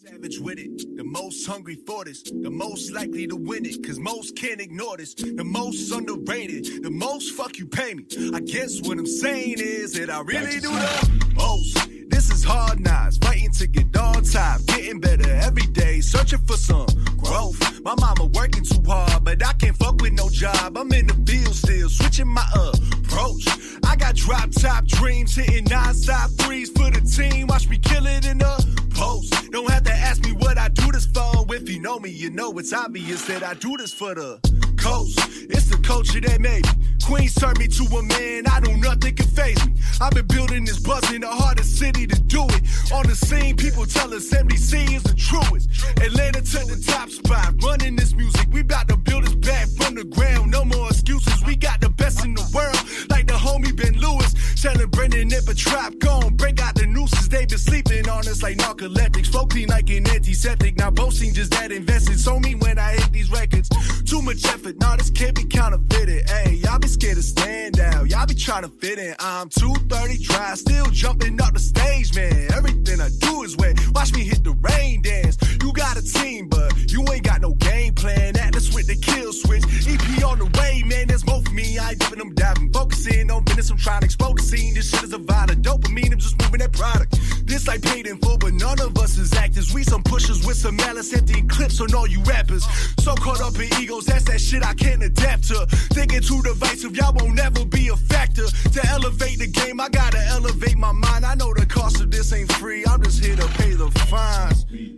Savage with it, the most hungry for this, the most likely to win it, cause most can't ignore this, the most underrated, the most fuck you pay me. I guess what I'm saying is that I really do the most. This is hard knocks, fighting to get on top, getting better every day, searching for some growth. My mama working too hard, but I can't fuck with no job. I'm in the field still, switching my approach. I got drop top dreams, hitting non-stop threes for the team. Watch me kill it in the post. Don't have to ask me what I do this for. If you know me, you know it's obvious that I do this for the coast. It's the culture that made me. Queens turned me to a man, I know nothing can phase me. I've been building this buzz in the hardest city to do it. On the scene, people tell us MDC is the truest. Atlanta to the top spot, running this music. We bout to build this back from the ground. No more excuses. We got the best in the world, like the homie Ben Lewis. Telling Brendan if a trap gone, break out the nooses. They been sleeping on us like narcoleptics. Floating like an antiseptic. Now both boasting just that invested. So me when I hit these records. Too much effort, nah, this can't be counterfeited. Hey, y'all be scared to stand out. Y'all be trying to fit in. I'm 230 dry, still jumping up the stage, man. Everything I do is wet. Watch me hit the rain dance. You got a team, but you ain't got no game plan. Atlas with the kill switch. EP on the way, man. There's more for me. I ain't dipping them diving. Focusing on business, I'm trying to explode the scene. This shit is a of dopamine. I'm just moving that product. This like paid in full, but none of us is actors. We some pushers with some malice, emptying clips on all you rappers. So caught up in egos, that's that shit I can't adapt to. Thinking too divisive, y'all won't never be a factor. To elevate the game, I gotta elevate my mind. I know the cost of this ain't free. I'm just here to pay the fines.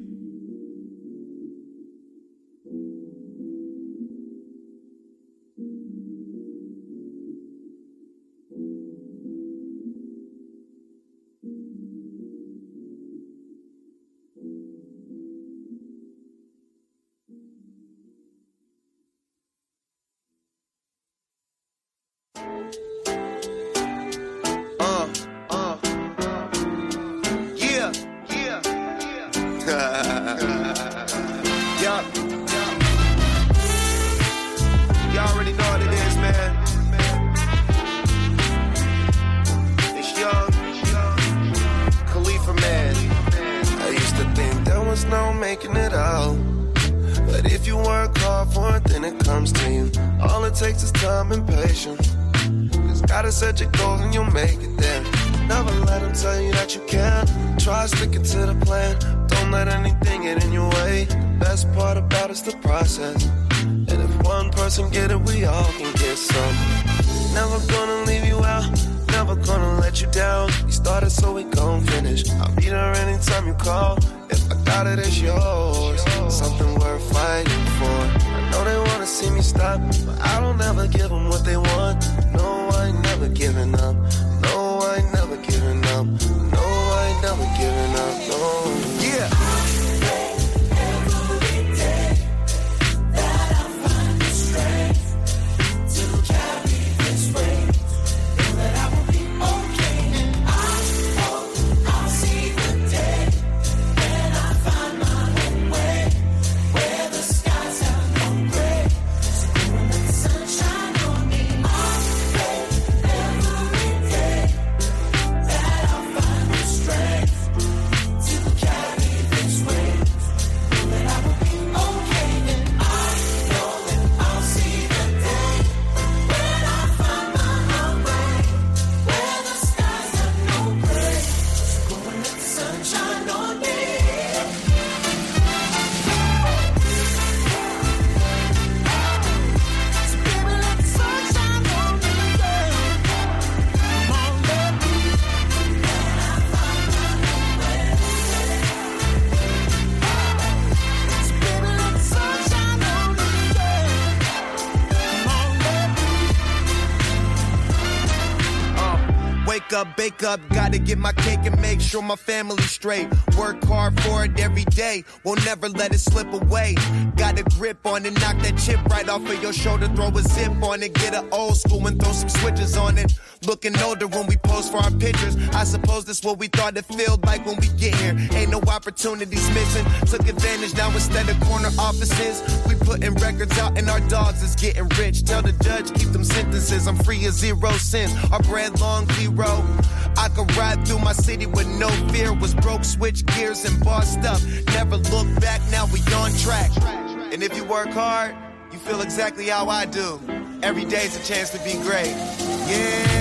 Wake up, gotta get my cake and make sure my family's straight. Work hard for it every day, won't never let it slip away. Got a grip on it, knock that chip right off of your shoulder, throw a zip on it, get an old school and throw some switches on it. Looking older when we pose for our pictures. I suppose that's what we thought it felt like when we get here. Ain't no opportunities missing. Took advantage now instead of corner offices. We putting records out and our dogs is getting rich. Tell the judge keep them sentences. I'm free as zero cents. Our bread long zero. I could ride through my city with no fear. Was broke, switch gears and bossed up. Never look back, now we on track. And if you work hard, you feel exactly how I do. Every day's a chance to be great. Yeah.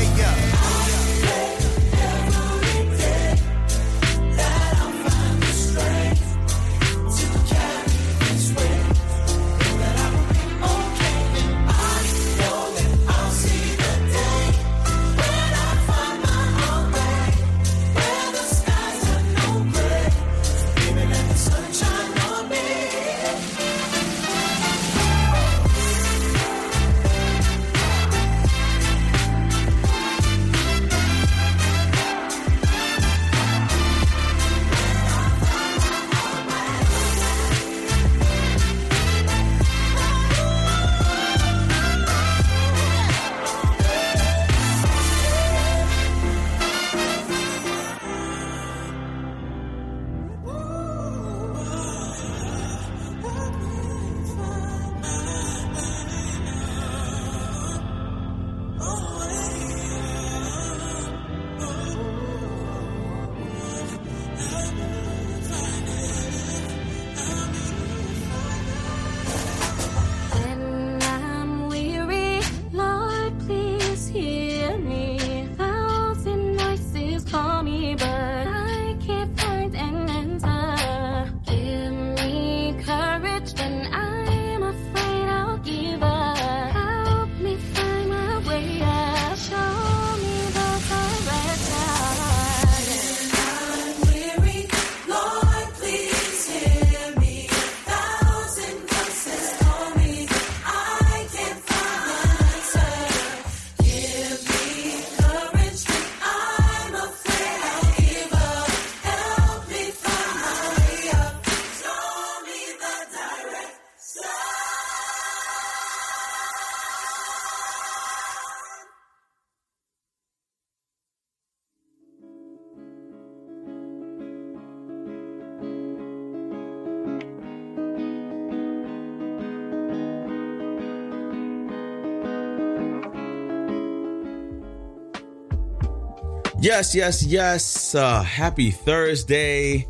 Yes, yes, yes. Uh, happy Thursday.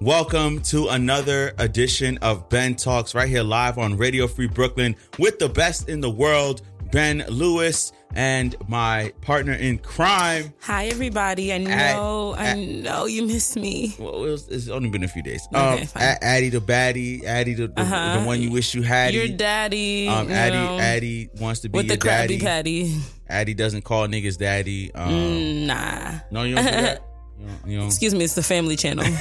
Welcome to another edition of Ben Talks right here live on Radio Free Brooklyn with the best in the world, Ben Lewis, and my partner in crime. Hi, everybody. I know, I know you miss me. Well, it was, it's only been a few days. Okay, um, fine. Addie the baddie, Addie the, the, Uh-huh. the one you wish you had. Your daddy, Um, you Addie, know, Addie wants to be with your the Krabby daddy. Patty. Addie doesn't call niggas daddy. Um, Mm, Nah. No, you don't do that. You don't, you don't- Excuse me, it's the Family Channel.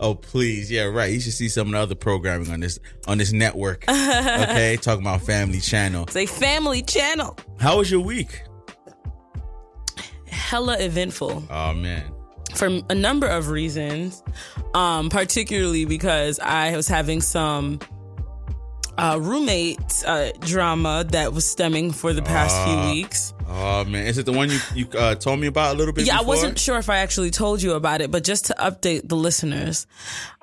Oh please, yeah, right. You should see some of the other programming on this on this network. Okay, talking about Family Channel. it's a Family Channel. How was your week? Hella eventful Oh man, for a number of reasons, um, particularly because I was having some uh, roommate uh, drama that was stemming for the past Ah. few weeks. oh man, is it the one you you uh, told me about a little bit? Yeah, I wasn't sure if I actually told you about it, but just to update the listeners,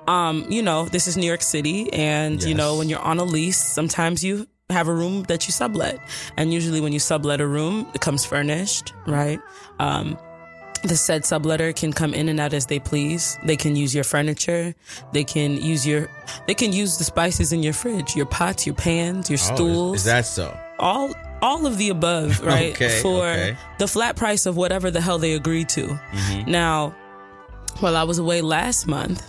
um, you know, this is New York City, and you know, when you're on a lease, sometimes you have a room that you sublet, and usually when you sublet a room, it comes furnished, right? Um, the said subletter can come in and out as they please. They can use your furniture. They can use your. They can use the spices in your fridge, your pots, your pans, your Oh, is- stools is, that so? all all of the above, right? Okay, For okay. the flat price of whatever the hell they agreed to. Mm-hmm. Now, while I was away last month,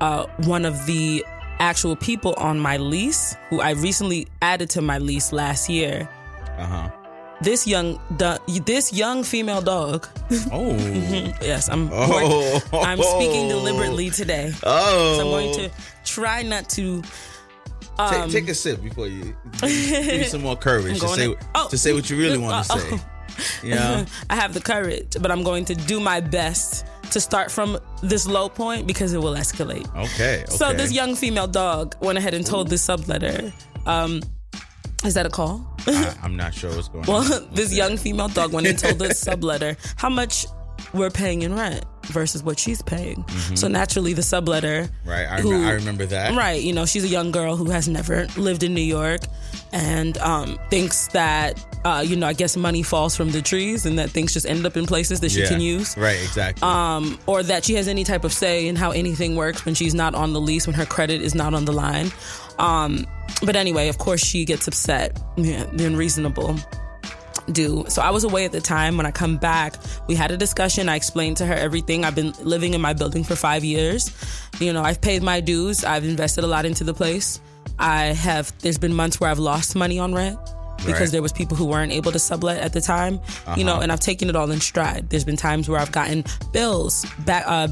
uh, one of the actual people on my lease, who I recently added to my lease last year, Uh huh. This young do- this young female dog. Oh. yes, I'm Oh. I'm speaking deliberately today. Oh. So I'm going to try not to take, take a sip before you give me, some more courage to say to- oh. to say what you really want to Uh, say. oh. Yeah. I have the courage, but I'm going to do my best to start from this low point because it will escalate. Okay. okay. So this young female dog went ahead and told this subletter. Um, is that a call? I, I'm not sure what's going Well, on. Well, this young female dog went and told the subletter how much we're paying in rent versus what she's paying. So naturally, the subletter, Mm-hmm. Right. I, who- I remember that. right? You know, she's a young girl who has never lived in New York and um, thinks that uh, you know, I guess money falls from the trees and that things just end up in places that she Yeah. can use. Right, exactly. Um, or that she has any type of say in how anything works when she's not on the lease, when her credit is not on the line. Um, but anyway, of course, she gets upset. Yeah, the unreasonable do. So I was away at the time. When I come back, we had a discussion. I explained to her everything. I've been living in my building for five years. You know, I've paid my dues. I've invested a lot into the place. I have. There's been months where I've lost money on rent because Right. there was people who weren't able to sublet at the time. You know, and I've taken it all in stride. There's been times where I've gotten bills back. Uh,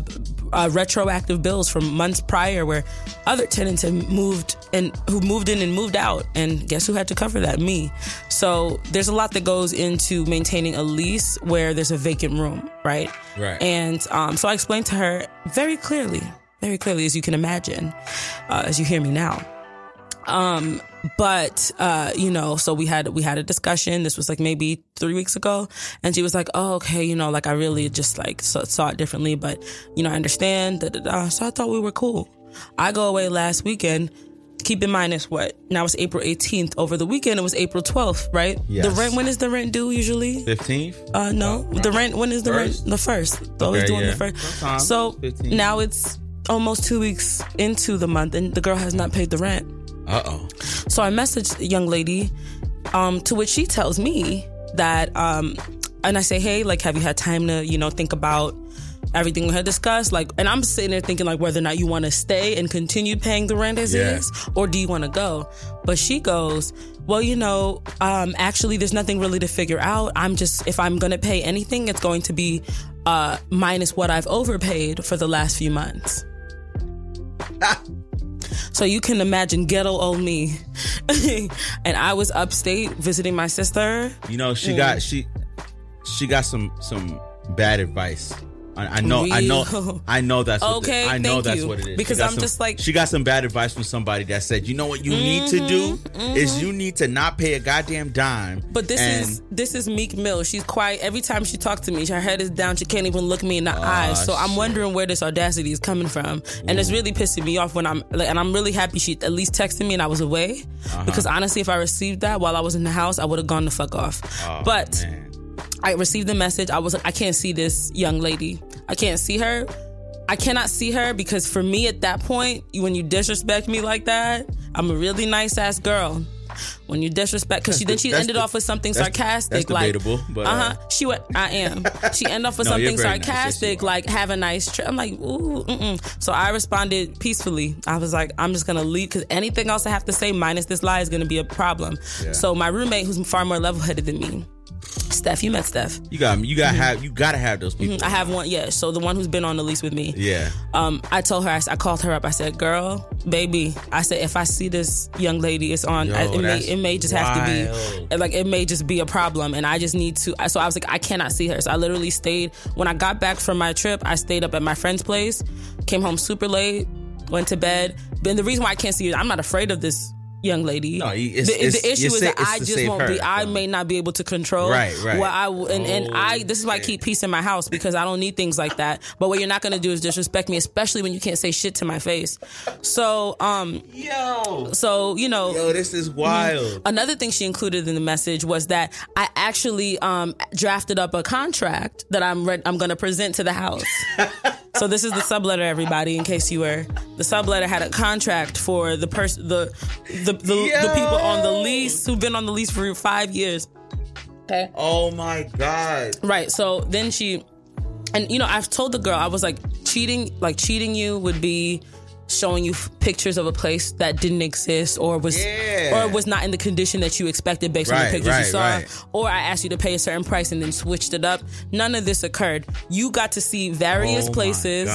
uh, retroactive bills from months prior where other tenants have moved and who moved in and moved out and guess who had to cover that me so there's a lot that goes into maintaining a lease where there's a vacant room right Right. and um, so i explained to her very clearly very clearly as you can imagine uh, as you hear me now um but uh you know so we had we had a discussion this was like maybe three weeks ago and she was like oh okay you know like i really just like saw, saw it differently but you know i understand da, da, da. so i thought we were cool i go away last weekend keep in mind it's what now it's april 18th over the weekend it was april 12th right Yes. the rent when is the rent due usually 15th? uh, no, the rent. When is the First? rent? The first. Always Okay, doing yeah. the first. Sometimes So 15. now it's almost two weeks into the month, and the girl has not paid the rent. Uh oh. So I messaged the young lady, um, to which she tells me that, um, and I say, hey, like, have you had time to, you know, think about everything we had discussed? Like, and I'm sitting there thinking like whether or not you want to stay and continue paying the rent as Yeah. is, or do you want to go? But she goes, well, you know, um, actually, there's nothing really to figure out. I'm just, if I'm gonna pay anything, it's going to be uh, minus what I've overpaid for the last few months. So you can imagine ghetto old me. and I was upstate visiting my sister. You know, Mm. she got she she got some some bad advice. I, I know, I know, I know that's what Okay, the, I know that's you. what it is. Because I'm some- just like- she got some bad advice from somebody that said, you know what you need to do is you need to not pay a goddamn dime. Mm-hmm. But this and is this is Meek Mill. She's quiet every time she talks to me. Her head is down. She can't even look me in the eyes. So I'm Ah, wondering where this audacity is coming from, and it's really pissing me off when I'm like. And I'm really happy she at least texted me and I was away, Uh-huh. because honestly, if I received that while I was in the house, I would have gone the fuck off. Oh, but man. I received the message. I was like, I can't see this young lady. I can't see her. I cannot see her because for me at that point, when you disrespect me like that, I'm a really nice ass girl. When you disrespect, because she then she ended de- off with something sarcastic, like, debatable, but, uh uh, huh. She went, I am. She ended off with No, something very nice. Sarcastic, like, have a nice trip. I'm like, ooh, mm-mm. So I responded peacefully. I was like, I'm just gonna leave because anything else I have to say minus this lie is gonna be a problem. Yeah. So my roommate, who's far more level headed than me, Steph, you met Steph. you got you got to have you got to have those people. Mm-hmm. I have one, yeah. So the one who's been on the lease with me. Yeah. Um, I told her, I, I called her up. I said, "Girl, baby," I said, "If I see this young lady, it's on. Yo, I, it may it may just have to be like it may just be a problem, and I just need to." So I was like, I cannot see her. So I literally stayed. When I got back from my trip, I stayed up at my friend's place. Came home super late. Went to bed. And the reason why I can't see her, I'm not afraid of this young lady. No, it's- the, it's- the issue is that I just won't her, be. I may not be able to control. Right, right. What I and, and Oh, I. This is why I keep peace in my house because I don't need things like that. But what you're not gonna do is disrespect me, especially when you can't say shit to my face. So, um, Yo. so you know, Yo, this is wild. Another thing she included in the message was that I actually um, drafted up a contract that I'm re- I'm going to present to the house. so this is the subletter, everybody, in case you were. The subletter had a contract for the person, the the the, the people on the lease who've been on the lease for five years. Okay. Oh my god. Right. So then she, and you know, I've told the girl I was like cheating, like cheating you would be showing you f- pictures of a place that didn't exist or was Yeah. or was not in the condition that you expected based on the pictures you saw right. or I asked you to pay a certain price and then switched it up none of this occurred you got to see various Oh places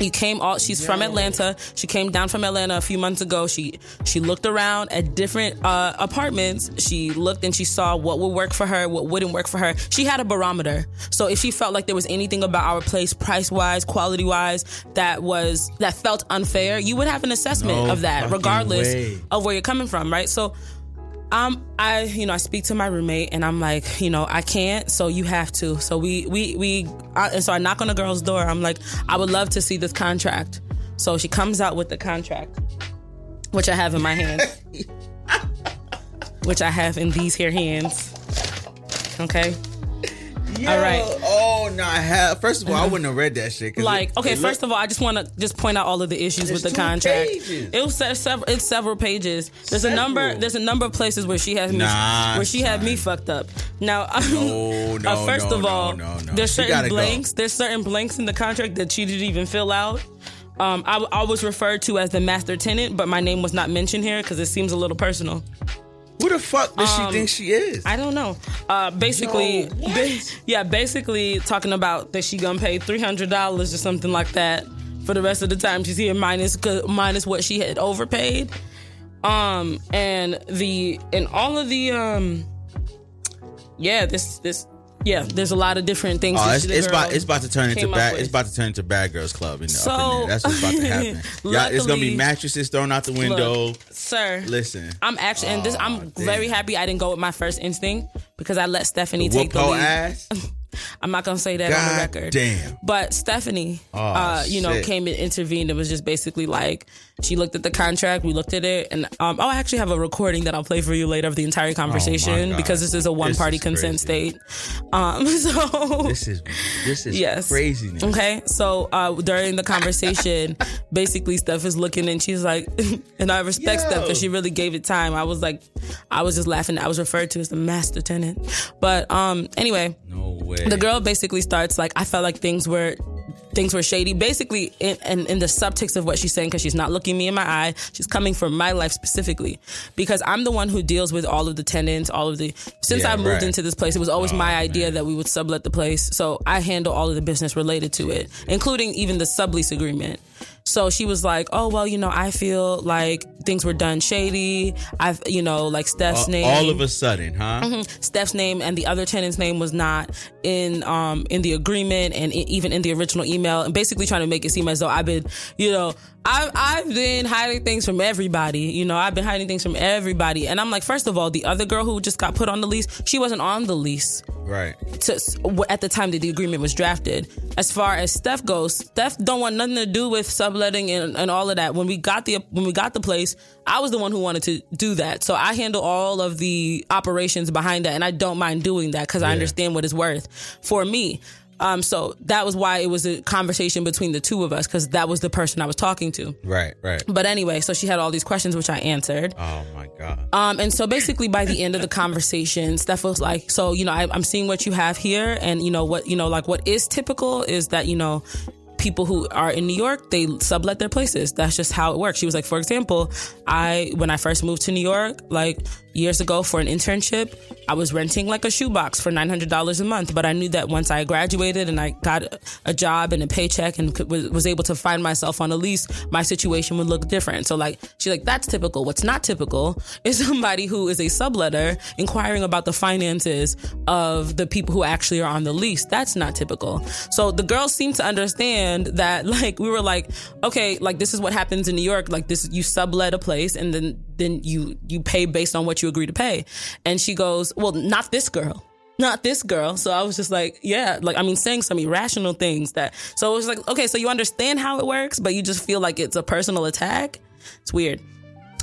you came all she's from Atlanta. She came down from Atlanta a few months ago. She she looked around at different uh, apartments. She looked and she saw what would work for her, what wouldn't work for her. She had a barometer. So if she felt like there was anything about our place price wise, quality wise that was that felt unfair, you would have an assessment No of that regardless way. of where you're coming from, right? So um, I, you know, I speak to my roommate and I'm like, you know, I can't, so you have to. So we, we, we, I, and so I knock on the girl's door. I'm like, I would love to see this contract. So she comes out with the contract, which I have in my hand, which I have in these here hands. Okay. Yo, All right. No, I have. First of all, I wouldn't have read that shit. Like, okay, first of all, I just want to just point out all of the issues with the contract. pages. It was several. It's several pages. There's a number. There's a number of places where she has me. Nah, where she had me fucked up. Now, No, uh, first no, of all, no, no. there's certain gotta go. blanks. There's certain blanks in the contract that she didn't even fill out. Um, I, I was referred to as the master tenant, but my name was not mentioned here because it seems a little personal. Who the fuck does she think she is? Um, I don't know. Uh, basically, Yo, ba- yeah, basically talking about that she gonna pay three hundred dollars or something like that for the rest of the time she's here, minus minus what she had overpaid. Um, and the and all of the um, yeah, this this yeah, there's a lot of different things. Oh, it's, it's about it's about to turn into bad. It's about to turn into bad girls club. In the, So- up in there. That's what's about to happen. yeah, it's gonna be mattresses thrown out the window. Look, sir. Listen, I'm actually, and this, I'm damn. very happy I didn't go with my first instinct because I let Stephanie whoop take the lead. ass. I'm not gonna say that on the record. damn. But Stephanie, Oh, uh, you know, shit. came and intervened. It was just basically like she looked at the contract, we looked at it, and um, oh, I actually have a recording that I'll play for you later of the entire conversation God. because this is a one party consent crazy. state. Um, so This is this is Yes. craziness. Okay, so uh, during the conversation, basically Steph is looking and she's like, and I respect Yo. Steph because she really gave it time. I was like, I was just laughing. I was referred to as the master tenant, but um, anyway, No way. the girl basically starts like I felt like things were things were shady. Basically, in, in, in the subtext of what she's saying, because she's not looking me in my eye, she's coming from my life specifically, because I'm the one who deals with all of the tenants, all of the. Since Yeah, I moved right. into this place, it was always Oh, my idea that we would sublet the place, so I handle all of the business related to it, including even the sublease agreement. So she was like, "Oh well, you know, I feel like things were done shady. I've, you know, like Steph's all, name, all of a sudden, huh? Steph's name and the other tenant's name was not in um in the agreement and i- even in the original email and basically trying to make it seem as though I've been you know I've I've been hiding things from everybody you know I've been hiding things from everybody and I'm like first of all the other girl who just got put on the lease she wasn't on the lease Right. to, at the time that the agreement was drafted. As far as Steph goes, Steph don't want nothing to do with subletting and, and all of that. When we got the when we got the place, I was the one who wanted to do that. So I handle all of the operations behind that, and I don't mind doing that because I understand what it's worth for me. Um, so that was why it was a conversation between the two of us because that was the person I was talking to. Right. Right. But anyway, so she had all these questions which I answered. Oh my god. Um, and so basically by the end of the conversation, Steph was like, so, you know, I, I'm seeing what you have here. And, you know, what, you know, like what is typical is that, you know, people who are in New York, they sublet their places. That's just how it works. She was like, for example, I, when I first moved to New York, like years ago for an internship, I was renting like a shoebox for $900 a month. But I knew that once I graduated and I got a job and a paycheck and was able to find myself on a lease, my situation would look different. So like, she's like, that's typical. What's not typical is somebody who is a subletter inquiring about the finances of the people who actually are on the lease. That's not typical. So the girls seem to understand that like, we were like, okay, like this is what happens in New York. Like this, you sublet a place and then, then you, you pay based on what you agree to pay. And she goes, well, not this girl not this girl. So I was just like, yeah, like, I mean, saying some irrational things that, so it was like, okay, so you understand how it works, but you just feel like it's a personal attack. It's weird.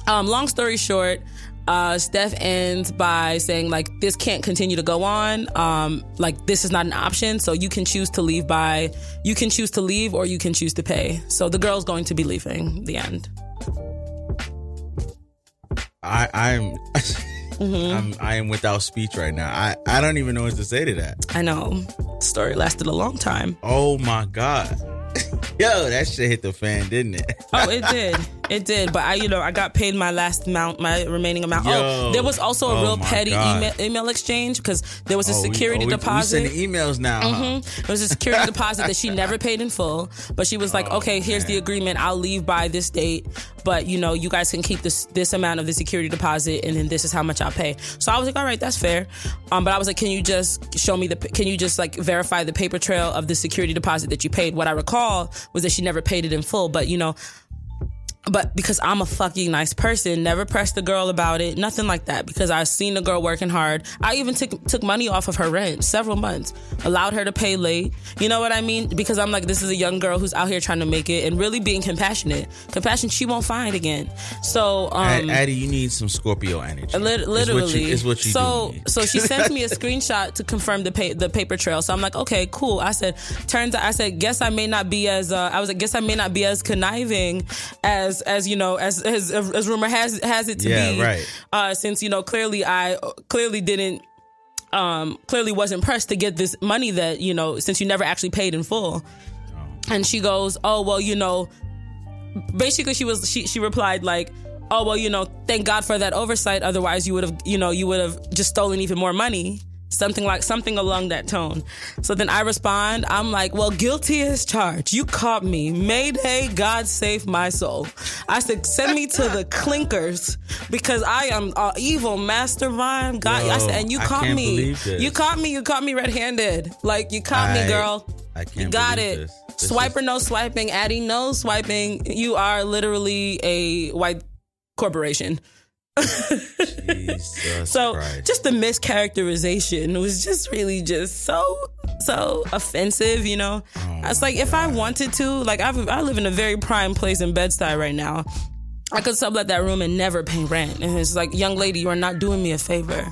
Um, long story short, uh, Steph ends by saying like, this can't continue to go on. Um, like this is not an option. So you can choose to leave by, you can choose to leave or you can choose to pay. So the girl's going to be leaving the end. I I'm. Mm-hmm. I'm I am without speech right now. I I don't even know what to say to that. I know story lasted a long time. Oh my god. Yo, that shit hit the fan, didn't it? Oh, it did. It did. But I, you know, I got paid my last amount, my remaining amount. Yo. oh, there was also a Oh real petty email, email exchange because there was a Oh, we- security oh, we- deposit. We sending emails now. huh? There was a security deposit that she never paid in full, but she was like, Oh, "Okay, here's the agreement. I'll leave by this date, but you know, you guys can keep this this amount of the security deposit, and then this is how much I'll pay." So I was like, "All right, that's fair." Um, but I was like, "Can you just show me the? Can you just like verify the paper trail of the security deposit that you paid?" What I recall was that she never paid it in full, but you know. But because I'm a fucking nice person, never pressed the girl about it, nothing like that. Because I've seen the girl working hard. I even took took money off of her rent several months, allowed her to pay late. You know what I mean? Because I'm like, this is a young girl who's out here trying to make it and really being compassionate. Compassion she won't find again. So, um, Addie, you need some Scorpio energy. It's literally, what you, it's what you so so she sends me a screenshot to confirm the pa- the paper trail. So I'm like, okay, cool. I said, turns out, I said, guess I may not be as uh, I was like, guess I may not be as conniving as as you know as as, as rumor has has it to Yeah, be. right. Uh, since you know clearly I clearly didn't. Um, clearly wasn't pressed to get this money that you know since you never actually paid in full and she goes oh well you know basically she was she she replied like oh well you know thank god for that oversight otherwise you would have you know you would have just stolen even more money something like something along that tone. So then i respond i'm like well guilty as charged. You caught me. Mayday god save my soul. I said send me to the clinkers because i am a evil mastermind. God I said, and you I caught me. you caught me. You caught me red-handed. Like you caught I- me girl. I can't you got it. this. This swiper is- no swiping. Addie no swiping. You are literally a white corporation so Christ. just the mischaracterization was just really just so so offensive you know Oh it's like if i wanted to like I've, i live in a very prime place in bed-stuy right now i could sublet that room and never pay rent and it's like young lady you are not doing me a favor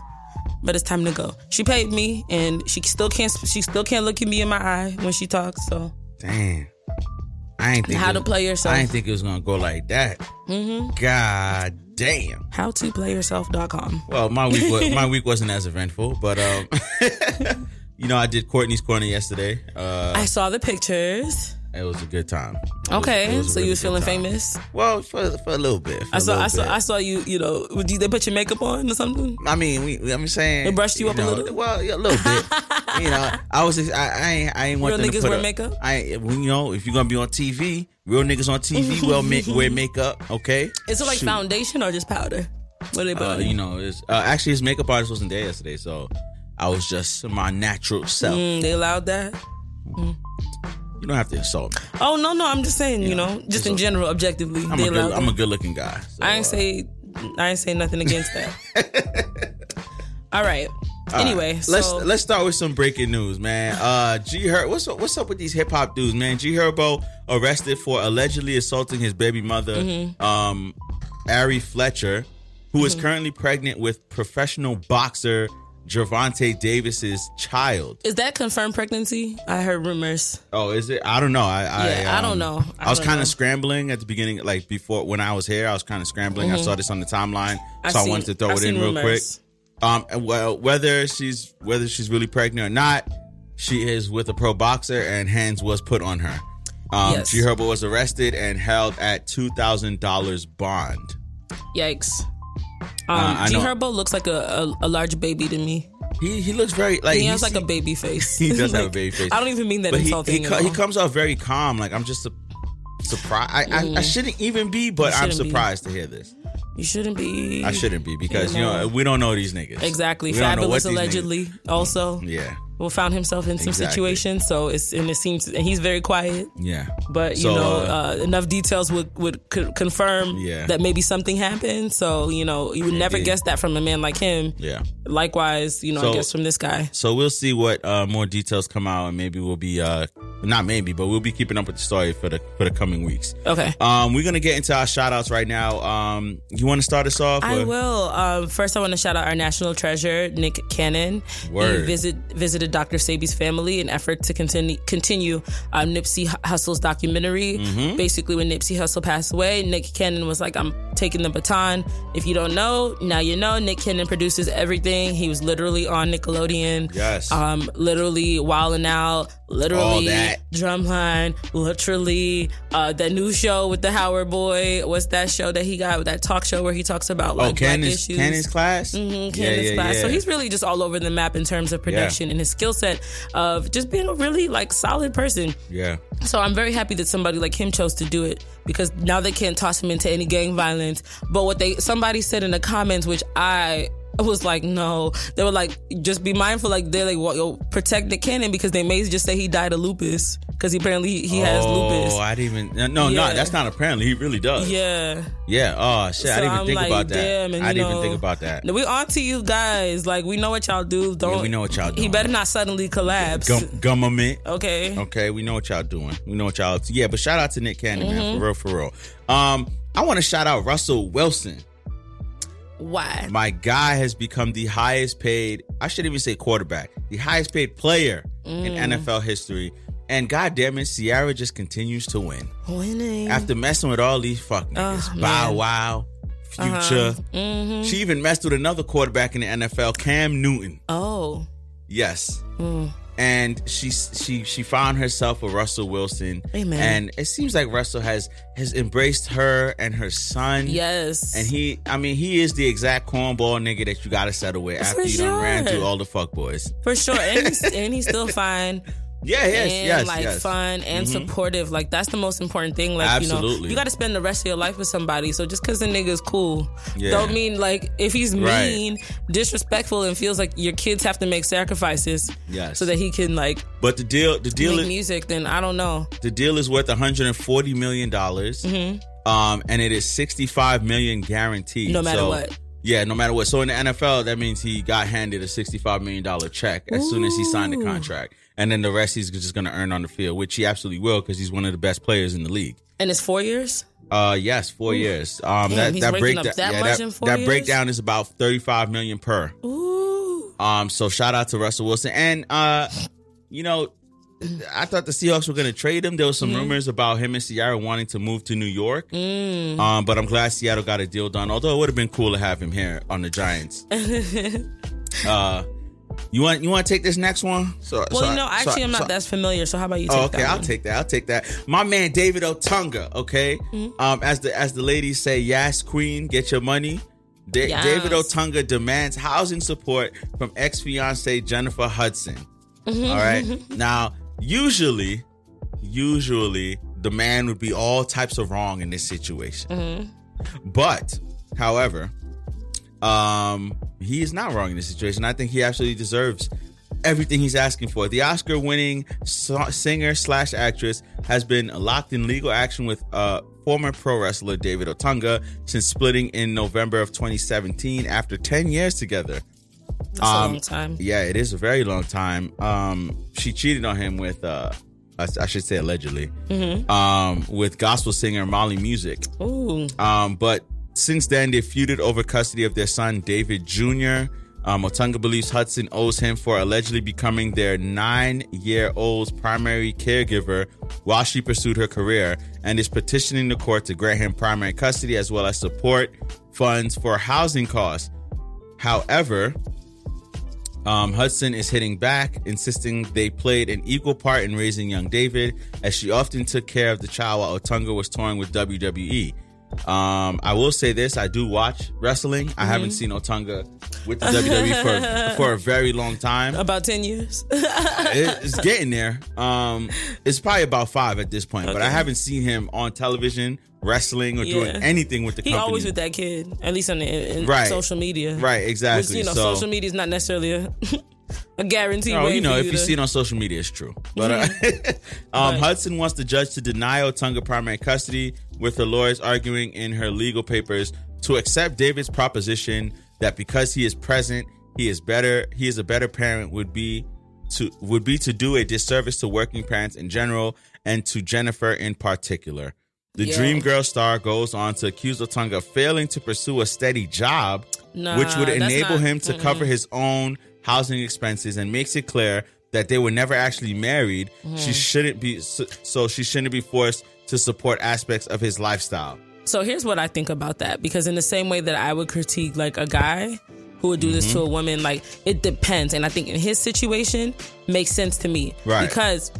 but it's time to go she paid me and she still can't she still can't look at me in my eye when she talks so Damn. I ain't think How it to play yourself. I didn't think it was gonna go like that. Mm-hmm. God damn. how to playyourself.com Well, my week was, my week wasn't as eventful, but um, you know, I did Courtney's Corner yesterday. Uh, i saw the pictures it was a good time. It okay it was so really you was good feeling time. famous Well, for for a little bit. I saw, I saw, bit. I saw you. You know, you, they put your makeup on or something? I mean, we, I'm saying They brushed you up a little? Well, yeah, a little bit. you know, I was, I, I ain't, I ain't want Real them to niggas put wear makeup? I, you know, if you're gonna be on TV, real niggas on TV will make wear makeup. Okay, Is it like Shoot. foundation or just powder? What they put Uh, you know, it's, uh, actually his makeup artist wasn't there yesterday, so I was just my natural self. Mm, they allowed that. You don't have to insult me. Oh no, no, I'm just saying. You know, just in general, objectively, I'm a good, I'm a good, looking guy. so, I ain't uh, say, I ain't say nothing against that. All right. Anyway, so let's let's start with some breaking news, man. Uh, G Herbo, what's up, what's up with these hip hop dudes, man? G Herbo arrested for allegedly assaulting his baby mother, Mm-hmm. um, Ari Fletcher, who is currently pregnant with professional boxer Gervonta Davis's child. is that confirmed pregnancy? I heard rumors. Oh, is it? I don't know. I I, Yeah, I don't um, know. I I, was kind of scrambling at the beginning, like before when I was here. I was kind of scrambling. I saw this on the timeline, I've so I wanted to throw it in real rumors. quick. Um, well, whether she's whether she's really pregnant or not, she is with a pro boxer, and hands was put on her. Um, Yes. G Herbo was arrested and held at two thousand dollars bond. Yikes. Um, G know. Herbo looks like a, a, a large baby to me. He he looks very like He has like a baby face. He does have a baby face. I don't even mean that but he insulting. he, co- he comes off very calm. Like I'm just su- surprised. I, I, I shouldn't even be, but I'm shouldn't be. surprised to hear this. You shouldn't be. I shouldn't be because You you know. know we don't know these niggas. Exactly. We know Fabolous allegedly also Yeah, well found himself in some Exactly. situations. So it's and it seems and he's very quiet. yeah. But you So, know, uh, uh, enough details would would co- confirm Yeah. that maybe something happened. So you know, you would never guess that from a man like him. Yeah. Likewise, you know, So- I guess from this guy. So we'll see what uh, more details come out, and maybe we'll be uh, not maybe, but we'll be keeping up with the story for the for the coming weeks. Okay. Um, we're gonna get into our shout outs right now. Um, you want to start us off? I or- will. Um, first, I want to shout out our national treasure, Nick Cannon. Word. He visit, visited Dr. Sebi's family in effort to continue continue um, Nipsey Hussle's documentary. Mm-hmm. Basically, when Nipsey Hussle passed away, Nick Cannon was like, "I'm taking the baton. If you don't know, now you know." Nick Cannon produces everything. He was literally on Nickelodeon. Yes. Um, literally wilding out. Literally drumline. Literally, uh, that new show with the Howard boy. What's that show that he got? That talk show where he talks about like oh, black Cannon's issues. Cannon's class. Mhm, Yeah, Candace yeah, class. So he's really just all over the map in terms of production and his skill set of just being a really like solid person. yeah. So I'm very happy that somebody like him chose to do it because now they can't toss him into any gang violence. But what they somebody said in the comments, which I was like, no. They were like, just be mindful. Like they're like, well, yo, protect Nick Cannon because they may just say he died of lupus because he apparently he, he has lupus. oh. I didn't even. No, no, that's not apparently. He really does. Yeah. Yeah. Oh shit! I didn't even I'm think like, about that. damn, and I didn't even think about that. We on to you guys. Like we know what y'all do. Don't we know what y'all do. He better not suddenly collapse. Gum, okay. Okay, we know what y'all doing. We know what y'all. Yeah, but shout out to Nick Cannon, man, Mm-hmm. for real, for real. Um, I want to shout out Russell Wilson. Why? My guy has become the highest paid. I shouldn't even say quarterback, the highest paid player in Mm. NFL history. And God damn it, Ciara just continues to win Winning. after messing with all these fuck niggas. Oh, Bow. Uh-huh. Wow, Future. Mm-hmm. She even messed with another quarterback in the NFL, Cam Newton. oh. Yes. Mm. And she she she found herself with Russell Wilson. Amen. And it seems like Russell has has embraced her and her son. Yes. And he I mean he is the exact cornball nigga that you gotta settle with after For you done ran through all the fuck boys. For sure. And he's, and he's still fine. Yeah, yes, and yes, like yes. Mm-hmm. fun and supportive. Like that's the most important thing. Like you know, you got to spend the rest of your life with somebody. So just because the nigga is cool, Yeah. don't mean like if he's Right. mean, disrespectful, and feels like your kids have to make sacrifices, Yes. so that he can like But the deal the deal is music. Then I don't know. the deal is worth 140 million dollars. Mm-hmm. Um and it is 65 million guaranteed. No matter So- what. Yeah, no matter what. So in the NFL, that means he got handed a $65 million check as soon as he signed the contract. And then the rest he's just going to earn on the field, which he absolutely will because he's one of the best players in the league. And it's four years. Uh, yes, four years. Um, Damn, that that breakdown, that yeah, that, that breakdown is about 35 million per. Ooh. Um, so shout out to Russell Wilson. And uh, you know, I thought the Seahawks were going to trade him. There was some Mm-hmm. rumors about him and Seattle wanting to move to New York. Mm. Um, but I'm glad Seattle got a deal done. Although it would have been cool to have him here on the Giants. uh, you want you want to take this next one? So, Well, so you know, I- actually, I- I'm not so- that familiar. So how about you take Oh, okay, I'll take that. I'll take that. My man David Otunga. Okay, Mm-hmm. um, as the as the ladies say, yes, queen, get your money. Da- Yes. David Otunga demands housing support from ex fiancee Jennifer Hudson. Mm-hmm. All right. Now, usually, usually the man would be all types of wrong in this situation. Mm-hmm. But, however, um, he is not wrong in this situation. I think he absolutely deserves everything he's asking for. The Oscar-winning singer slash actress has been locked in legal action with uh, former pro wrestler David Otunga since splitting in November of 2017 after 10 years together. That's a Um, long time. Yeah, it is a very long time. Um, she cheated on him with, uh, I, I should say allegedly, um, with gospel singer Molly Music. Ooh. Um, but since then, they feuded over custody of their son, David Jr. Um, Otunga believes Hudson owes him for allegedly becoming their nine year old's primary caregiver while she pursued her career and is petitioning the court to grant him primary custody as well as support funds for housing costs. However, um, Hudson is hitting back, insisting they played an equal part in raising young David, as she often took care of the child while Otunga was touring with WWE. Um, I will say this: I do watch wrestling. I haven't seen Otunga with the WWE for for a very long time. About ten years. It- it's getting there. Um, it's probably about five at this point, but I haven't seen him on television wrestling or doing anything with the he company. always with that kid, at least on the in Right. social media. Right, exactly. Which, you know, So- social media is not necessarily a, a guarantee. Oh, you know, if you to- see it on social media, it's true. But uh, um, Right. Hudson wants the judge to deny Otunga primary custody, with her lawyers arguing in her legal papers to accept David's proposition that because he is present, he is better. He is a better parent. Would be to would be to do a disservice to working parents in general and to Jennifer in particular. The Yeah. Dream Girl star goes on to accuse Otunga of failing to pursue a steady job, Nah, which would enable not- him to cover his own housing expenses and makes it clear that they were never actually married. Mm-hmm. She shouldn't be so, she shouldn't be forced to support aspects of his lifestyle. So here's what I think about that because in the same way that I would critique like a guy who would do this to a woman, like it depends. And I think in his situation makes sense to me. Right. Because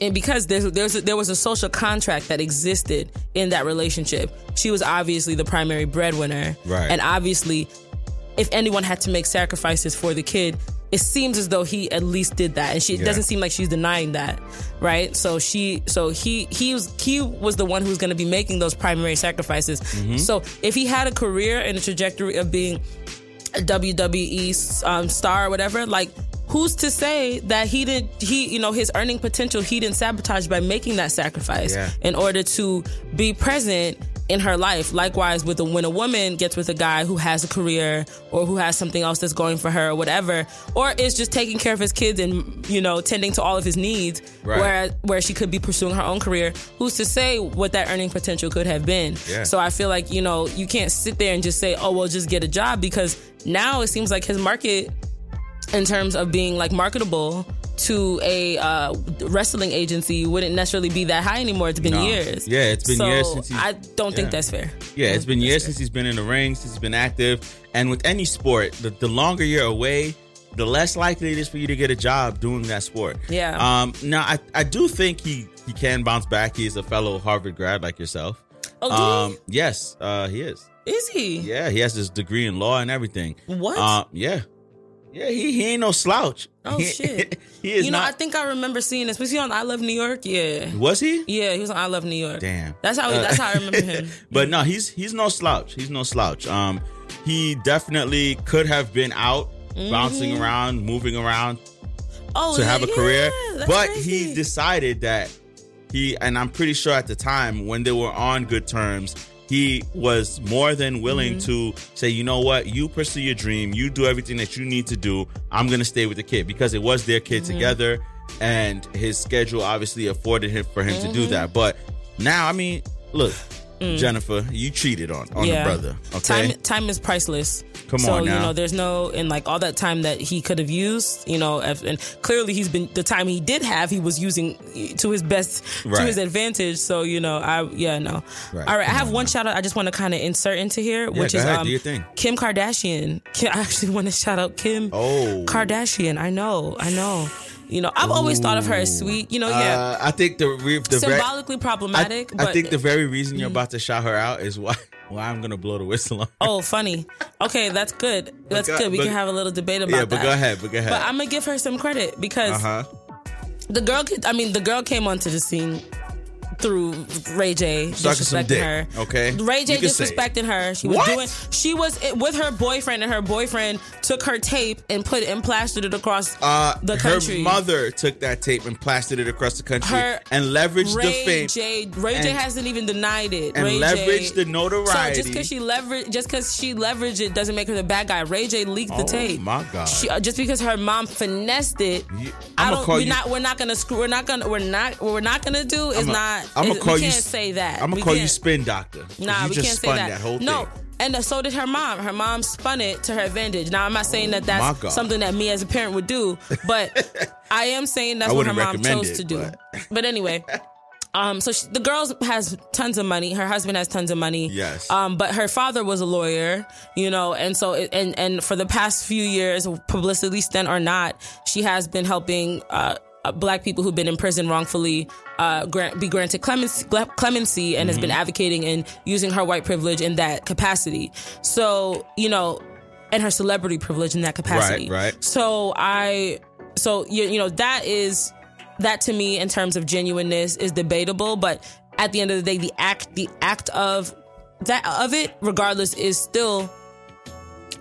and because there's there's a, there was a social contract that existed in that relationship. She was obviously the primary breadwinner. Right. And obviously if anyone had to make sacrifices for the kid, it seems as though he at least did that, and she Yeah. doesn't seem like she's denying that, right? So she, so he, he was he was the one who's going to be making those primary sacrifices. Mm-hmm. So if he had a career and a trajectory of being a WWE um, star or whatever, like who's to say that he didn't he you know his earning potential he didn't sabotage by making that sacrifice Yeah. in order to be present in her life likewise with a, when a woman gets with a guy who has a career or who has something else that's going for her or whatever or is just taking care of his kids and you know tending to all of his needs Right. where where she could be pursuing her own career who's to say what that earning potential could have been Yeah. so i feel like you know you can't sit there and just say oh well just get a job because now it seems like his market in terms of being like marketable to a uh, wrestling agency wouldn't necessarily be that high anymore. It's been No. years. Yeah, it's been So years since he's- I don't think that's fair. Yeah, it's been years fair. since he's been in the ring, since he's been active. And with any sport, the, the longer you're away, the less likely it is for you to get a job doing that sport. Yeah. Um. Now, I, I do think he he can bounce back. He's a fellow Harvard grad like yourself. Oh, Um. Yes. Uh. He is. Is he? Yeah. He has his degree in law and everything. What? Uh, yeah. Yeah. He he ain't no slouch. Oh, shit. he is you know, not. I think I remember seeing this. Was he on I Love New York? Yeah. was he? Yeah, he was on I Love New York. Damn. That's how. Uh, that's how I remember him. but no, he's he's no slouch. He's no slouch. Um, he definitely could have been out bouncing around, moving around Oh, to have a yeah, career, that's but crazy. he decided that he and I'm pretty sure at the time when they were on good terms. He was more than willing Mm-hmm. to say, you know what, you pursue your dream, you do everything that you need to do. I'm gonna stay with the kid because it was their kid Mm-hmm. together, and his schedule obviously afforded him for him to Mm-hmm. do that. But now, I mean, look, Jennifer, you cheated on on the brother. Okay, Mm. Time time is priceless. Come on. so, on you know, there's no and like all that time that he could have used, you know, and clearly he's been the time he did have, he was using to his best to his advantage. So, you know, I yeah, no. Right. All right, I have on one now. shout out I just want to kind of insert into here, which go is ahead, um do your thing. Kim Kardashian. I actually want to shout out Kim Oh. Kardashian. I know, I know. You know, I've always thought of her as sweet. You know, yeah, Uh, I think the re- the symbolically I, problematic. I but think the very reason you're about to shout her out is why why I'm gonna blow the whistle on. her. Oh, funny. Okay, that's good. That's go- good. We but- can have a little debate about yeah, that. but go ahead, but go ahead. But I'm gonna give her some credit because uh huh. the girl. I mean, the girl came onto the scene through Ray J disrespecting her. okay? Ray J You can say it. disrespecting her. She was What? doing. She was with her boyfriend, and her boyfriend took her tape and put it and plastered it across Uh, the country. her mother took that tape and plastered it across the country Her- and leveraged Ray the fame. J. Ray J. hasn't even denied it. and Ray leveraged J. the notoriety. So just because she leverage, just because she leveraged it, doesn't make her the bad guy. Ray J. leaked the Oh, tape. my God. She, uh, just because her mom finessed it, I don't. we're you- not. We're not gonna screw. We're not gonna. We're not. What we're not gonna do is I'ma- not. I'ma call we you can't s- say that. I'm gonna call you can't. spin doctor. Nah, you we just can't say spun that. whole no. thing. And so did her mom. Her mom spun it to her advantage. Now, I'm not saying that that's something that me as a parent would do, but I am saying that's what her mom chose it, to do. but- But anyway, um, so she, the girl has tons of money. Her husband has tons of money. Yes. Um, but her father was a lawyer, you know, and so it, and and for the past few years, publicity stunt or not, she has been helping. Uh, uh, Black people who've been in prison wrongfully uh, grant, be granted clemency, clemency and has been Mm-hmm. advocating and using her white privilege in that capacity. So, you know, and her celebrity privilege in that capacity. Right, right. So I, so you, you know, that is that to me in terms of genuineness is debatable, but at the end of the day, the act, the act of that of it, regardless, is still.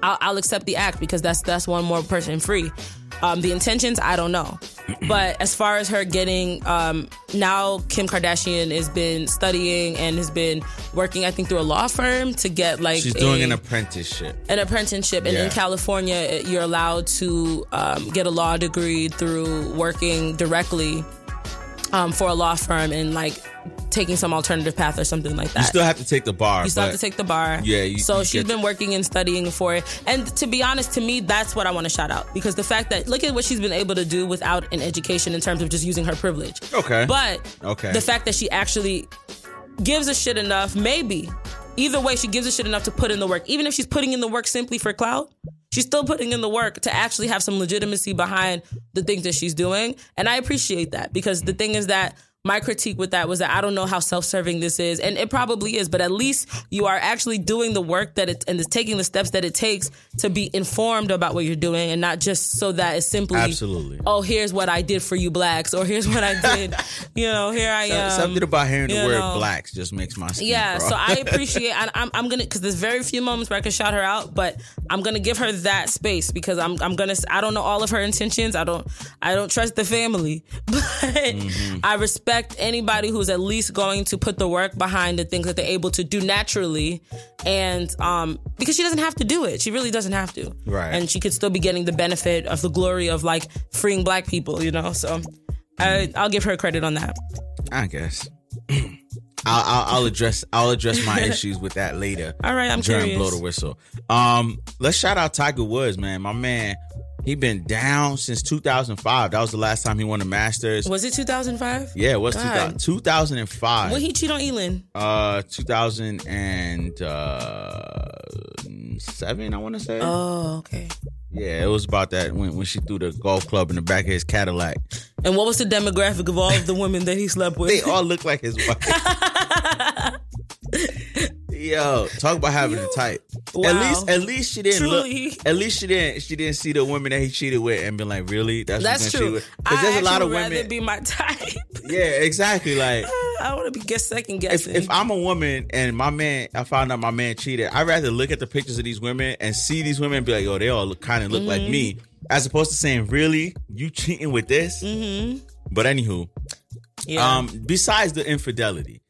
I'll, I'll accept the act because that's that's one more person free. Um, the intentions, I don't know, but as far as her getting, um, now Kim Kardashian has been studying and has been working, I think, through a law firm to get like She's doing an apprenticeship. an apprenticeship and Yeah. in california you're allowed to um, get a law degree through working directly um, for a law firm and like taking some alternative path or something like that You still have to take the bar. you still have to take the bar. Yeah, you- so you she's been working and studying for it. And to be honest, to me, that's what I want to shout out because the fact that look at what she's been able to do without an education in terms of just using her privilege. Okay. But Okay. the fact that she actually gives a shit enough, maybe either way, she gives a shit enough to put in the work, even if she's putting in the work simply for clout. She's still putting in the work to actually have some legitimacy behind the things that she's doing. And I appreciate that because the thing is that my critique with that was that I don't know how self-serving this is, and it probably is, but at least you are actually doing the work that it and is taking the steps that it takes to be informed about what you're doing, and not just so that it's simply Absolutely. Oh, here's what I did for you blacks, or here's what I did. you know, here I am. Something about hearing the word know. blacks just makes my skin Yeah, crawl. so I appreciate. I, I'm I'm gonna because there's very few moments where I can shout her out, but I'm gonna give her that space because I'm I'm gonna. I don't know all of her intentions. I don't I don't trust the family, but Mm-hmm. I respect anybody who's at least going to put the work behind the things that they're able to do naturally, and um because she doesn't have to do it. She really doesn't have to. Right. And she could still be getting the benefit of the glory of like freeing black people. You know, so. I, I'll give her credit on that. I guess. I'll, I'll, I'll address I'll address my issues with that later. All right, I'm during curious. blow the whistle. Um, let's shout out Tiger Woods, man. My man, he been down since 2005. That was the last time he won the Masters. Was it 2005? yeah, it was 2000, 2005. When he cheat on Elin? uh, 2007, I want to say. Oh, okay. yeah, it was about that when when she threw the golf club in the back of his Cadillac. And what was the demographic of all of the women that he slept with? They all look like his wife. Yo, talk about having a type. Wow. At least, at least she didn't Truly. look. At least she didn't. She didn't see the women that he cheated with and been like, really? That's That's true. Because there's a lot of women. be my type. yeah, exactly. Like I want to be guess second if, guessing. if I'm a woman and my man, I found out my man cheated, I'd rather look at the pictures of these women and see these women and be like, oh, they all look, kind of look like me, Mm-hmm. as opposed to saying, really, you cheating with this? mm-hmm. But anywho, Yeah. um, besides the infidelity,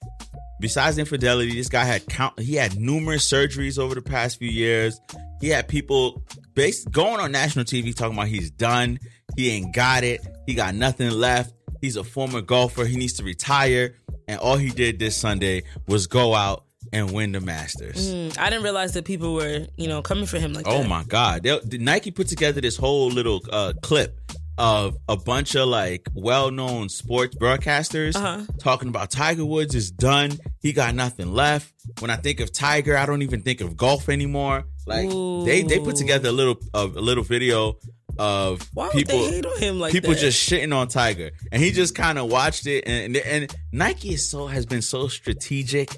besides infidelity, this guy had count. He had numerous surgeries over the past few years. He had people based going on national TV talking about he's done. He ain't got it. He got nothing left. He's a former golfer. He needs to retire. And all he did this Sunday was go out and win the Masters. Mm, I didn't realize that people were, you know, coming for him like Oh that. my God! They, Nike put together this whole little uh, clip of a bunch of like well-known sports broadcasters Uh-huh. talking about Tiger Woods is done. He got nothing left. When I think of Tiger, I don't even think of golf anymore. Like they they put together a little a, little video of Why people they hate on him like people that? just shitting on Tiger, and he just kind of watched it. And, and and Nike is so has been so strategic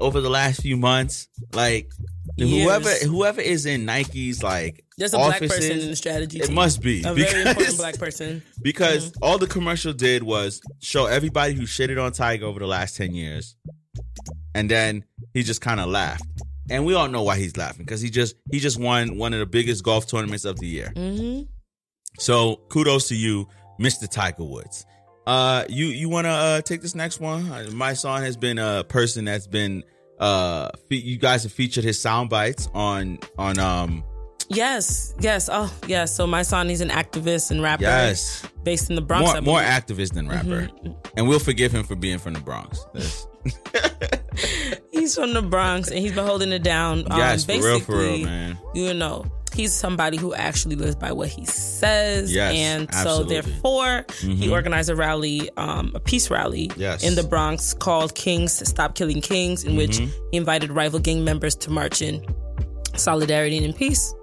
over the last few months. Like Years. whoever whoever is in Nike's like There's a black person in the strategy Team. it must be a very because- important black person. because Mm-hmm. all the commercial did was show everybody who shitted on Tiger over the last 10 years. And then he just kind of laughed. And we all know why he's laughing because he just he just won one of the biggest golf tournaments of the year. hmm So kudos to you, Mr. Tiger Woods. Uh, you you want to uh, take this next one? My son has been a person that's been uh, fe- you guys have featured his sound bites on on um Yes, yes. Oh, yes. So my son, he's an activist and rapper. yes Based in the Bronx. more more activist than rapper, Mm-hmm. and we'll forgive him for being from the Bronx. He's from the Bronx and he's been holding it down. Um, yes, for real, for real, basically, man. You know, he's somebody who actually lives by what he says. Yes, and absolutely. so therefore, he Mhm. organized a rally, um, a peace rally Yes. in the Bronx called Kings Stop Killing Kings, in which Mhm. he invited rival gang members to march in solidarity and in peace.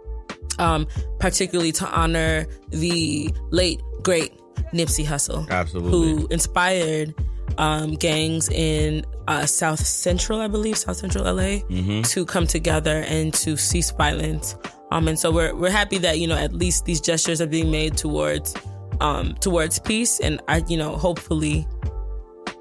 Um, particularly to honor the late great Nipsey Hussle, Absolutely. who inspired um, gangs in uh, South Central, I believe, South Central LA, Mhm. to come together and to cease violence. Um, and so we're we're happy that you know at least these gestures are being made towards um, towards peace, and I you know hopefully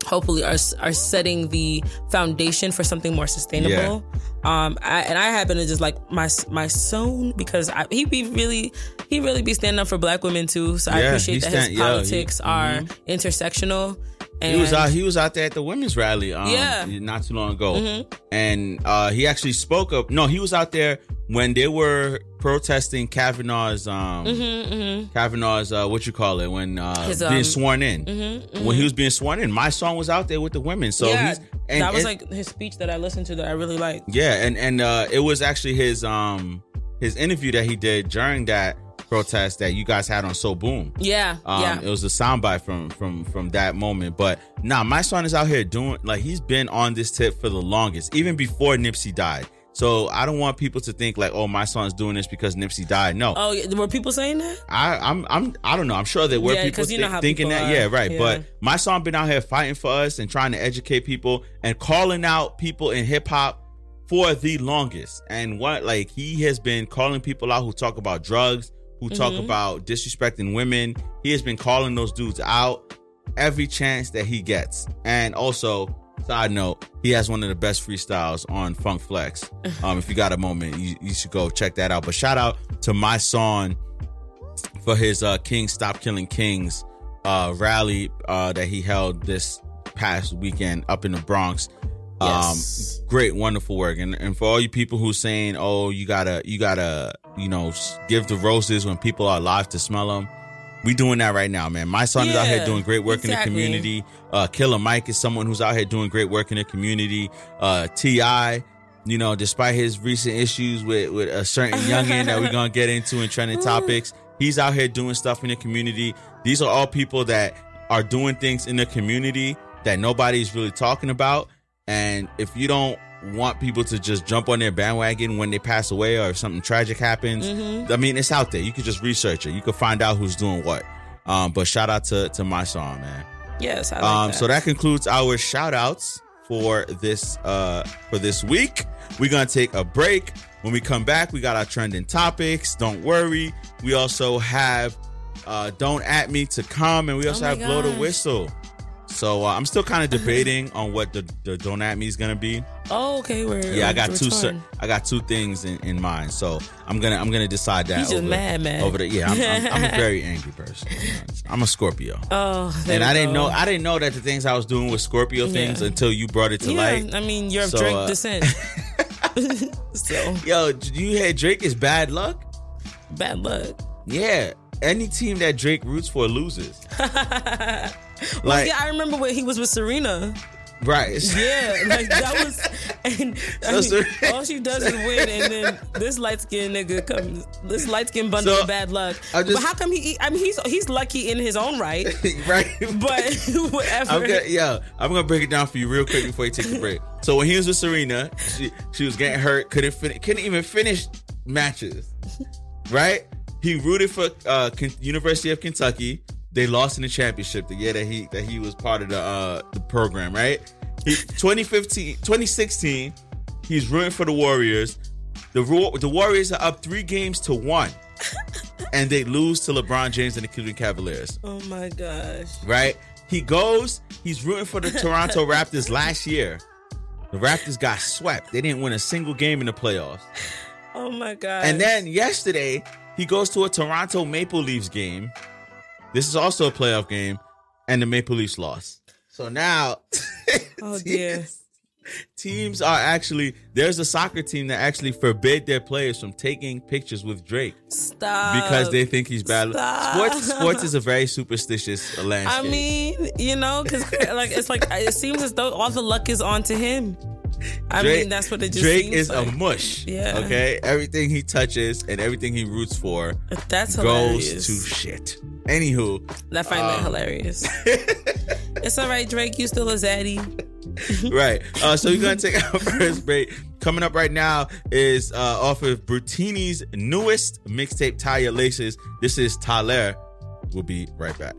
hopefully are are setting the foundation for something more sustainable. Um, I, and I happen to just like my my son because I, he be really he really be standing up for black women too. So I appreciate that stand- his yeah, he- politics are intersectional. And He was out. He was out there at the women's rally. Um, Yeah. not too long ago, Mhm. and uh, he actually spoke up. No, he was out there when they were protesting Kavanaugh's um Mhm, mhm. Kavanaugh's uh, what you call it when uh, His, being um, sworn in. mhm, When he was being sworn in, my song was out there with the women. So yeah, he's and, that was and- like his speech that I listened to that I really liked. Yeah, and and uh, it was actually his um his interview that he did during that protest that you guys had on So Boom. Yeah, Um, yeah. it was a soundbite from from from that moment. But nah, my son is out here doing like he's been on this tip for the longest, even before Nipsey died. So I don't want people to think like, oh, my son's doing this because Nipsey died. No, Oh, were people saying that? I, I'm, I'm, I don't know. I'm sure there were Yeah, people know thi- thinking people that. are. Yeah, right. Yeah. But my son been out here fighting for us and trying to educate people and calling out people in hip hop for the longest. And what, like, he has been calling people out who talk about drugs, who talk Mm-hmm. about disrespecting women. He has been calling those dudes out every chance that he gets. And also, side note, he has one of the best freestyles on Funk Flex. Um, if you got a moment, you, you should go check that out. But shout out to my son for his uh King Stop Killing Kings uh rally uh that he held this past weekend up in the Bronx. Yes. Um great wonderful work. And and for all you people who saying oh you gotta you gotta you know give the roses when people are alive to smell them we doing that right now man. My son is out here doing great work in the community. Uh killer mike is someone who's out here doing great work in the community. Uh T.I. you know despite his recent issues with with a certain youngin that we're gonna get into in trending topics he's out here doing stuff in the community. These are all people that are doing things in the community that nobody's really talking about and if you don't want people to just jump on their bandwagon when they pass away or if something tragic happens, I mean, it's out there. You could just research it. You could find out who's doing what. Um, but shout out to, to my song, man. Yes, I like Um, that. so that concludes our shout outs for this uh for this week. We're gonna take a break. When we come back, we got our trending topics. Don't worry. We also have uh Don't At Me to come, and we also Oh have Blow the. Whistle. So uh, I'm still kind of debating on what the, the Don't At Me is gonna be. oh, okay. Yeah, I got two. Cer- I got two things in, in mind. So I'm gonna I'm gonna decide that. He's just over, mad, man. Over the yeah, I'm, I'm, I'm a very angry person. I'm a Scorpio. Oh, And I didn't know I didn't know that the things I was doing with Scorpio things Yeah. until you brought it to Yeah, light. I mean, you're of So, Drake uh, descent. so Yo, you hear Drake is bad luck? bad luck. Yeah. Any team that Drake roots for loses. like yeah, I remember when he was with Serena. right. Yeah, like that was, and I mean, all she does is win, and then this light skinned nigga comes, this light skinned bundle So, of bad luck. Just- but how come he? I mean, he's he's lucky in his own right, right. but whatever. I'm gonna, yeah, I'm gonna break it down for you real quick before you take the break. So when he was with Serena, she she was getting hurt, couldn't fin- couldn't even finish matches, right? He rooted for uh, University of Kentucky. They lost in the championship the year that he that he was part of the uh, the program, right? He, 2015, 2016, he's rooting for the Warriors. The the Warriors are up three games to one, and they lose to LeBron James and the Cleveland Cavaliers oh my gosh. right? He goes, he's rooting for the Toronto Raptors last year. The Raptors got swept. They didn't win a single game in the playoffs. Oh my gosh. And then yesterday, he goes to a Toronto Maple Leafs game. This is also a playoff game, and the Maple Leafs lost. So now, oh dear. teams, are actually there's a soccer team that actually forbid their players from taking pictures with Drake Stop. because they think he's bad. Stop. Sports sports is a very superstitious uh, I mean, you know, because like it's like it seems as though all the luck is on to him. I Drake, mean, that's what it just Drake is like. a mush. Yeah. Okay. Everything he touches and everything he roots for That's goes hilarious. to shit. Anywho, I find that um, hilarious. it's all right, Drake. You still a zaddy. right. Uh, so we're gonna take our first break. Coming up right now is uh, off of Brutini's newest mixtape, Tie Your Laces. This is Tyler. We'll be right back.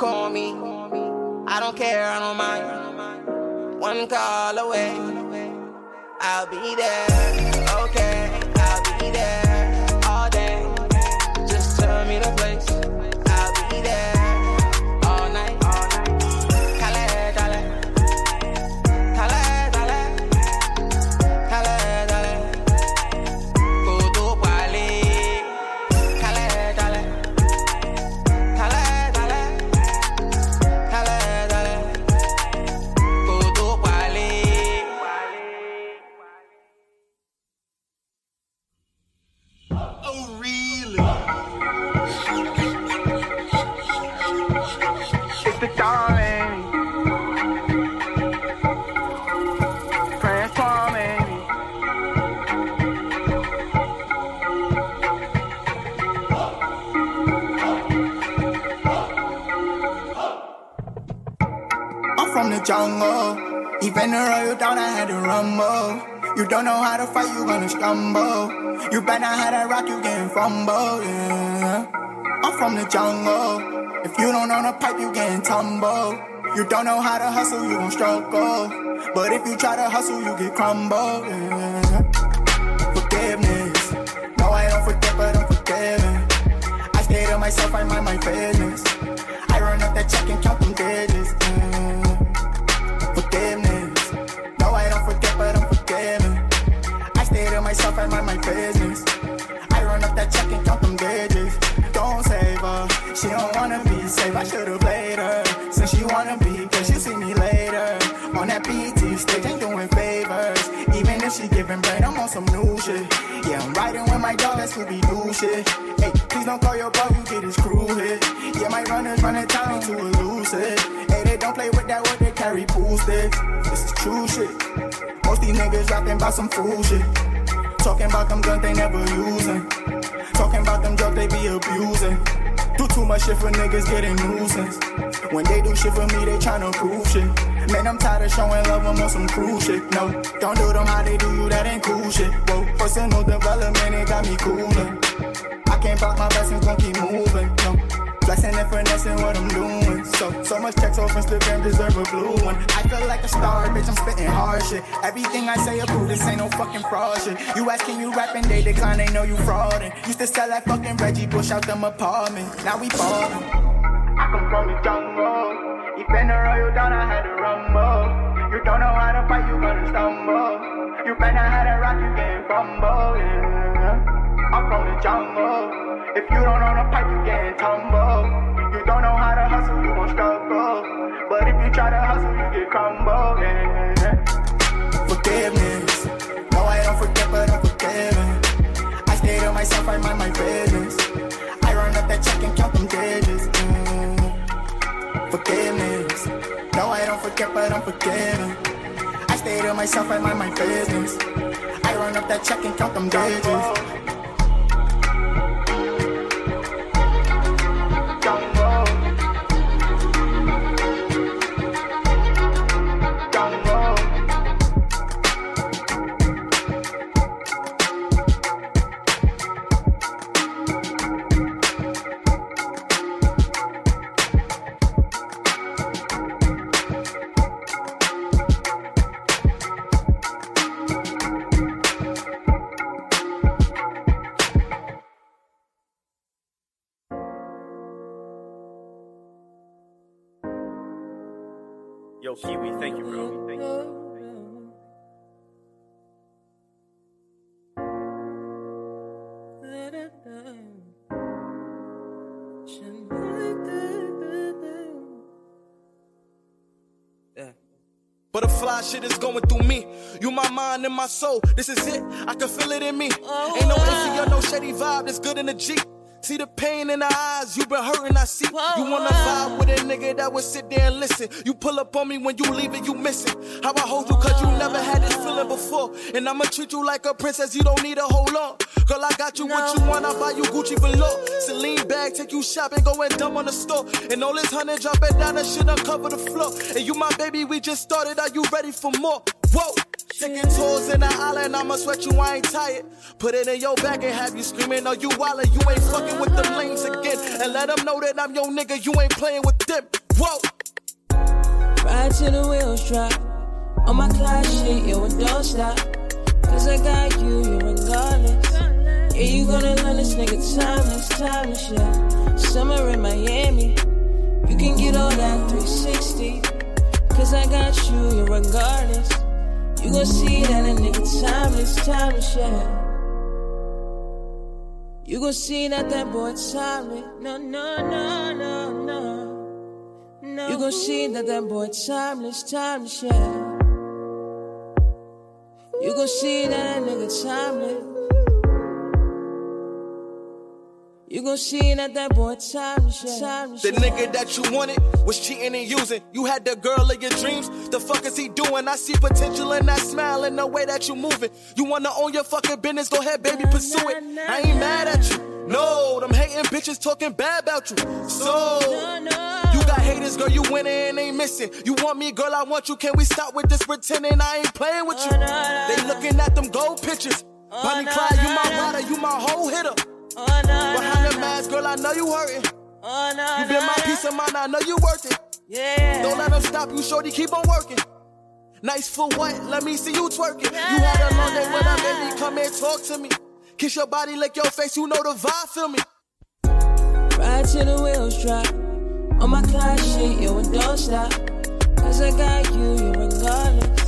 Call me. I don't care. I don't mind. One call away. I'll be there. Gonna stumble. You better how to rock, you getting fumble, yeah. I'm from the jungle. If you don't know the pipe, you getting tumble. You don't know how to hustle, you gon' struggle. But if you try to hustle, you get crumbled, yeah. Forgiveness. No, I don't forget, but I'm forgiven. I stay to myself, I mind my business. I run up that check and count them digits. yeah. I mind my business. I run up that check and count them digits. Don't save her. She don't wanna be saved. I should've played her. Since she wanna be, cause she'll see me later. On that BT stage, ain't doing favors. Even if she giving brain, I'm on some new shit. Yeah, I'm riding with my dog, that's Scooby Doo shit. Hey, please don't call your bro, you get his crew hit. Yeah, my runners running town to it. Hey, they don't play with that word, they carry pool sticks. This is true shit. Most these niggas rapping about some fool shit. Talking about them guns they never using. Talking about them drugs they be abusing. Do too much shit for niggas getting nuisance. When they do shit for me, they tryna prove shit. Man, I'm tired of showing love, I'm on some cruel shit. No, don't do them how they do you, that ain't cool shit. Whoa, personal development, it got me coolin'. I can't block my blessings, gon' keep moving. No, flexing and finessing what I'm doing. So, so much text off Instagram deserve a blue one. I feel like a star, bitch, I'm spitting hard shit. Everything I say approved, this ain't no fucking fraud shit. You asking you rapping, they decline, they know you fraudin'. Used to sell that fucking Reggie Bush out them apartment. Now we ballin'. I come from the jungle. You been roll you down, I had to rumble. You don't know how to fight, you gonna stumble. You better how to rock, you getting fumble, yeah. I'm from the jungle. If you don't know the pipe, you getting tumble. You don't know how to hustle, you gon' struggle. But if you try to hustle, you get crumbled, yeah. Forgiveness. No, I don't forget, but I'm forgiven. I stay to myself, I mind my business. I run up that check and count them digits. mm. Forgiveness. No, I don't forget, but I'm forgiven. I stay to myself, I mind my business. I run up that check and count them digits. Shit is going through me. You my mind and my soul. This is it. I can feel it in me. Ain't no AC or no shady vibe. That's good in the Jeep. See the pain in the eyes, you been hurting, I see. You wanna vibe with a nigga that would sit there and listen. You pull up on me when you leave it, you missing. How I hold you, cause you never had this feeling before. And I'ma treat you like a princess, you don't need a hold on. Girl, I got you what you want, I buy you Gucci below. Celine bag, take you shopping, go and dump on the store. And all this honey dropping down, that shit uncover the floor. And you my baby, we just started, are you ready for more? Whoa! Taking tours in the island, I'ma sweat you, I ain't tired. Put it in your bag and have you screaming, oh, you wildin', you ain't fucking with them lanes again. And let them know that I'm your nigga, you ain't playing with them. Whoa! Ride till the wheels drop. On my class shit, yo, and don't stop. Cause I got you, you regardless. Yeah, you gonna learn this nigga timeless, timeless, yeah. Summer in Miami. You can get all that 360. Cause I got you, you regardless. You gon' see that a nigga timeless, timeless, yeah. You gon' see that that boy timeless. No, no, no, no, no. No. You gon' see that that boy timeless, timeless, yeah. You gon' see that nigga timeless. You gon' see that that boy yeah. timeless. The nigga that you wanted was cheating and using. You had the girl of your dreams. The fuck is he doing? I see potential in that smile and the way that you moving. You wanna own your fucking business? Go ahead, baby, pursue it. I ain't mad at you. No, them hating bitches talking bad about you. So you got haters, girl, you winning and ain't missing. You want me, girl, I want you. Can we stop with this pretending I ain't playing with you? Oh, they looking at them gold pictures. Bonnie oh, Clyde, you my rider, you my whole hitter. Behind the mask, girl, I know you hurting. You been my peace of mind, I know you worth it. Yeah. Don't let them stop you, shorty, keep on working. Nice for what? Let me see you twerking. You had a long day with a baby, come and talk to me. Kiss your body, lick your face, you know the vibe, feel me. Ride till the wheels drop. On my class shit, yo, and don't stop. Cause I got you, you regardless.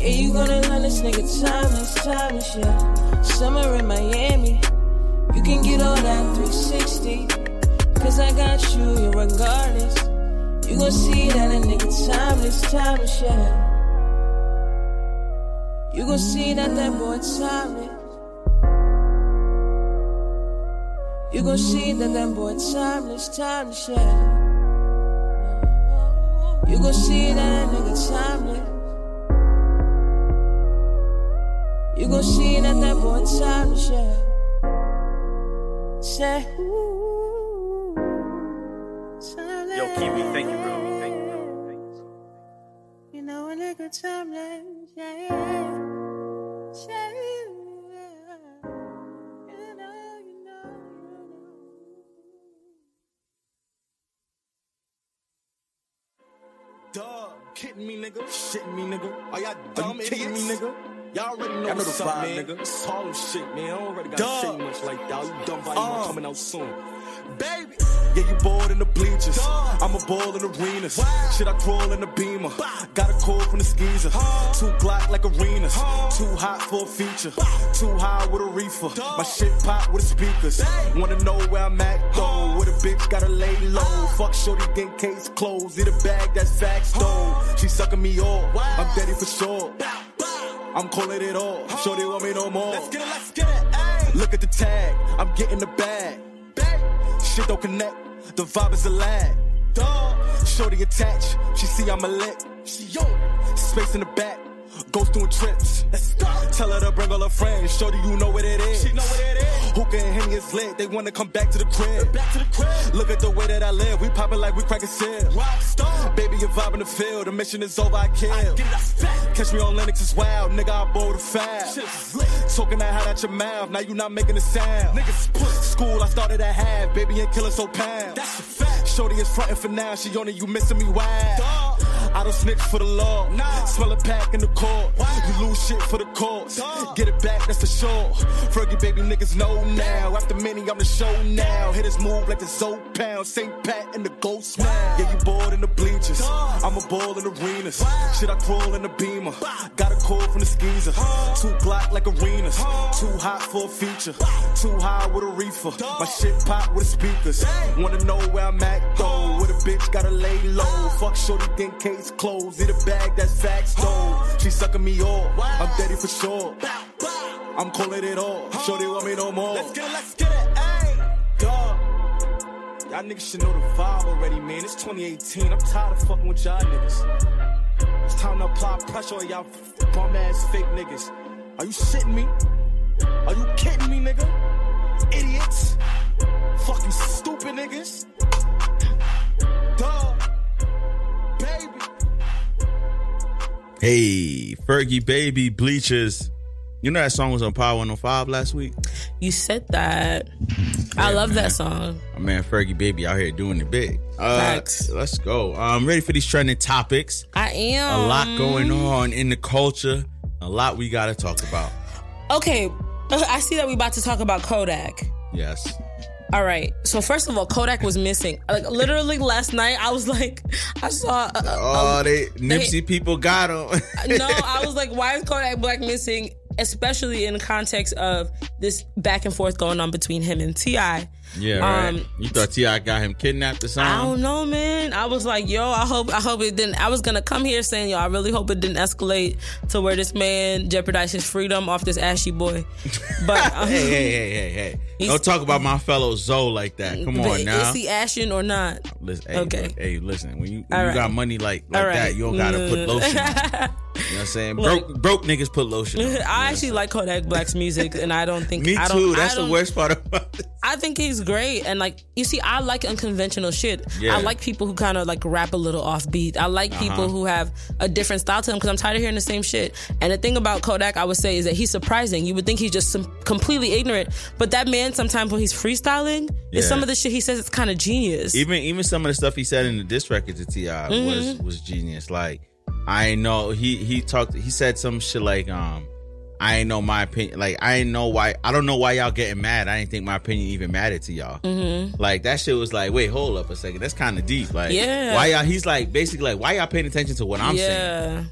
Yeah, you gonna learn this nigga timeless, timeless, yeah. Summer in Miami. You can get all that 360. Cause I got you, you regardless. You gon' see that a nigga timeless, timeless, yeah. You gon' see that that boy timeless. You gon' see that that boy timeless, timeless, yeah. You gon' see that nigga timeless. You gon' see that that boy timeless, yeah. Say, ooh. Yo, Kiwi, thank you, bro. Thank you, bro. Thank you. You know a nigga timeless, yeah. Kidding me, nigga? Shitting me, nigga? Are y'all dumb kidding me, nigga? Y'all already know Y'all know what's the up, vibe, man. nigga. It's Harlem shit, man. I already got to say much like that. You dumb vibe Uh. coming out soon. Baby, Yeah, you bored in the bleachers. I'm a ball in arenas. Shit, I crawl in the beamer. Got a call from the skeezer. Two Glock like arenas. Too hot for a feature. Too high with a reefer. My shit pop with the speakers. Wanna know where I'm at though? Where the bitch gotta lay low. Fuck shorty, think case closed. Need a bag that's facts though. She sucking me off. I'm daddy for sure. I'm calling it off. Shorty want me no more. let's get it, let's get it. Look at the tag, I'm getting the bag. Shit don't connect, the vibe is a lag. Dog, Shorty attached, she see I'm a lick. she it. Space in the back, goes doing trips. Tell her to bring all her friends, Shorty, you know what it is. She know what it is. Hookah and Henny is lit, they wanna come back to the crib. Back to the crib. Look at the way that I live, we poppin' like we crackin' seal. Rock star. Baby, you vibe in the field, the mission is over, I kill. Get it. Catch me on Lenox as wild, nigga, I bowl the lit. Talking that hot out your mouth, now you not making a sound. Niggas put. School I started at half, baby ain't killing so pound. That's a fact. Shorty is frontin' for now, she on it, you missing me wild. Dog. I don't snitch for the law. Nah. Smell a pack in the court. Wow. You lose shit for the cause. Dog. Get it back, that's for sure. Fergie baby niggas know now. After many, I'm the show now. Hitters move like the Zoe Pound. St. Pat and the Ghost now. Yeah, you bored in the bleachers. Dog. I'm a ball in arenas. Wow. Shit, I crawl in the beamer. Got a call from the skeezer. Two Glock like arenas. Too hot for a feature. Too high with a reefer. My shit pop with the speakers. Wanna know where I'm at though? Where the bitch gotta lay low. Fuck shorty, think case closed. Need a bag that's facts though. She sucking me off. I'm daddy for sure. I'm calling it off. Shorty want me no more. Let's get it, let's get it, ayy. Dog. Y'all niggas should know the vibe already, man. It's 2018. I'm tired of fucking with y'all niggas. It's time to apply pressure on y'all bum ass fake niggas. Are you shitting me? Are you kidding me, nigga? Idiots. Fucking stupid niggas. Hey, Fergie Baby Bleachers. You know that song was on Power 105 last week? You said that. I love man. that song. My man Fergie Baby out here doing it big. Uh, Facts. let's go. I'm ready for these trending topics. I am. A lot going on in the culture. A lot we got to talk about. Okay, I see that we're about to talk about Kodak. Yes. All right. So first of all, Kodak was missing. Like literally last night, I was like, I saw. A, a- Oh, uh, they Nipsey people got him. no, I was like, why is Kodak Black missing? Especially in the context of this back and forth going on between him and Ti. Yeah, right. Um, you thought T.I. got him kidnapped or something? I don't know, man. I was like, yo, I hope, I hope it didn't. I was gonna come here saying, yo, I really hope it didn't escalate to where this man jeopardized his freedom off this ashy boy. But um, hey, hey, hey, hey, hey! Don't talk about my fellow Zoe like that. Come on now. Is he ashen or not? Listen, hey, Okay. look, hey, listen. When you when you right. got money like like right. that, you don't gotta put Mm. lotion. on. You know what I'm saying? Look. broke broke niggas put lotion. on. I actually like Kodak Black's music, and I don't think Me I don't, too. That's the worst part about it. I think he's great, and like you see, I like unconventional shit. Yeah. I like people who kind of like rap a little offbeat. I like people Uh-huh. who have a different style to them because I'm tired of hearing the same shit. And the thing about Kodak, I would say, is that he's surprising. You would think he's just some, completely ignorant, but that man sometimes when he's freestyling, Yeah. is some of the shit he says it's kind of genius. Even even some of the stuff he said in the diss record to T.I. was Mhm. was genius. Like I know he he talked he said some shit like um I ain't know my opinion. Like I ain't know why I don't know why y'all getting mad. I didn't think my opinion even mattered to y'all. Mhm. Like that shit was like, wait, hold up a second. That's kind of deep. Like, Yeah. why y'all? He's like basically like, why y'all paying attention to what I'm saying? yeah.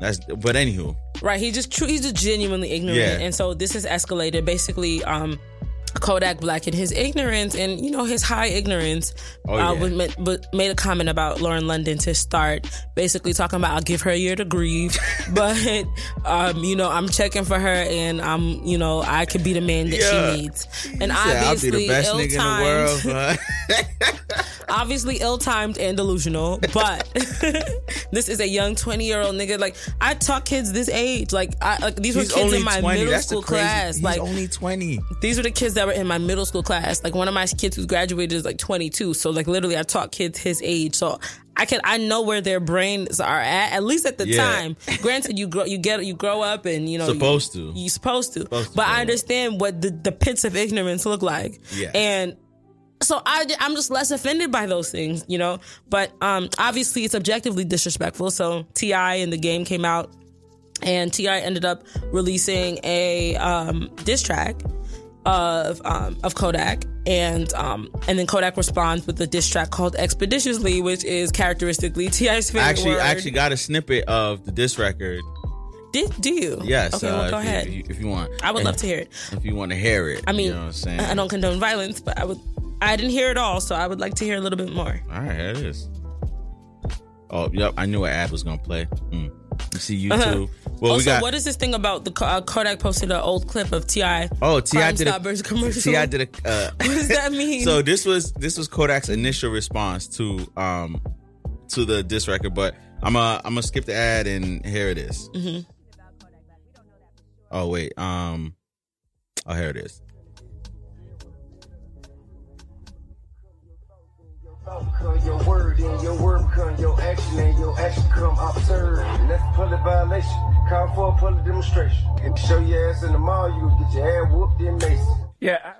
That's but anywho, Right, he just. He's just genuinely ignorant, Yeah. and so this has escalated. Basically, um, Kodak Black and his ignorance, and you know his high ignorance, Oh, uh, yeah. was but made a comment about Lauren London to start, basically talking about I'll give her a year to grieve, but um, you know I'm checking for her, and I'm you know I could be the man that Yeah. she needs, and He said, I'll be obviously the best nigga in the world. ill-timed, but- obviously ill-timed and delusional but this is a young 20 year old nigga like i taught kids this age like I, like these were kids in my 20. middle That's school class he's like only 20 these were the kids that were in my middle school class like one of my kids who's graduated is like 22 so like literally i taught kids his age so I can I know where their brains are at at least at the Yeah. time. Granted, you grow you get you grow up and you know Supposed you, to. you supposed to. Supposed to but grow I up. understand what the, the pits of ignorance look like. Yeah. And so I, I'm just less offended by those things, you know. But um, obviously, it's objectively disrespectful. So T.I. and the game came out, and T.I. ended up releasing a um, diss track of um, of Kodak, and um, and then Kodak responds with a diss track called "Expeditiously," which is characteristically T.I.'s favorite actually, word. I actually got a snippet of the diss record. Did do you? Yes. Okay, uh, well, go if ahead. If you, if you want, I would And love to hear it. If you want to hear it, I mean, you know what I'm saying. I don't condone violence, but I would. I didn't hear it all, so I would like to hear a little bit more. All right, here it is. Oh, yep. I knew an ad was gonna play. Mm. You see YouTube. Uh-huh. Well, also, we got. what is this thing about the uh, Kodak posted an old clip of T.I.? Oh, T.I. did a commercial. T.I. did a. Uh, What does that mean? so this was this was Kodak's initial response to um to the diss record, but I'm uh I'm gonna skip the ad and here it is. hmm Oh wait, um, oh here it is. Your word and your word become your action and your action come absurd. And that's a public violation. Call for a public demonstration. And show your ass in the mall, you will get your ass whooped in Mason. Yeah.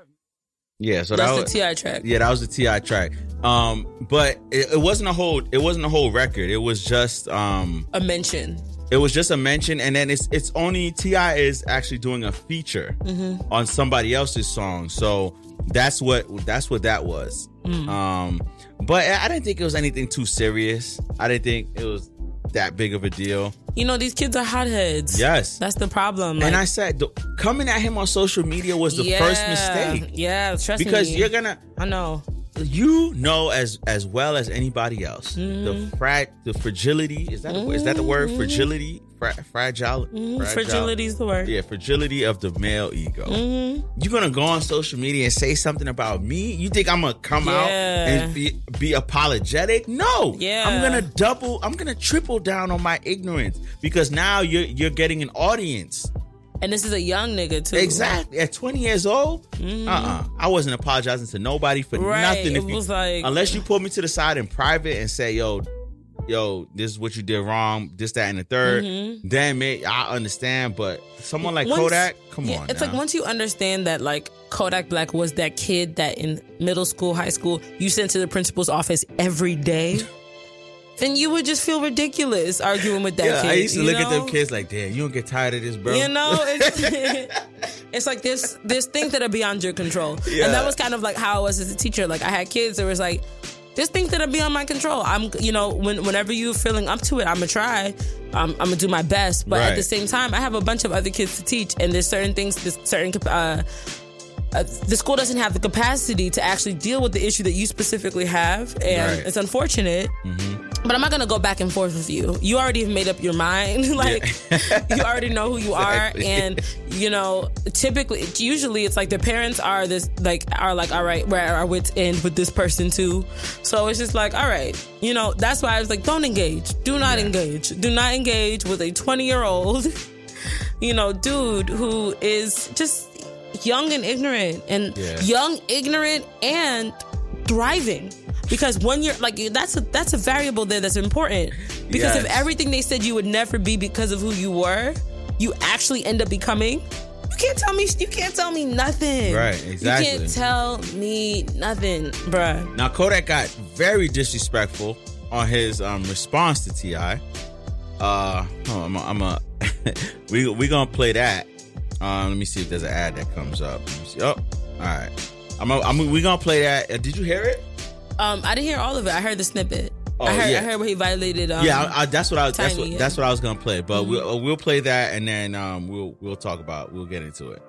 Yeah, so That's that the was, T.I. track. Yeah, that was the T.I. track. Um, but it, it wasn't a whole. It wasn't a whole record. It was just um, A mention. it was just a mention, and then it's it's only T.I. is actually doing a feature Mhm. on somebody else's song. So that's what that's what that was. Mm. Um, but I didn't think it was anything too serious. I didn't think it was that big of a deal. You know, these kids are hotheads. Yes. That's the problem. and I said, th- coming at him on social media was the first mistake. Yeah, trust because me. Because you're gonna I know. You know as as well as anybody else Mm-hmm. the fra- the fragility is that the, is that the word fragility Fra- fragile Mhm. fragile- Fragility is the word. yeah fragility of the male ego Mhm. you're gonna go on social media and say something about me you think i'm gonna come out and be, be apologetic no Yeah. i'm gonna double i'm gonna triple down on my ignorance because now you're you're getting an audience And this is a young nigga too. Exactly. At 20 years old, uh-uh. I wasn't apologizing to nobody for Right. nothing. It you, was like- unless you pull me to the side in private and say, yo, yo, this is what you did wrong, this, that, and the 3rd Mhm. Then may I understand. But someone like Once- Kodak, come yeah, on. It's now. like once you understand that like Kodak Black was that kid that in middle school, high school, you sent to the principal's office every day. Then you would just feel ridiculous arguing with that yeah, kid. I used to look at them kids like, damn, you don't get tired of this, bro. You know, it's, it's like there's things that are beyond your control, Yeah. and that was kind of like how I was as a teacher. Like I had kids that was like, there's things that are beyond my control. I'm, you know, when whenever you're feeling up to it, I'm gonna try. I'm, I'm gonna do my best, but at the same time, I have a bunch of other kids to teach, and there's certain things, there's certain. Uh, uh, the school doesn't have the capacity to actually deal with the issue that you specifically have, and Right. it's unfortunate. But I'm not gonna go back and forth with you. You already have made up your mind. like you already know who you are, and you know, typically, usually, it's like the parents are this, like, are like, all right, we're at our wits end with this person too. So it's just like, all right, you know, that's why I was like, don't engage. Do not engage. Do not engage with a 20 year old, you know, dude who is just young and ignorant, and Yeah. young, ignorant, and thriving. Because when you're like that's a that's a variable there that's important. Because if everything they said you would never be because of who you were, you actually end up becoming. You can't tell me you can't tell me nothing. Right, exactly. You can't tell me nothing, bruh. Now Kodak got very disrespectful on his um, response to T.I. Uh, on, I'm a, I'm a we we gonna play that. Um, let me see if there's an ad that comes up. Let me see. Oh, all right. I'm a, I'm a, we gonna play that. Uh, did you hear it? Um, I didn't hear all of it. I heard the snippet. Oh, I heard yeah. I heard where he violated. Um, yeah, I, I, that's what I that's what that's what I was gonna play. But Mhm. we'll we'll play that and then um we'll we'll talk about we'll get into it.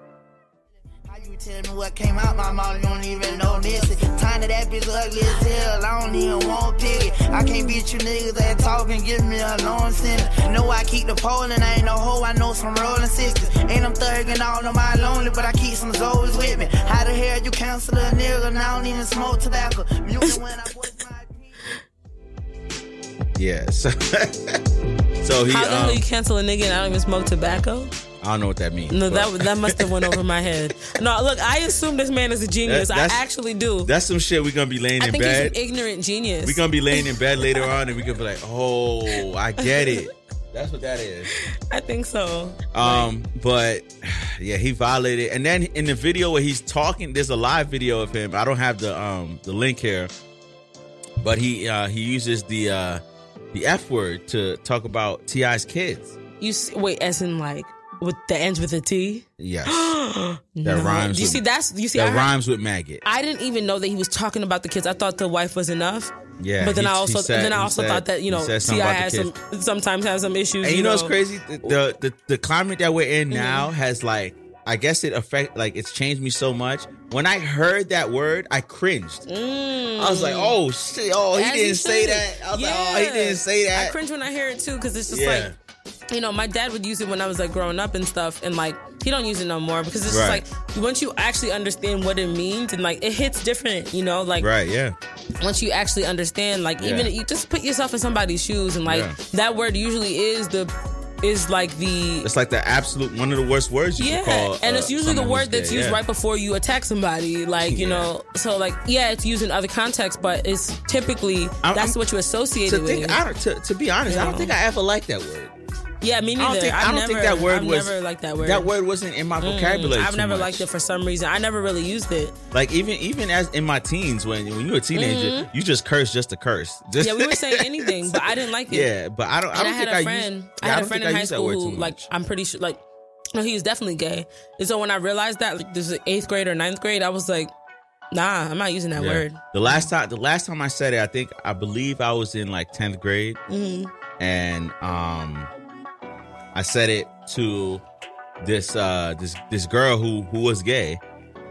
Tell me what came out my mouth, you don't even know this. Time that that bitch ugly as hell, I don't even want pity. I can't beat you niggas that talk and give me a long sentence. Know I keep the pole and I ain't no hoe, I know some rolling sisters. Ain't I'm thugging all of my lonely, but I keep some Zoes with me. How the hell you cancel a nigga and I don't even smoke tobacco? Mute when I Yeah. So so he How the hell um, you cancel a nigga and I don't even smoke tobacco? I don't know what that means. No, but- that that must have went over my head. No, look, I assume this man is a genius. That- I actually do. That's some shit we're gonna be laying I in think bed. he's an ignorant genius. We're gonna be laying in bed later on and we gonna be like, oh, I get it. That's what that is. I think so. Um, but yeah, he violated. And then in the video where he's talking, there's a live video of him. I don't have the um the link here, but he uh he uses the uh the F word to talk about T.I's kids. You see, wait, as in like with the ends with a T. Yes, that that rhymes. You with, see, that's you see. I, that heard- rhymes with maggot. I didn't even know that he was talking about the kids. I thought the wife was enough. Yeah, but then he- I also said- then I also said- thought that you know T.I something about the has some sometimes has some issues. And you know what's know. crazy? The, the the climate that we're in Mm-hmm. now has like I guess it affect like it's changed me so much. When I heard that word, I cringed. I was like, oh shit, oh he As didn't say that. I was like, oh he didn't say that. I cringe when I hear it too because it's just Yeah. like, you know, my dad would use it when I was like growing up and stuff, and like he don't use it no more because it's Right. just like once you actually understand what it means and like it hits different, you know, like right, yeah. once you actually understand, like even Yeah. you just put yourself in somebody's shoes and like Yeah. that word usually is the is like the It's like the absolute one of the worst words you yeah, can call. and uh, it's usually the word that's used yeah. right before you attack somebody. Like you Yeah. know, so like yeah, it's used in other contexts, but it's typically I'm- that's I'm- what you associate it think, with. I to, to be honest, I don't think I ever liked that word. Yeah, me I neither. don't think, I don't never, think that word I've was never liked that word. That word wasn't in my Mm, vocabulary. I've too never much. liked it for some reason. I never really used it. Like even even as in my teens, when when you were a teenager, Mhm. you just curse just to curse. Just, Yeah, we were saying anything, but I didn't like it. Yeah, but I don't. I and don't I had think a I friend. Used, I had a friend in high school who, like. I'm pretty sure, like, no, he was definitely gay. And so when I realized that, like, this is eighth grade or ninth grade, I was like, nah, I'm not using that Yeah. word. The last time, the last time I said it, I think I believe I was in like tenth grade, hmm and um, I said it to this uh this this girl who who was gay,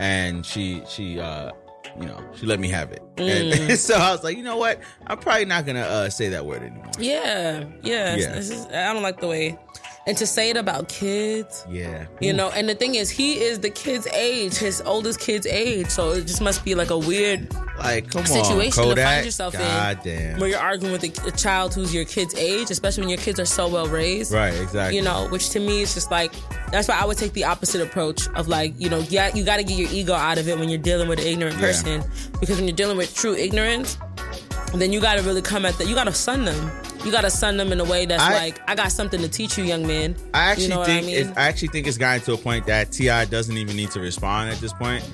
and she she uh you know, she let me have it. Mm. And so I was like, you know what? I'm probably not gonna uh, say that word anymore. Yeah, yeah. Yeah. just- I don't like the way, and to say it about kids. Yeah. You know, and the thing is, he is the kid's age, his oldest kid's age. So it just must be like a weird Like, come on, situation to Kodak. find yourself God in, damn. where you're arguing with a, a child who's your kid's age, especially when your kids are so well raised. Right, exactly. You know, which to me is just like that's why I would take the opposite approach of like, you know, yeah, you got to get your ego out of it when you're dealing with an ignorant Yeah. person, because when you're dealing with true ignorance, then you got to really come at that. You got to sun them. You got to sun them in a way that's I- like, I got something to teach you, young man. I actually you know think I mean? I actually think it's gotten to a point that T.I doesn't even need to respond at this point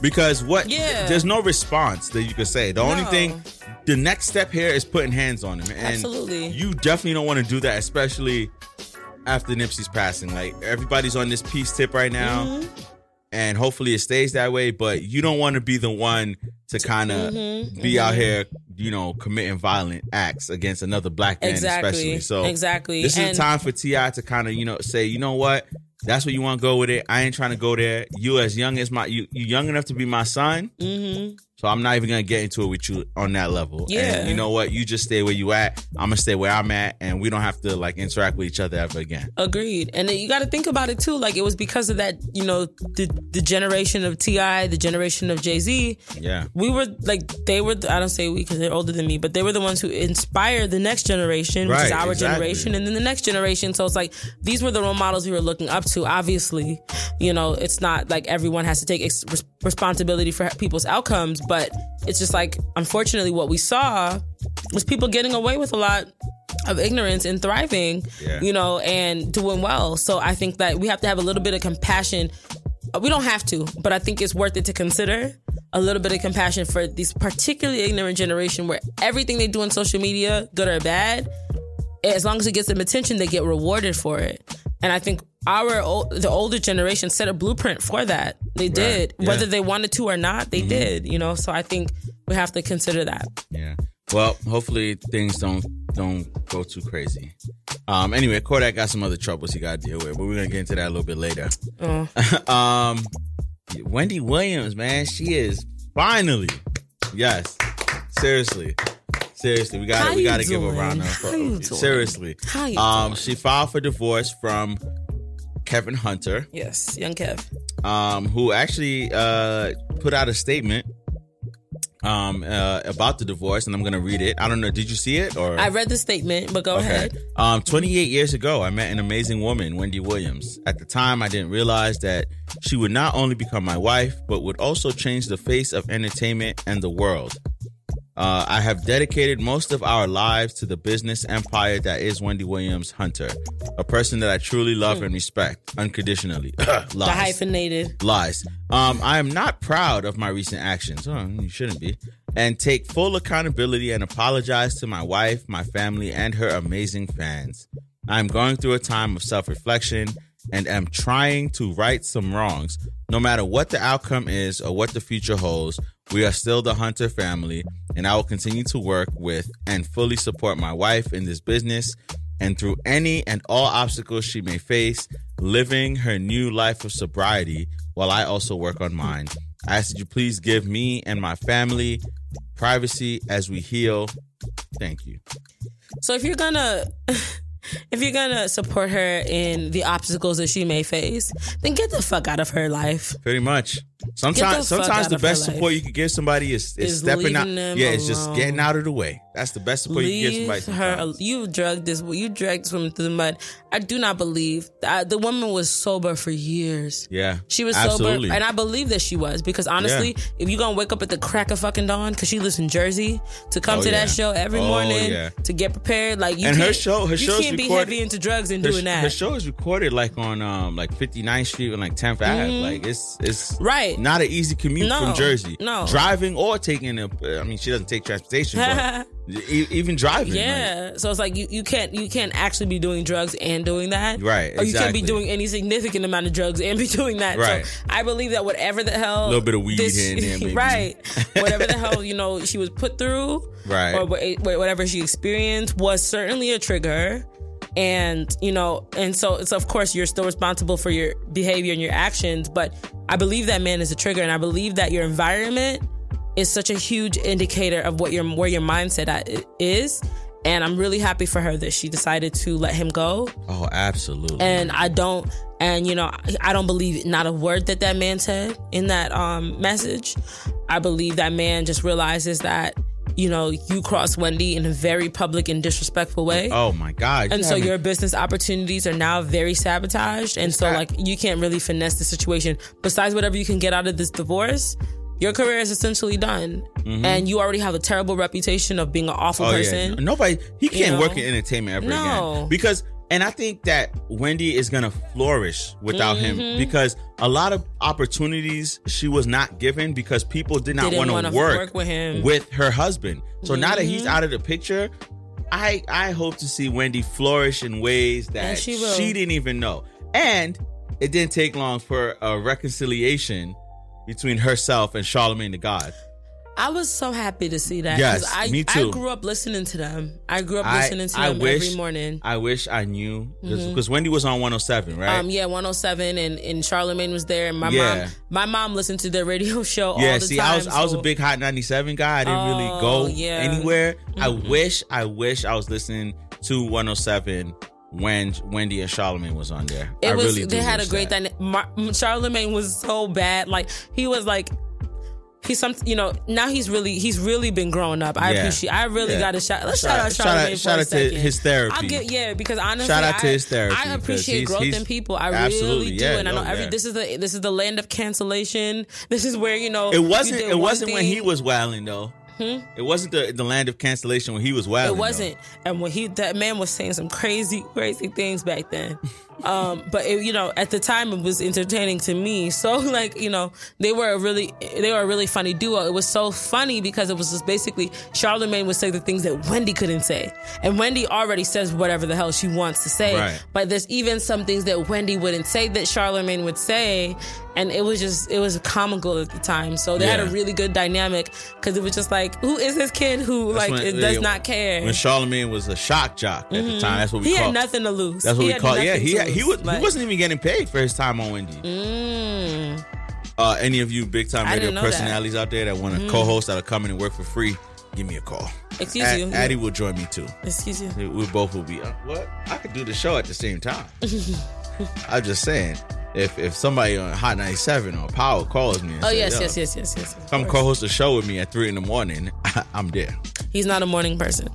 because what? Yeah. There's no response that you could say. The only thing, the next step here is putting hands on him, and Absolutely. you definitely don't want to do that, especially after Nipsey's passing. Like everybody's on this peace tip right now. Mm-hmm. And hopefully it stays that way, but you don't want to be the one to kind of Mhm, be out mhm. here, you know, committing violent acts against another black man, Exactly, especially. So exactly. this is And- the time for T.I to kind of, you know, say, you know what, that's where you want to go with it. I ain't trying to go there. You as young as my, you, you young enough to be my son. Mm-hmm. So I'm not even gonna get into it with you on that level. Yeah. And you know what? You just stay where you at. I'm gonna stay where I'm at, and we don't have to like interact with each other ever again. Agreed. And then you got to think about it too. Like it was because of that, you know, the the generation of T.I, the generation of Jay Z. Yeah. We were like they were. I don't say we because they're older than me, but they were the ones who inspired the next generation, which is our exactly. generation, and then the next generation. So it's like these were the role models we were looking up to. Obviously, you know, it's not like everyone has to take ex- responsibility for people's outcomes, but it's just like unfortunately what we saw was people getting away with a lot of ignorance and thriving, Yeah. you know, and doing well. So I think that we have to have a little bit of compassion. We don't have to, but I think it's worth it to consider a little bit of compassion for these particularly ignorant generation where everything they do on social media, good or bad, as long as it gets them attention, they get rewarded for it. And I think our ol- the older generation set a blueprint for that. They did, Yeah. whether they wanted to or not, they did. You know, so I think we have to consider that. Yeah. Well, hopefully things don't don't go too crazy. Um. Anyway, Kodak got some other troubles he got to deal with, but we're gonna get into that a little bit later. Oh. um, Wendy Williams, man, she is finally, yes, seriously, seriously, we got to we got to give a round of applause. seriously. Um, she filed for divorce from Kevin Hunter, Yes, young Kev. um, who actually uh put out a statement um uh, about the divorce, and I'm gonna read it. I don't know, did you see it or? I read the statement, but go ahead. Um, 28 years ago, I met an amazing woman, Wendy Williams. At the time, I didn't realize that she would not only become my wife, but would also change the face of entertainment and the world. Uh, I have dedicated most of our lives to the business empire that is Wendy Williams Hunter, a person that I truly love and respect unconditionally. The hyphenated. Lies. Um, I am not proud of my recent actions. Oh, you shouldn't be. And take full accountability and apologize to my wife, my family, and her amazing fans. I'm going through a time of self reflection and am trying to right some wrongs. No matter what the outcome is or what the future holds, we are still the Hunter family, and I will continue to work with and fully support my wife in this business and through any and all obstacles she may face, living her new life of sobriety while I also work on mine. I ask that you please give me and my family privacy as we heal. Thank you. So if you're gonna if you're gonna support her in the obstacles that she may face, then get the fuck out of her life. Pretty much. Sometimes, the sometimes the best life. support you can give somebody is, is, Is stepping out. Yeah, it's just getting out of the way. That's the best support you can give Leave somebody. her. sometimes. You drugged this. You dragged this woman through the mud. I do not believe I, the woman was sober for years. Yeah, She was absolutely. sober, and I believe that she was because honestly, if you're gonna wake up at the crack of fucking dawn, because she lives in Jersey, to come Oh, to yeah. that show every Oh, morning yeah. to get prepared, like you and her can't- show, her you show's can't be recorded- heavy into drugs and her, doing that. Her show is recorded like on um like 59th Street and like 10th Ave. Mhm. Like it's it's Right. Not an easy commute No, from Jersey. no. driving or taking a. I mean, she doesn't take transportation, but e- even driving. like, Yeah, so it's like you, you can't you can't actually be doing drugs and doing that, Right, Or you can't be doing any significant amount of drugs and be doing that. Right. So I believe that whatever the hell, A little bit of weed here and there, right? Whatever the hell you know she was put through, Right. or wha- whatever she experienced was certainly a trigger. And you know, and so it's of course you're still responsible for your behavior and your actions, but I believe that man is a trigger, and I believe that your environment is such a huge indicator of what your where your mindset at is. And I'm really happy for her that she decided to let him go. Oh, absolutely. And I don't, and you know, I don't believe not a word that that man said in that um, message. I believe that man just realizes that you know you cross Wendy in a very public and disrespectful way. Oh my God! And You so haven't- your business opportunities are now very sabotaged, and so like you can't really finesse the situation. Besides whatever you can get out of this divorce, your career is essentially done, Mhm. and you already have a terrible reputation of being an awful Oh, person. Yeah. Nobody he can't work know? in entertainment ever No. again. Because and I think that Wendy is gonna flourish without him Mhm. because a lot of opportunities she was not given because people did not want wanna work, work with him. with her husband. So now that he's Mhm. out of the picture, I I hope to see Wendy flourish in ways that And she didn't even know. And it didn't take long for a reconciliation between herself and Charlemagne the God. I was so happy to see that. Yes, I, me too. I grew up listening to them. I grew up I- listening to I them wish- every morning. I wish I knew because Mhm. Wendy was on 107, right? Um, yeah, 107 and, and Charlemagne was there. And my Yeah. mom, my mom listened to the radio show all yeah, the see, time. I was I was a big Hot 97 guy. I didn't really Oh, go yeah. anywhere. I Mhm. wish I wish I was listening to 107 when Wendy and Charlemagne was on there. It I was. really they had a great that. dynamic. Mar- Charlemagne was so bad. Like he was like. He's some, you know. Now he's really, he's really been growing up. I Yeah. appreciate. I really Yeah. got to shout. Let's Shout out- out shout out- shout for out a to second. his therapy. I get yeah, because honestly, Shout out to I- his therapy, I appreciate he's- growth he's- in people. I really do, yeah, and I know no, every. This is the this is the land of cancellation. This is where you know It wasn't. It wasn't when he was wilding though. Hmm? It wasn't the the land of cancellation when he was wilding. It wasn't. And when he that man was saying some crazy, crazy things back then. um, but it, you know, at the time it was entertaining to me. So like, you know, they were a really they were a really funny duo. It was so funny because it was just basically Charlemagne would say the things that Wendy couldn't say. And Wendy already says whatever the hell she wants to say. Right. But there's even some things that Wendy wouldn't say that Charlemagne would say. And it was just, it was comical at the time. So they had a really good dynamic because it was just like, who is this kid who That's like when- does yeah, not care? When Charlemagne was a shock jock at the Mhm. time. That's what we call. he call. had nothing to lose. That's what He we had call. Yeah, nothing he he was he wasn't even getting paid for his time on Wendy. Mm. Uh, any of you big time radio didn't that. personalities out there that want to Mhm. co-host that'll come in and work for free, give me a call. Excuse Ad- you. Addie will join me too. Excuse you. We both will be. Uh, what? I could do the show at the same time. I'm just saying, if if somebody on Hot 97 or Power calls me, and oh say, yes, "Yo, yes, yes, yes, yes. come co-host a show with me at three in the morning, I'm there. He's not a morning person.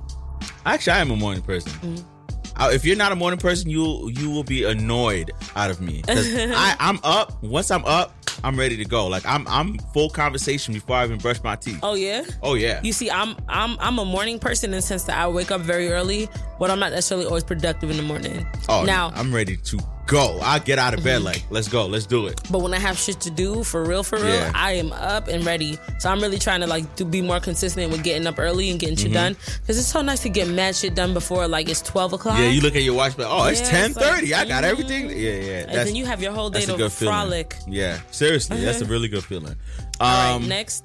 Actually, I am a morning person. Mm-hmm. If you're not a morning person, you you will be annoyed out of me because I'm up. Once I'm up, I'm ready to go. Like I'm I'm full conversation before I even brush my teeth. Oh yeah. Oh yeah. You see, I'm I'm I'm a morning person in the sense that I wake up very early, but I'm not necessarily always productive in the morning. Oh, now, I'm ready to go. I get out of bed like, let's go, let's do it. but when I have shit to do for real, for real, Yeah. I am up and ready. So I'm really trying to like to be more consistent with getting up early and getting shit Mhm. done because it's so nice to get mad shit done before like it's twelve o'clock. Yeah, you look at your watch, but oh, it's Yeah, ten it's like. I got mhm. everything. Yeah, yeah. and then you have your whole day that's to good feeling. frolic. Yeah, seriously, that's a Mhm. really good feeling. All Um, right, next.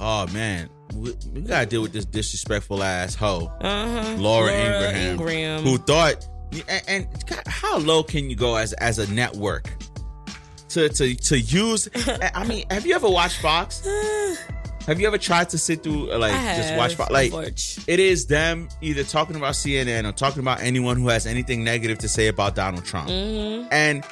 Oh man, we, we gotta deal with this disrespectful ass hoe, Uh-huh. Laura, Laura Ingraham, Ingraham. who thought. And, and how low can you go as as a network to to to use? I mean, have you ever watched Fox? Have you ever tried to sit through uh, like just watch Fox? Like watch. it is them either talking about CNN or talking about anyone who has anything negative to say about Donald Trump. Mhm. And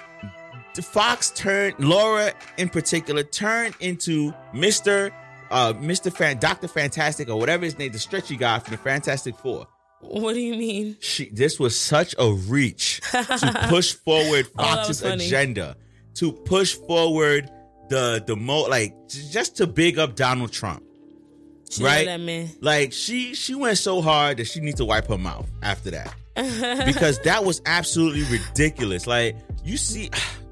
Fox turned Laura in particular turned into Mr. Uh, Mr. Fan, Dr. Fantastic or whatever his name, the stretchy guy from the Fantastic Four. What do you mean? She, this was such a reach to push forward Oh, Fox's funny. agenda, to push forward the the mo like just to big up Donald Trump. She right? Like she she went so hard that she needs to wipe her mouth after that because that was absolutely ridiculous. Like you see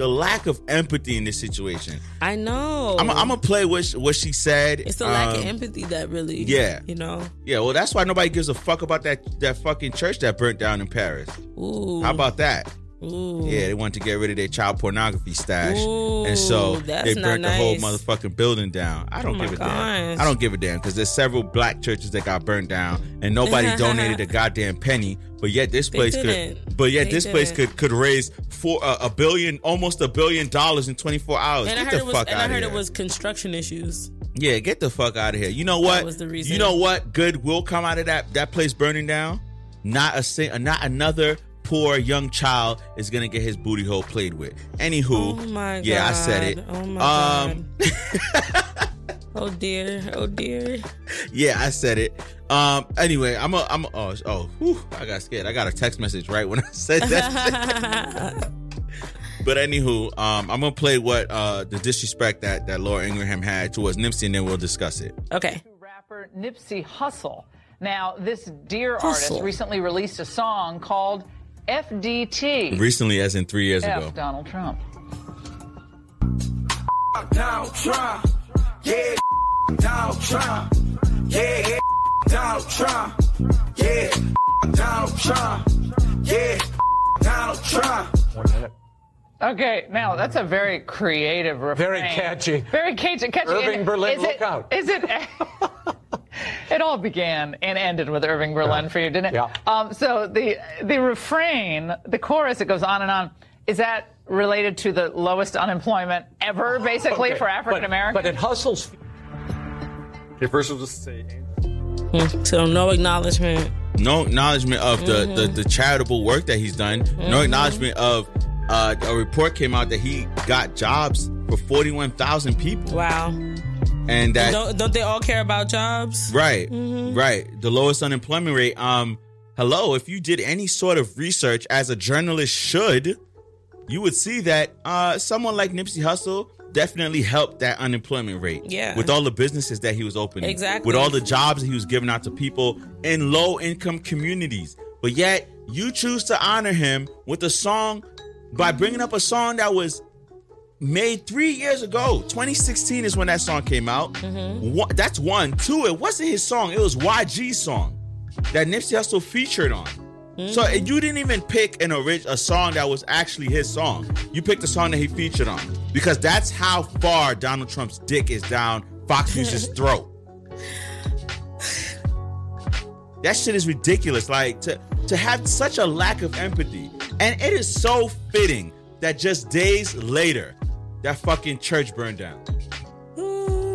the lack of empathy in this situation. I know. I'm gonna play what she, what she said. It's the lack of Um, empathy that really, yeah. you know. Yeah, well, that's why nobody gives a fuck about that that fucking church that burnt down in Paris. Ooh. How about that? Ooh. Yeah, they wanted to get rid of their child pornography stash, Ooh, and so they burnt the whole motherfucking building down. I don't Oh give a damn. I don't give a damn because there's several black churches that got burnt down, and nobody donated a goddamn penny. But yet this place could, but yet They this place didn't. could could raise for uh, a billion, almost a billion dollars in 24 hours. And I Get heard the it was, fuck and I heard here. it was construction issues. Yeah, get the fuck out of here. You know what? was the reason. You know what? Good will come out of that that place burning down. Not a not another poor young child is gonna get his booty hole played with. Anywho, Oh my god. yeah, I said it. Oh my um, god. oh dear. Oh dear. yeah, I said it. Um, anyway, I'm a, I'm a, oh, oh, whew, I got scared. I got a text message right when I said that. but anywho, um, I'm gonna play what uh the disrespect that that Laura Ingraham had towards Nipsey, and then we'll discuss it. Okay. rapper Nipsey Hussle. Now, this dear Hussle. artist recently released a song called FDT. Recently, as in three years F ago. Donald Trump. Donald Trump. Yeah, Donald Trump. Yeah, yeah, Donald Trump. Yeah, Donald Trump. Yeah, Donald Trump. One minute. Okay, now that's a very creative refrain. Very catchy. Very catchy. catchy. Irving And Berlin, is it- out. Is it? it all began and ended with Irving Berlin for you, didn't it? Yeah. Um, so the the refrain, the chorus, it goes on and on. Is that related to the lowest unemployment ever, basically, Okay, for African Americans? But, but it hustles. Okay, first we'll just say. Hmm, So no acknowledgement. no acknowledgement of the, the Mhm. the charitable work that he's done. No Mhm. acknowledgement of uh, a report came out that he got jobs for forty one thousand people, Wow. And that don't don't they all care about jobs? right, Mhm. right, the lowest unemployment rate. Um, hello, if you did any sort of research as a journalist should, you would see that uh, someone like Nipsey Hussle definitely helped that unemployment rate. Yeah. with all the businesses that he was opening, Exactly. with all the jobs that he was giving out to people in low income communities. But yet, you choose to honor him with a song by bringing up a song that was made three years ago. 2016 is when that song came out. Mm-hmm. One, that's one. Two, it wasn't his song, it was YG's song that Nipsey Hussle featured on. Mm-hmm. So you didn't even pick an orig- a song that was actually his song. You picked a song that he featured on because that's how far Donald Trump's dick is down Fox News's throat. That shit is ridiculous. Like to to have such a lack of empathy, and it is so fitting that just days later, that fucking church burned down.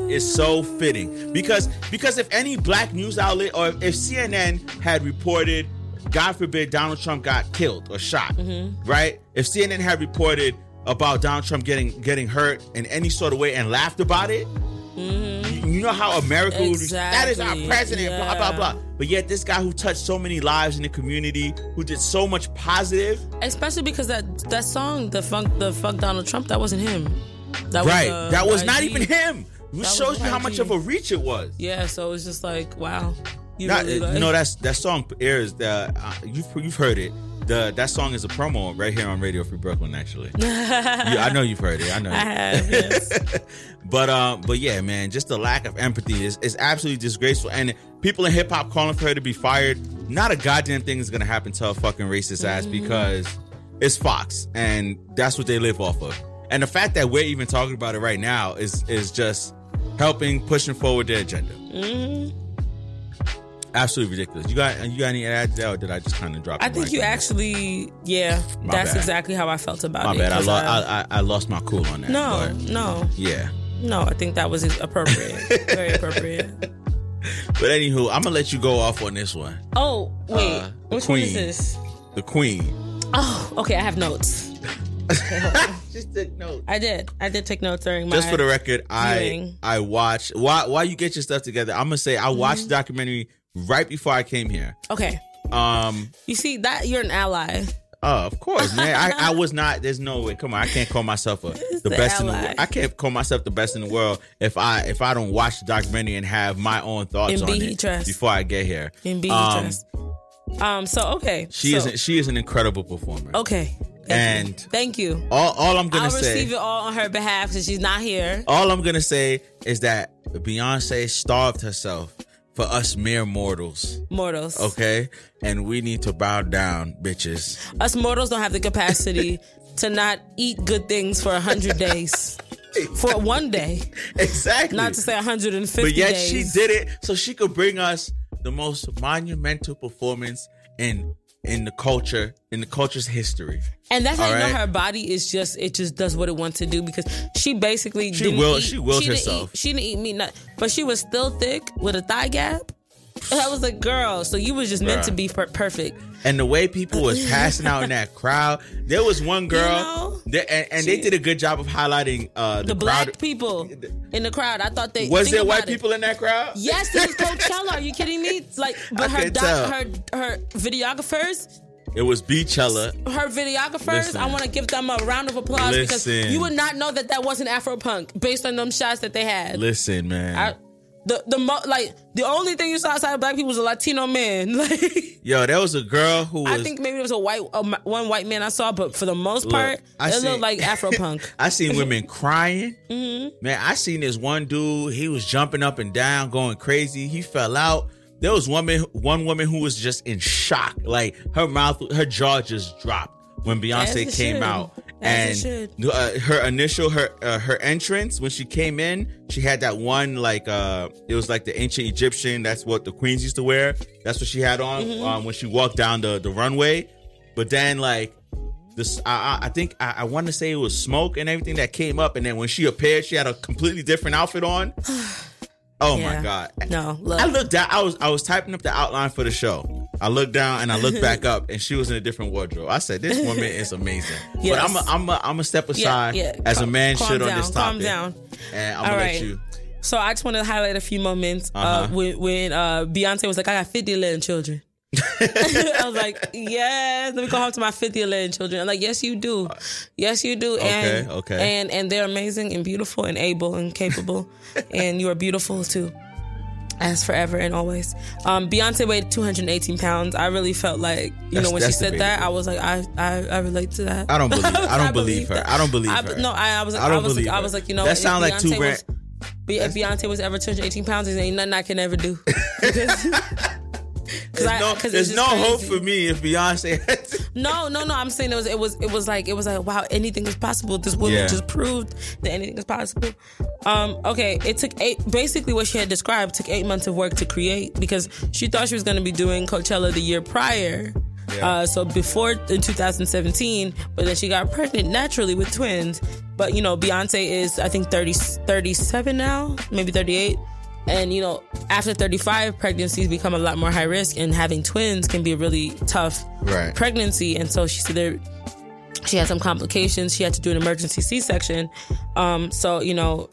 It's so fitting because because if any black news outlet or if CNN had reported, God forbid, Donald Trump got killed or shot, mm-hmm. right? If CNN had reported about Donald Trump getting getting hurt in any sort of way and laughed about it, you, you know how America would be, that is our Exactly, president, blah blah blah. But yet this guy who touched so many lives in the community, who did so much positive, Especially because that that song, the funk, the fuck Donald Trump, that wasn't him. That right? uh, that was not even him. Which shows you how much of a reach it was. Yeah, so it's just like, wow. You Not, really you like- know that's that song airs the uh, you've you've heard it. The that song is a promo right here on Radio Free Brooklyn. Actually, yeah, I know you've heard it. I know. I have, yes. but um, but yeah, man, just the lack of empathy is is absolutely disgraceful. And people in hip hop calling for her to be fired. Not a goddamn thing is gonna happen to her fucking racist ass Mhm. because it's Fox, and that's what they live off of. And the fact that we're even talking about it right now is is just helping pushing forward their agenda. Mhm. Absolutely ridiculous. You got you got any that, or did I just kind of drop? I think mic you that? actually, yeah, My that's bad. exactly how I felt about My it. My bad. I, lo- uh, I, I I lost my cool on that. no, no, yeah. No. I think that was appropriate, very appropriate. But anywho, I'm gonna let you go off on this one. Oh wait, Uh, the which one is queen. this? The Queen. Oh, okay. I have notes. Just took notes. I did. I did take notes during my. Just for the record, I viewing. I watched Why while you get your stuff together. I'm gonna say I watched Mm-hmm. the documentary right before I came here. Okay. Um. You see that you're an ally. Oh, of course, man. I, I was not. There's no way. Come on, I can't call myself a, the, the best in the world. I can't call myself the best in the world if I if I don't watch the documentary and have my own thoughts on it trust. before I get here. In be Um, trust. Um. So okay. She so, is she is an incredible performer. Okay. Thank and you. thank you. all all I'm gonna I'll say. receive it all on her behalf because she's not here. All I'm gonna say is that Beyonce starved herself for us mere mortals. Mortals. Okay? And we need to bow down, bitches. Us mortals don't have the capacity to not eat good things for a hundred days. For one day. Exactly. Not to say 150 But yet days. she did it so she could bring us the most monumental performance in in the culture, in the culture's history. And that's how you know her body is just it just does what it wants to do because she basically She didn't will- eat, she willed didn't herself. Eat, she didn't eat meat, not, but she was still thick with a thigh gap. And I was like, girl, so you was just meant to be per- perfect. And the way people was passing out in that crowd, there was one girl, that- and, and they did a good job of highlighting uh, the, The black crowd. people in the crowd, I thought they Was there white it. people in that crowd? Yes, it was Coachella. Are you kidding me? Like, but her doc, her her videographers, It was Beachella. her videographers. Listen. I want to give them a round of applause because you would not know that that wasn't Afro punk based on them shots that they had. Listen, man. I, the the mo- like the only thing you saw outside of black people was a Latino man. Like Yo, there was a girl who was. I think maybe there was a white one white man I saw, but for the most Look, part, I it seen- looked like Afro punk. I seen women crying. hmm Man, I seen this one dude. He was jumping up and down, going crazy. He fell out. There was woman, one woman who was just in shock. Like her mouth, her jaw just dropped when Beyonce came should. out. As and uh, her initial her uh, her entrance when she came in, she had that one like uh it was like the ancient Egyptian. That's what the queens used to wear. That's what she had on Mm-hmm. um, when she walked down the the runway. But then like this, I, I I think I, I want to say it was smoke and everything that came up, and then when she appeared, she had a completely different outfit on. Oh Yeah. my god! No, look. I looked down. I was I was typing up the outline for the show. I looked down and I looked back up, and she was in a different wardrobe. I said, "This woman is amazing." Yes. But I'm a, I'm a, I'm a step aside yeah. as a man calm should on this topic. Calm down. And I'm All gonna right. let you. So I just want to highlight a few moments uh Uh-huh. when when uh, Beyonce was like, "I got 50 little children." I was like, "Yes, let me go home to my 50 little children." I'm like, "Yes, you do. Yes, you do." And, Okay, okay. And and they're amazing and beautiful and able and capable, and you are beautiful too. As forever and always. Um, Beyonce weighed 218 pounds. I really felt like, you That's- know, when she said that. I was like, I, I, I relate to that. I don't believe. I don't believe her. that. I don't believe I- her. No, I, I was like, I I, don't was believe like, I was like, you know, That if sound like two grand- Be- if Beyonce was ever 218 pounds, there ain't nothing I can ever do. Because There's I- no, 'cause there's no hope for me if Beyonce. no, no, no. I'm saying it was, it was, it was like, it was like, wow, anything is possible. This woman Yeah. just proved that anything is possible. Um, okay, it took eight. Basically, what she had described took eight months of work to create because she thought she was going to be doing Coachella the year prior. Yeah. Uh, so before in 2017, but then she got pregnant naturally with twins. But you know, Beyonce is I think 30, 37 now, maybe 38. And you know, after 35, pregnancies become a lot more high risk, and having twins can be a really tough Right. pregnancy. And so she said there, she had some complications. She had to do an emergency C-section. Um, so you know,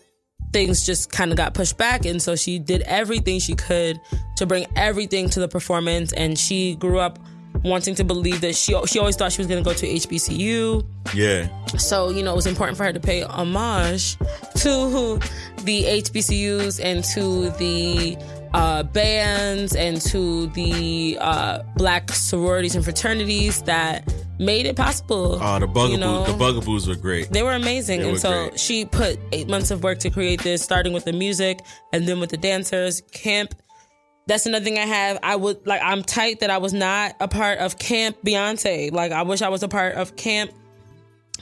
things just kind of got pushed back, and so she did everything she could to bring everything to the performance. And she grew up wanting to believe that she she always thought she was going to go to HBCU. yeah. So, you know, it was important for her to pay homage to the HBCUs and to the uh, bands and to the uh, black sororities and fraternities that made it possible. Oh, the bugaboo, you know? the bugaboos were great. They were amazing. They and were so great. she put eight months of work to create this, starting with the music and then with the dancers. Camp. That's another thing I have. I would like I'm tight that I was not a part of Camp Beyonce. Like I wish I was a part of Camp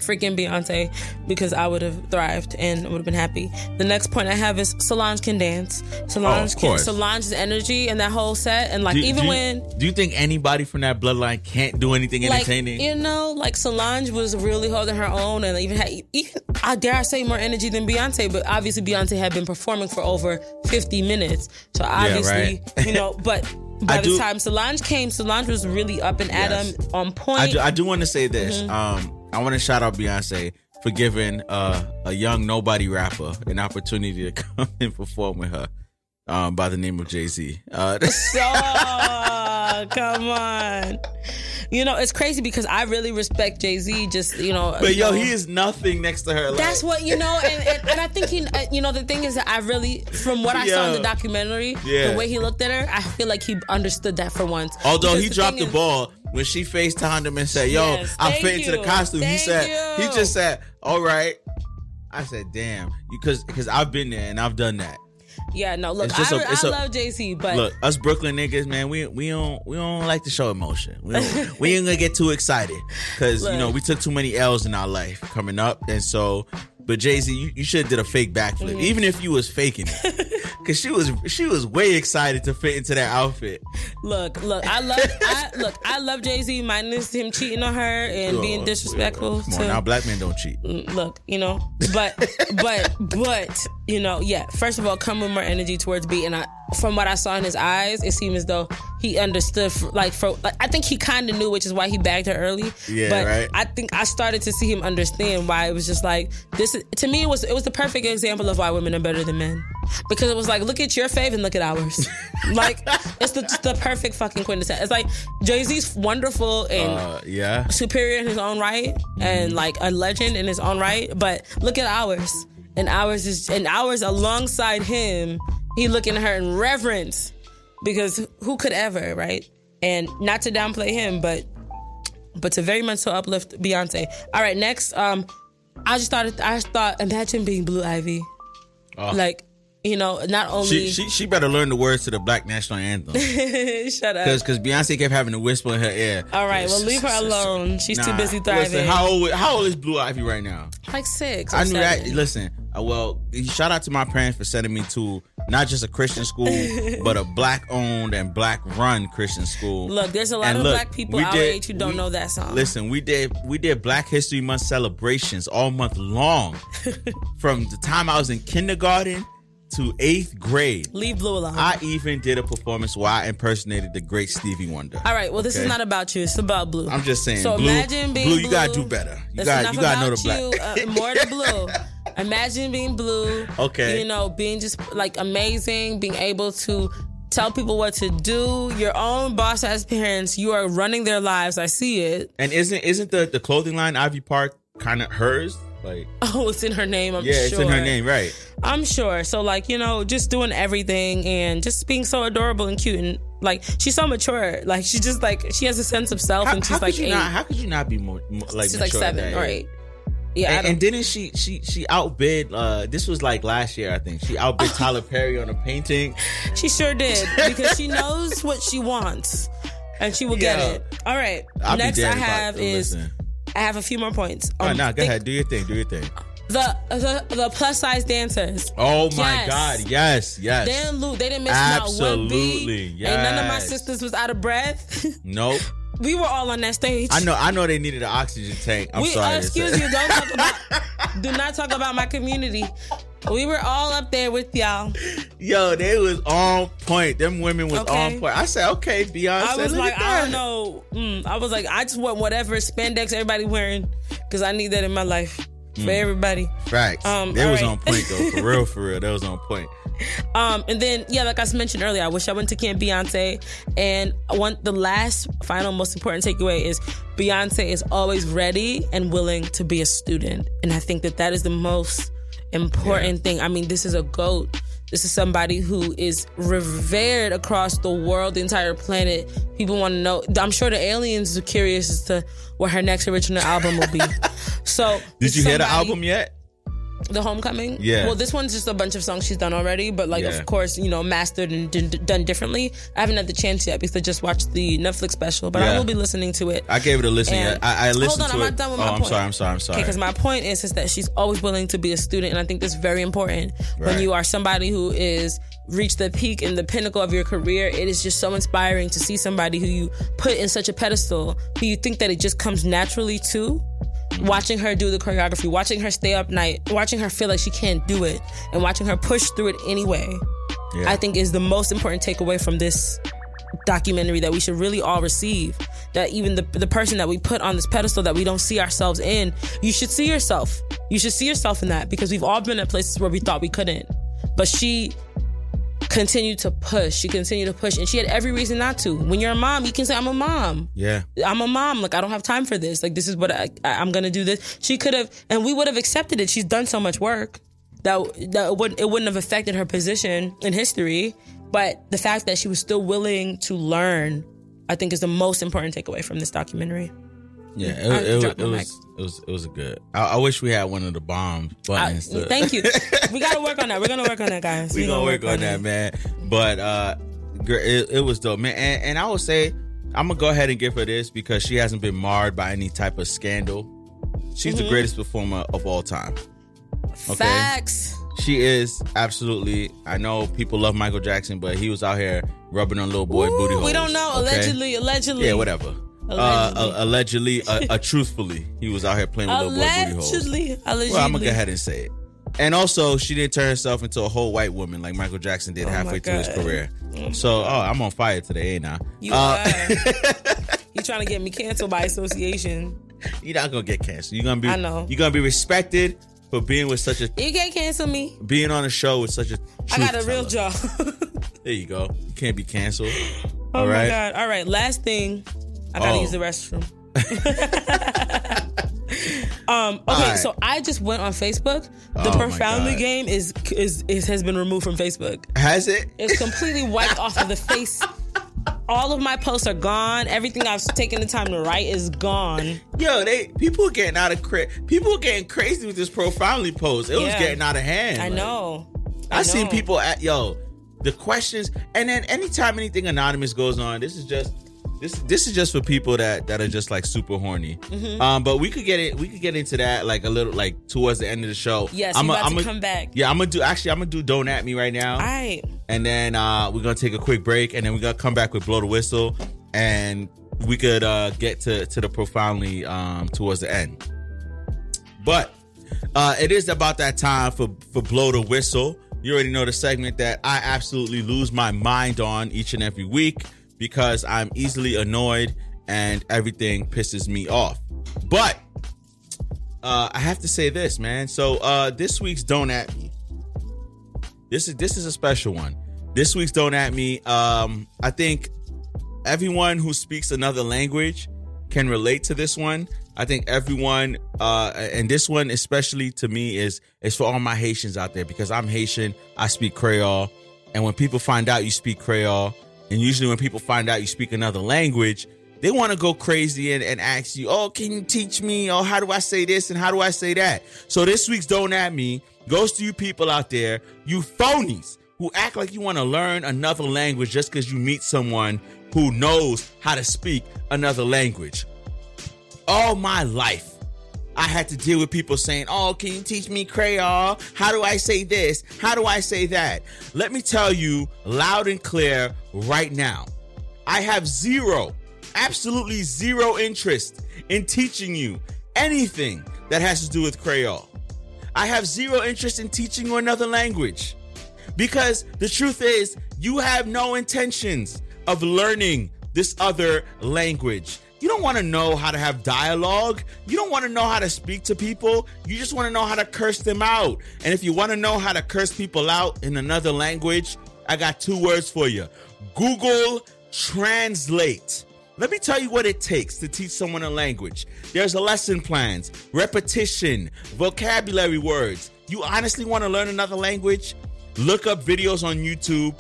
freaking Beyonce because I would have thrived and would have been happy. The next point I have is Solange can dance. Solange Oh, can. Solange's energy and that whole set and like Do- even do you- when do you think anybody from that bloodline can't do anything like entertaining? you know, like Solange was really holding her own, and even had even I dare I say more energy than Beyonce. But obviously, Beyonce had been performing for over fifty minutes, so obviously, right. you know. But by I the do- time Solange came, Solange was really up and at Yes. him on point. I do, I do want to say this. Mhm. Um, I want to shout out Beyonce for giving uh, a young nobody rapper an opportunity to come and perform with her. Um, by the name of Jay Z. Uh, So, come on. You know, it's crazy because I really respect Jay Z. Just you know, but yo, know, he is nothing next to her. Like, That's what you know, and, and, and I think he, uh, you know, the thing is that I really, from what I saw in the documentary, Yeah. the way he looked at her, I feel like he understood that for once. Although he dropped the is- ball when she FaceTimed him and said, "Yo, Yes, I thank fit into the costume." he said, you. "He just said, all right." I said, "Damn," because because I've been there and I've done that. Yeah, no, look, I, a- I a- love Jay Z, but Look, us Brooklyn niggas, man, we we don't we don't like to show emotion. We don't, we ain't gonna get too excited because you know we took too many L's in our life coming up, and so. But Jay Z, you, you should have did a fake backflip, Mhm. even if you was faking it, Cause she was she was way excited to fit into that outfit. Look, look, I love, I look, I love Jay Z minus him cheating on her and Oh, being disrespectful. Come to, on, now black men don't cheat. Look, you know, but but but you know, yeah. First of all, come with more energy towards B, and I, from what I saw in his eyes, it seemed as though he understood. For, like, for like, I think he kind of knew, which is why he bagged her early. Yeah, but right. I think I started to see him understand why it was just like this. To me, it was it was the perfect example of why women are better than men, because it was like, look at your fave and look at ours. like, it's the the perfect fucking quintessence. It's like Jay Z's wonderful and Uh, yeah. superior in his own right and like a legend in his own right. But look at ours. And ours is and ours alongside him, he looking at her in reverence. Because who could ever, right? And not to downplay him, but but to very much so uplift Beyonce. All right, next, um, I just thought I just thought imagine being Blue Ivy. Oh. Like, you know, not only She, she she better learn the words to the black national anthem. shut up. Because Beyonce kept having to whisper in her ear. All right, well leave her alone. She's too busy thriving. Listen, how old how old is Blue Ivy right now? like six. I knew seven. that. Listen, uh, well, shout out to my parents for sending me to not just a Christian school, but a black owned and black run Christian school. Look, there's a lot And of look, black people our did- age who don't we- know that song. Listen, we did we did Black History Month celebrations all month long, from the time I was in kindergarten to eighth grade. Leave Blue alone. I even did a performance where I impersonated the great Stevie Wonder. All right, well, this is not about you. It's about Blue. I'm just saying, So Blue, imagine being Blue, Blue. you gotta do better. You got you gotta know the black. you, uh, more to Blue. Imagine being Blue. Okay. You know, being just like amazing, being able to tell people what to do. Your own boss as parents, you are running their lives. I see it. And isn't isn't the the clothing line Ivy Park kind of hers? Like Oh, it's in her name. I'm yeah, sure. it's in her name, right? I'm sure. So like, you know, just doing everything and just being so adorable and cute and like she's so mature. Like she's just like she has a sense of self How, and she's like could you eight. not? How could you not be more, more like she's like seven or eight. Yeah, and, and didn't she she she outbid? uh This was like last year, I think. She outbid Tyler Perry on a painting. She sure did because she knows what she wants and she will get it. All right. I'll Next I I- have is listen. I have a few more points. Oh, Um, nah, go think- ahead. Do your thing. Do your thing. The, the the plus size dancers. Oh my Yes. God! Yes, yes. They didn't lose. They didn't miss not one Absolutely, beat. And none of my sisters was out of breath. Nope. we were all on that stage. I know. I know they needed an oxygen tank. I'm we, sorry. uh, excuse you. Don't talk about. do not talk about my community. We were all up there with y'all. Yo, they was on point. Them women was Okay. on point. I said, okay, Beyonce. I was like, I don't know. Mm, I was like, I just want whatever spandex everybody wearing because I need that in my life for Mm. everybody. Facts. Um, they was right. on point though. For real, for real. That was on point. Um, and then yeah, like I mentioned earlier, I wish I went to Camp Beyonce. And want the last, final, most important takeaway is Beyonce is always ready and willing to be a student, and I think that that is the most important thing. I mean, this is a goat. This is somebody who is revered across the world, the entire planet. People want to know. I'm sure the aliens are curious as to what her next original album will be. So, Did you hear the album yet? The Homecoming. Yeah. Well, this one's just a bunch of songs she's done already, but like, Yeah. of course, you know, mastered and d- done differently. I haven't had the chance yet because I just watched the Netflix special, but I will be listening to it. I gave it a listen. And- I, I listened Hold on, I'm it. not done with oh, my I'm point. sorry. I'm sorry. I'm sorry. Because my point is is that she's always willing to be a student, and I think that's very important when you are somebody who is reached the peak and the pinnacle of your career. It is just so inspiring to see somebody who you put in such a pedestal, who you think that it just comes naturally to. Watching her do the choreography, watching her stay up night, watching her feel like she can't do it, and watching her push through it anyway. Yeah. I think is the most important takeaway from this documentary that we should really all receive. That even the the person that we put on this pedestal that we don't see ourselves in, you should see yourself. You should see yourself in that because we've all been at places where we thought we couldn't. But she continued to push. She continued to push, and she had every reason not to. When you're a mom, you can say, "I'm a mom." Yeah. I'm a mom. Like I don't have time for this. Like this is what I, I I'm gonna do. This. She could have, and we would have accepted it. She's done so much work that that it wouldn't it wouldn't have affected her position in history. But the fact that she was still willing to learn, I think, is the most important takeaway from this documentary. Yeah, I it, it, it, was it was it was a good. I, I wish we had one of the bomb buttons. to- Thank you. we gotta work on that. We're gonna work on that, guys. we gonna work on that, man. But uh, it, it was dope, man. And, and I would say I'm gonna go ahead and give her this because she hasn't been marred by any type of scandal. She's the Mhm. greatest performer of all time. Okay. Facts. She is absolutely. I know people love Michael Jackson, but he was out here rubbing on little boy booty holes. We don't know. okay? Allegedly, allegedly. Yeah, whatever. Allegedly. Uh, allegedly, uh, uh, truthfully, he was out here playing with little boy booty holes. Allegedly. Allegedly. Well, I'm gonna go ahead and say it. And also, she didn't turn herself into a whole white woman like Michael Jackson did Oh halfway through his career. So, oh, I'm on fire today, ain't I? You Uh, are. you trying to get me canceled by association. You're not gonna get canceled. You're gonna be. I know. You're gonna be respected for being with such a You can't cancel me. being on a show with such a. I got a truth real job. There you go. You can't be canceled. Oh All my right. god! All right, last thing, I gotta Oh. use the restroom. um. Okay, right. so I just went on Facebook. The Oh profoundly game is, is is has been removed from Facebook. Has it? It's completely wiped off of the face. All of my posts are gone. Everything I've taken the time to write is gone. Yo, they people are getting out of cra- people are getting crazy with this profoundly post. It was getting out of hand. I Like, know. I, seen know. people at yo, the questions, and then anytime anything anonymous goes on, this is just this this is just for people that that are just like super horny. Mhm. Um, but we could get it. We could get into that like a little like towards the end of the show. Yes, I'm you a- about I'm to come back. Yeah, I'm gonna do. Actually, I'm gonna do don't at me right now. All right. and then uh, we're gonna take a quick break, and then we're gonna come back with blow the whistle, and we could uh, get to to the profoundly um, towards the end. But uh, it is about that time for for blow the whistle. You already know the segment that I absolutely lose my mind on each and every week because I'm easily annoyed and everything pisses me off. But uh, I have to say this, man. So uh, this week's don't at me. This is this is a special one. This week's don't at me. Um, I think everyone who speaks another language can relate to this one. I think everyone, uh, and this one especially to me is is for all my Haitians out there because I'm Haitian. I speak Creole, and when people find out you speak Creole, and usually when people find out you speak another language, they want to go crazy and, and ask you, "Oh, can you teach me? Oh, how do I say this and how do I say that?" So this week's don't at me goes to you people out there, you phonies who act like you want to learn another language just because you meet someone who knows how to speak another language. All my life, I had to deal with people saying, Oh, can you teach me Creole? How do I say this? How do I say that? Let me tell you loud and clear right now. I have zero, absolutely zero interest in teaching you anything that has to do with Creole. I have zero interest in teaching you another language because the truth is, you have no intentions of learning this other language. You don't want to know how to have dialogue. You don't want to know how to speak to people. You just want to know how to curse them out. And if you want to know how to curse people out in another language, I got two words for you Google Translate. Let me tell you what it takes to teach someone a language. There's lesson plans, repetition, vocabulary words. You honestly want to learn another language? Look up videos on YouTube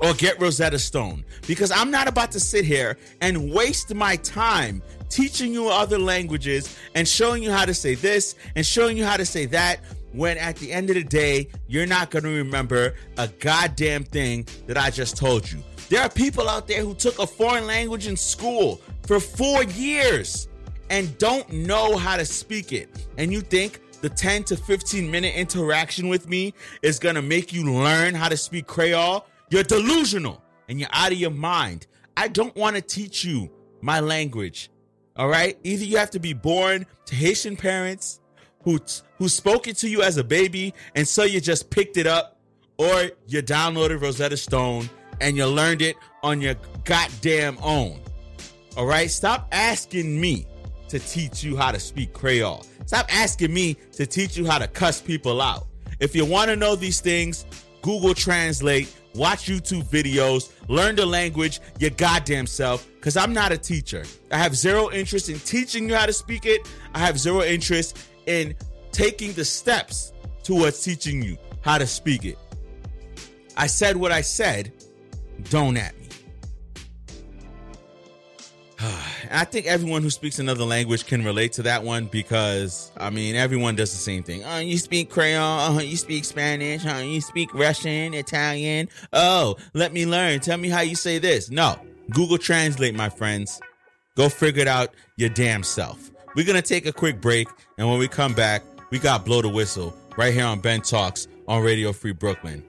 or get Rosetta Stone because I'm not about to sit here and waste my time teaching you other languages and showing you how to say this and showing you how to say that when at the end of the day, you're not going to remember a goddamn thing that I just told you. There are people out there who took a foreign language in school for four years and don't know how to speak it. And you think the 10 to 15 minute interaction with me is going to make you learn how to speak Creole? You're delusional and you're out of your mind. I don't want to teach you my language. All right? Either you have to be born to Haitian parents who who spoke it to you as a baby and so you just picked it up or you downloaded Rosetta Stone and you learned it on your goddamn own. All right? Stop asking me to teach you how to speak Creole. Stop asking me to teach you how to cuss people out. If you want to know these things, Google Translate, watch YouTube videos, learn the language your goddamn self, because I'm not a teacher. I have zero interest in teaching you how to speak it. I have zero interest in taking the steps towards teaching you how to speak it. I said what I said. Don't at me. I think everyone who speaks another language can relate to that one because I mean everyone does the same thing. Oh, you speak Creole, oh, you speak Spanish, oh, you speak Russian, Italian. Oh, let me learn. Tell me how you say this. No, Google Translate, my friends. Go figure it out your damn self. We're gonna take a quick break, and when we come back, we got blow the whistle right here on Ben Talks on Radio Free Brooklyn.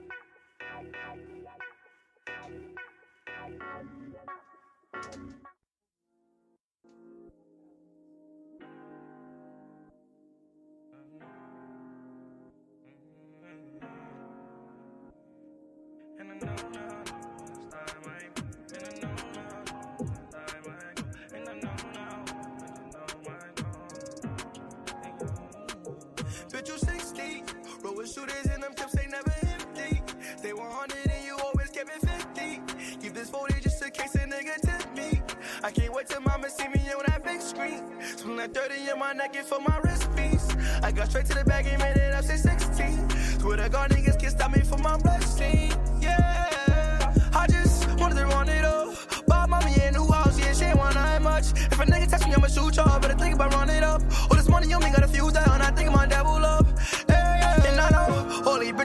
Shooters and them clips ain't never empty. They 100 and you always kept it 50. Keep this 40 just in case a nigga tip me. I can't wait till mama see me on that big screen. Swing that 30 in my neck and for my wrist piece. I got straight to the bag and made it up since 16. Swear to God, niggas can't stop me from my blessing. Yeah, I just wanted to run it up. Bought mommy a new house, yeah, she ain't want nothing much. If a nigga touch me, I'ma shoot y'all. Better think about running up. All this money only got a few down. I think my devil up.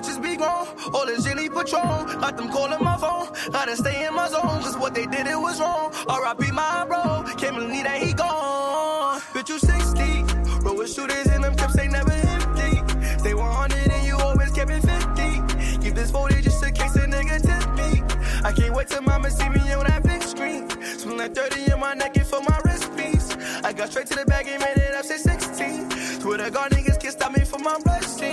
Bitches be grown. All this Gilly Patron. Got them calling my phone. Gotta stay in my zone. Cause what they did, it was wrong. R.I.P. my bro. Can't believe that he gone. Bitch, you 60. Roll with shooters and them clips ain't never empty. They 100 and you always kept it 50. Keep this 40 just in case a nigga tip me. I can't wait till mama see me on that big screen. Swing that 30 in my neck and for my wrist piece. I got straight to the bag and made it up since 16. Swear to God, niggas can't stop me from my blessing. Yeah.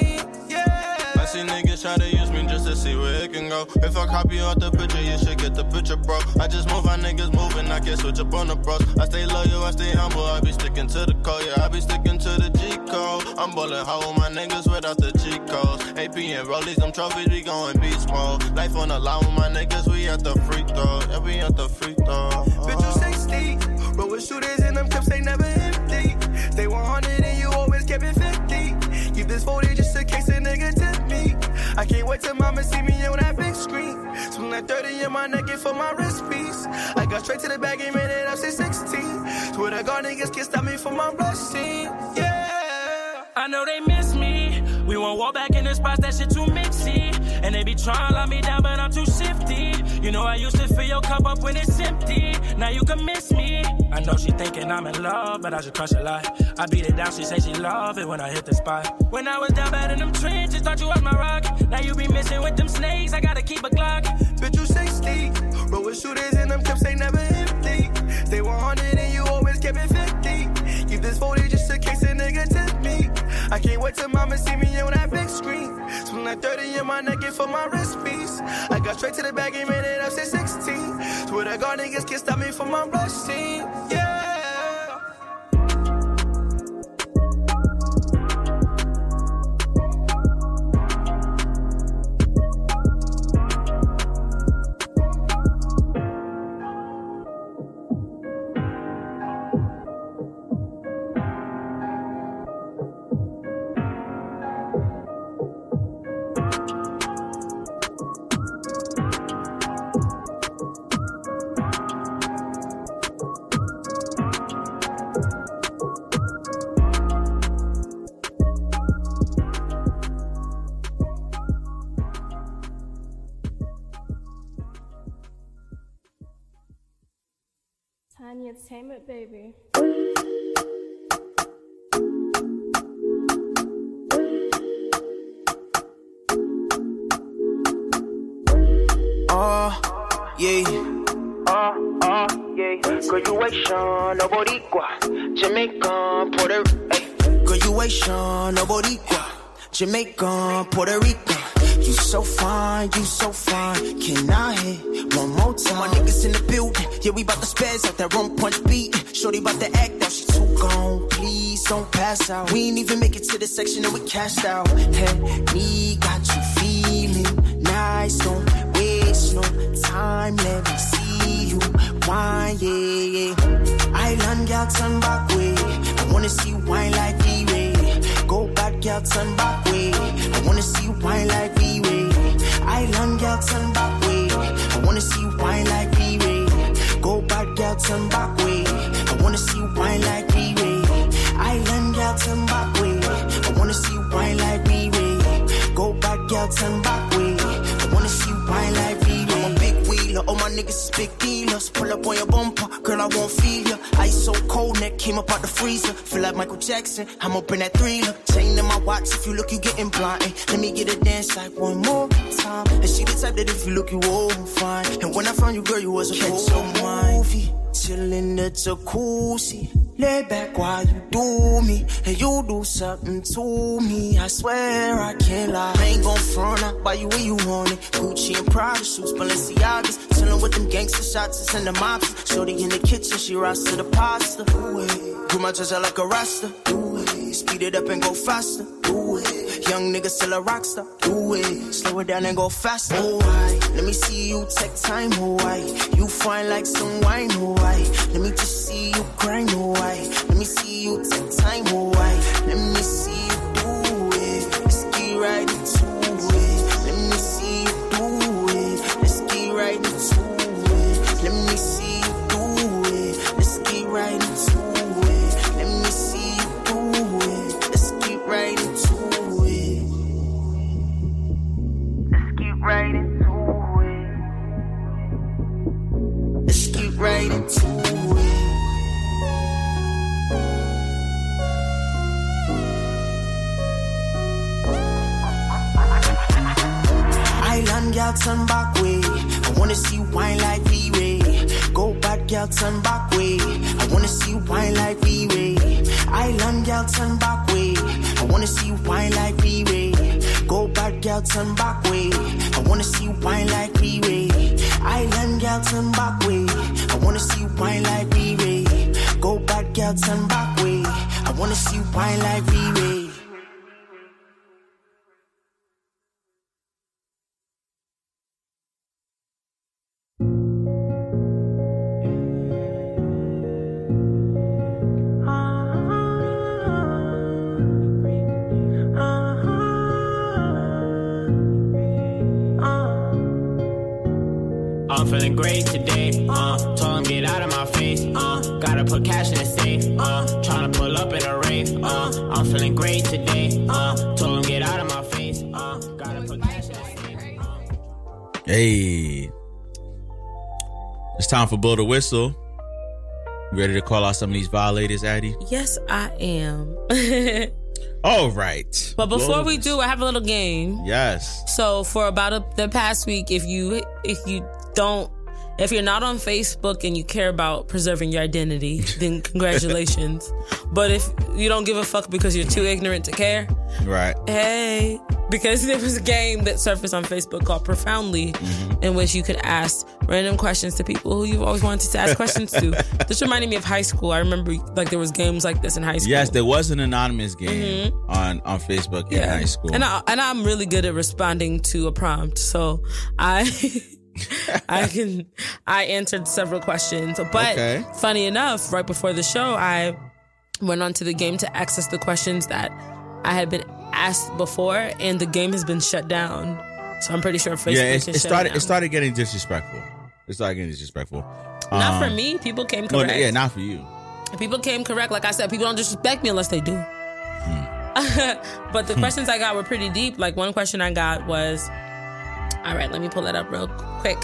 Niggas try to use me just to see where it can go. If I copy off the picture, you should get the picture, bro. I just move how niggas moving, I can switch up on the bros. I stay loyal, I stay humble, I be sticking to the code, yeah, I be sticking to the G code. I'm hard with my niggas without the G codes. AP and rollies, them trophies, we going beast mode. Life on the line with my niggas, we at the free throw, yeah, we at the free throw. Bitch, you 60. Roll with shooters and them clips ain't never empty. They 100 and you always kept it 50. Keep this 40 just in case a nigga tip I can't wait till mama see me on that big screen. Swing that 30 in my neck and for my wrist piece. I got straight to the bag and made it up since 16. Swear to God, niggas can't stop me from my blessing. Yeah. I know they miss me. We won't walk back in the spots, that shit too mixy. And they be trying to lock me down, but I'm too shifty. You know I used to fill your cup up when it's empty. Now you can miss me. I know she thinking I'm in love, but I just crush a lot. I beat it down, she say she love it when I hit the spot. When I was down bad in them trenches, thought you was my rock. Now you be missing with them snakes, I gotta keep a Glock. Bitch, you 60. Roll with shooters and them clips ain't never empty. They 100 and you always kept it 50. Keep this 40 just in case I can't wait till mama see me on that big screen. Swing that 30 in my neck and for my wrist piece. I got straight to the bag and made it up since 16. Swear to God, niggas can't stop me from my blessing. Yeah. Jamaican, Puerto Rico. You so fine, you so fine. Can I hit one more time? My niggas in the building. Yeah, we bout to spaz out that rum punch beat. Shorty bout to act out. She too gone. Please don't pass out. We ain't even make it to the section and we cashed out. Hey, me got you feeling nice. Don't waste no time. Let me see you wine, yeah, yeah. Island girl, turn back way. I wanna see wine like V-Ray. Go girl, turn back way. I wanna see you wine like V-Ray. Island girl, turn back way. I wanna see you wine like V-Ray. Go back, girl, turn back way. I wanna see you wine like V-Ray. Island girl, turn back way. I wanna see you wine like V-Ray. Go back, girl, turn back way. I wanna see you wine like V-Ray. A wheeler, all my niggas is big dealers. Pull up on your bumper, girl, I won't feel ya. Ice so cold, neck came up out the freezer. Feel like Michael Jackson, I'm up in that thriller. Chain in my watch, if you look, you getting blind. Ay, let me get a dance like one more time. And she the type that if you look, you won't find. And when I found you, girl, you was a Catch your movie, chill in the jacuzzi. Lay back while you do me, and you do something to me. I swear I can't lie. I ain't gon' front, I buy you when you want it. Gucci and Prada shoes, Balenciagas. Chillin' with them gangster shots and the mobs. Shorty in the kitchen, she rocks to the pasta. Ooh. Do my out like a rasta. Speed it up and go faster. Do it. Young nigga still a rock star. Do it. Slow it down and go faster. Oh, I. Let me see you take time. Oh, I. You fine like some wine. Oh, I. Let me just see you grind. Oh, I. Let me see you take time. Oh, I. Let me see you do it. Let's get right into it. Let me see you do it. Let's get right into it. Let me see you do it. Let's get right right into it. Island girl turn back way. I wanna see wine like V-Ray. Go bad girl turn back way. I wanna see wine like V-Ray. Island girl turn back way. I wanna see wine like V-Ray. Go bad girl turn back way. I wanna see wine like V-Ray. Island girl turn back way. I wanna see wine like V-Ray. Go back girl turn back way. I wanna see wine like V-Ray. Hey, it's time for blow the whistle. Ready to call out some of these violators, Addy? Yes, I am. All right. but before Blow- we do, I have a little game. yes, So for about a, the past week, if you if you don't if you're not on Facebook and you care about preserving your identity, then congratulations. but if you don't give a fuck because you're too ignorant to care, right. hey, because there was a game that surfaced on Facebook called Profoundly, Mm-hmm. in which you could ask random questions to people who you've always wanted to ask questions to. This reminded me of high school. I remember like there was games like this in high school. Yes, there was an anonymous game on on Facebook in high school. Mm-hmm. And I, and I'm really good at responding to a prompt. So I I can I answered several questions. But Okay. funny enough, right before the show, I went onto the game to access the questions that I had been asked before, and the game has been shut down. So I'm pretty sure Facebook yeah, it, is it started. down. It started getting disrespectful. It started getting disrespectful. Not Um, for me. People came No, correct. yeah, not for you. People came correct. Like I said, people don't disrespect me unless they do. but the questions I got were pretty deep. Like one question I got was, all right, let me pull that up real quick.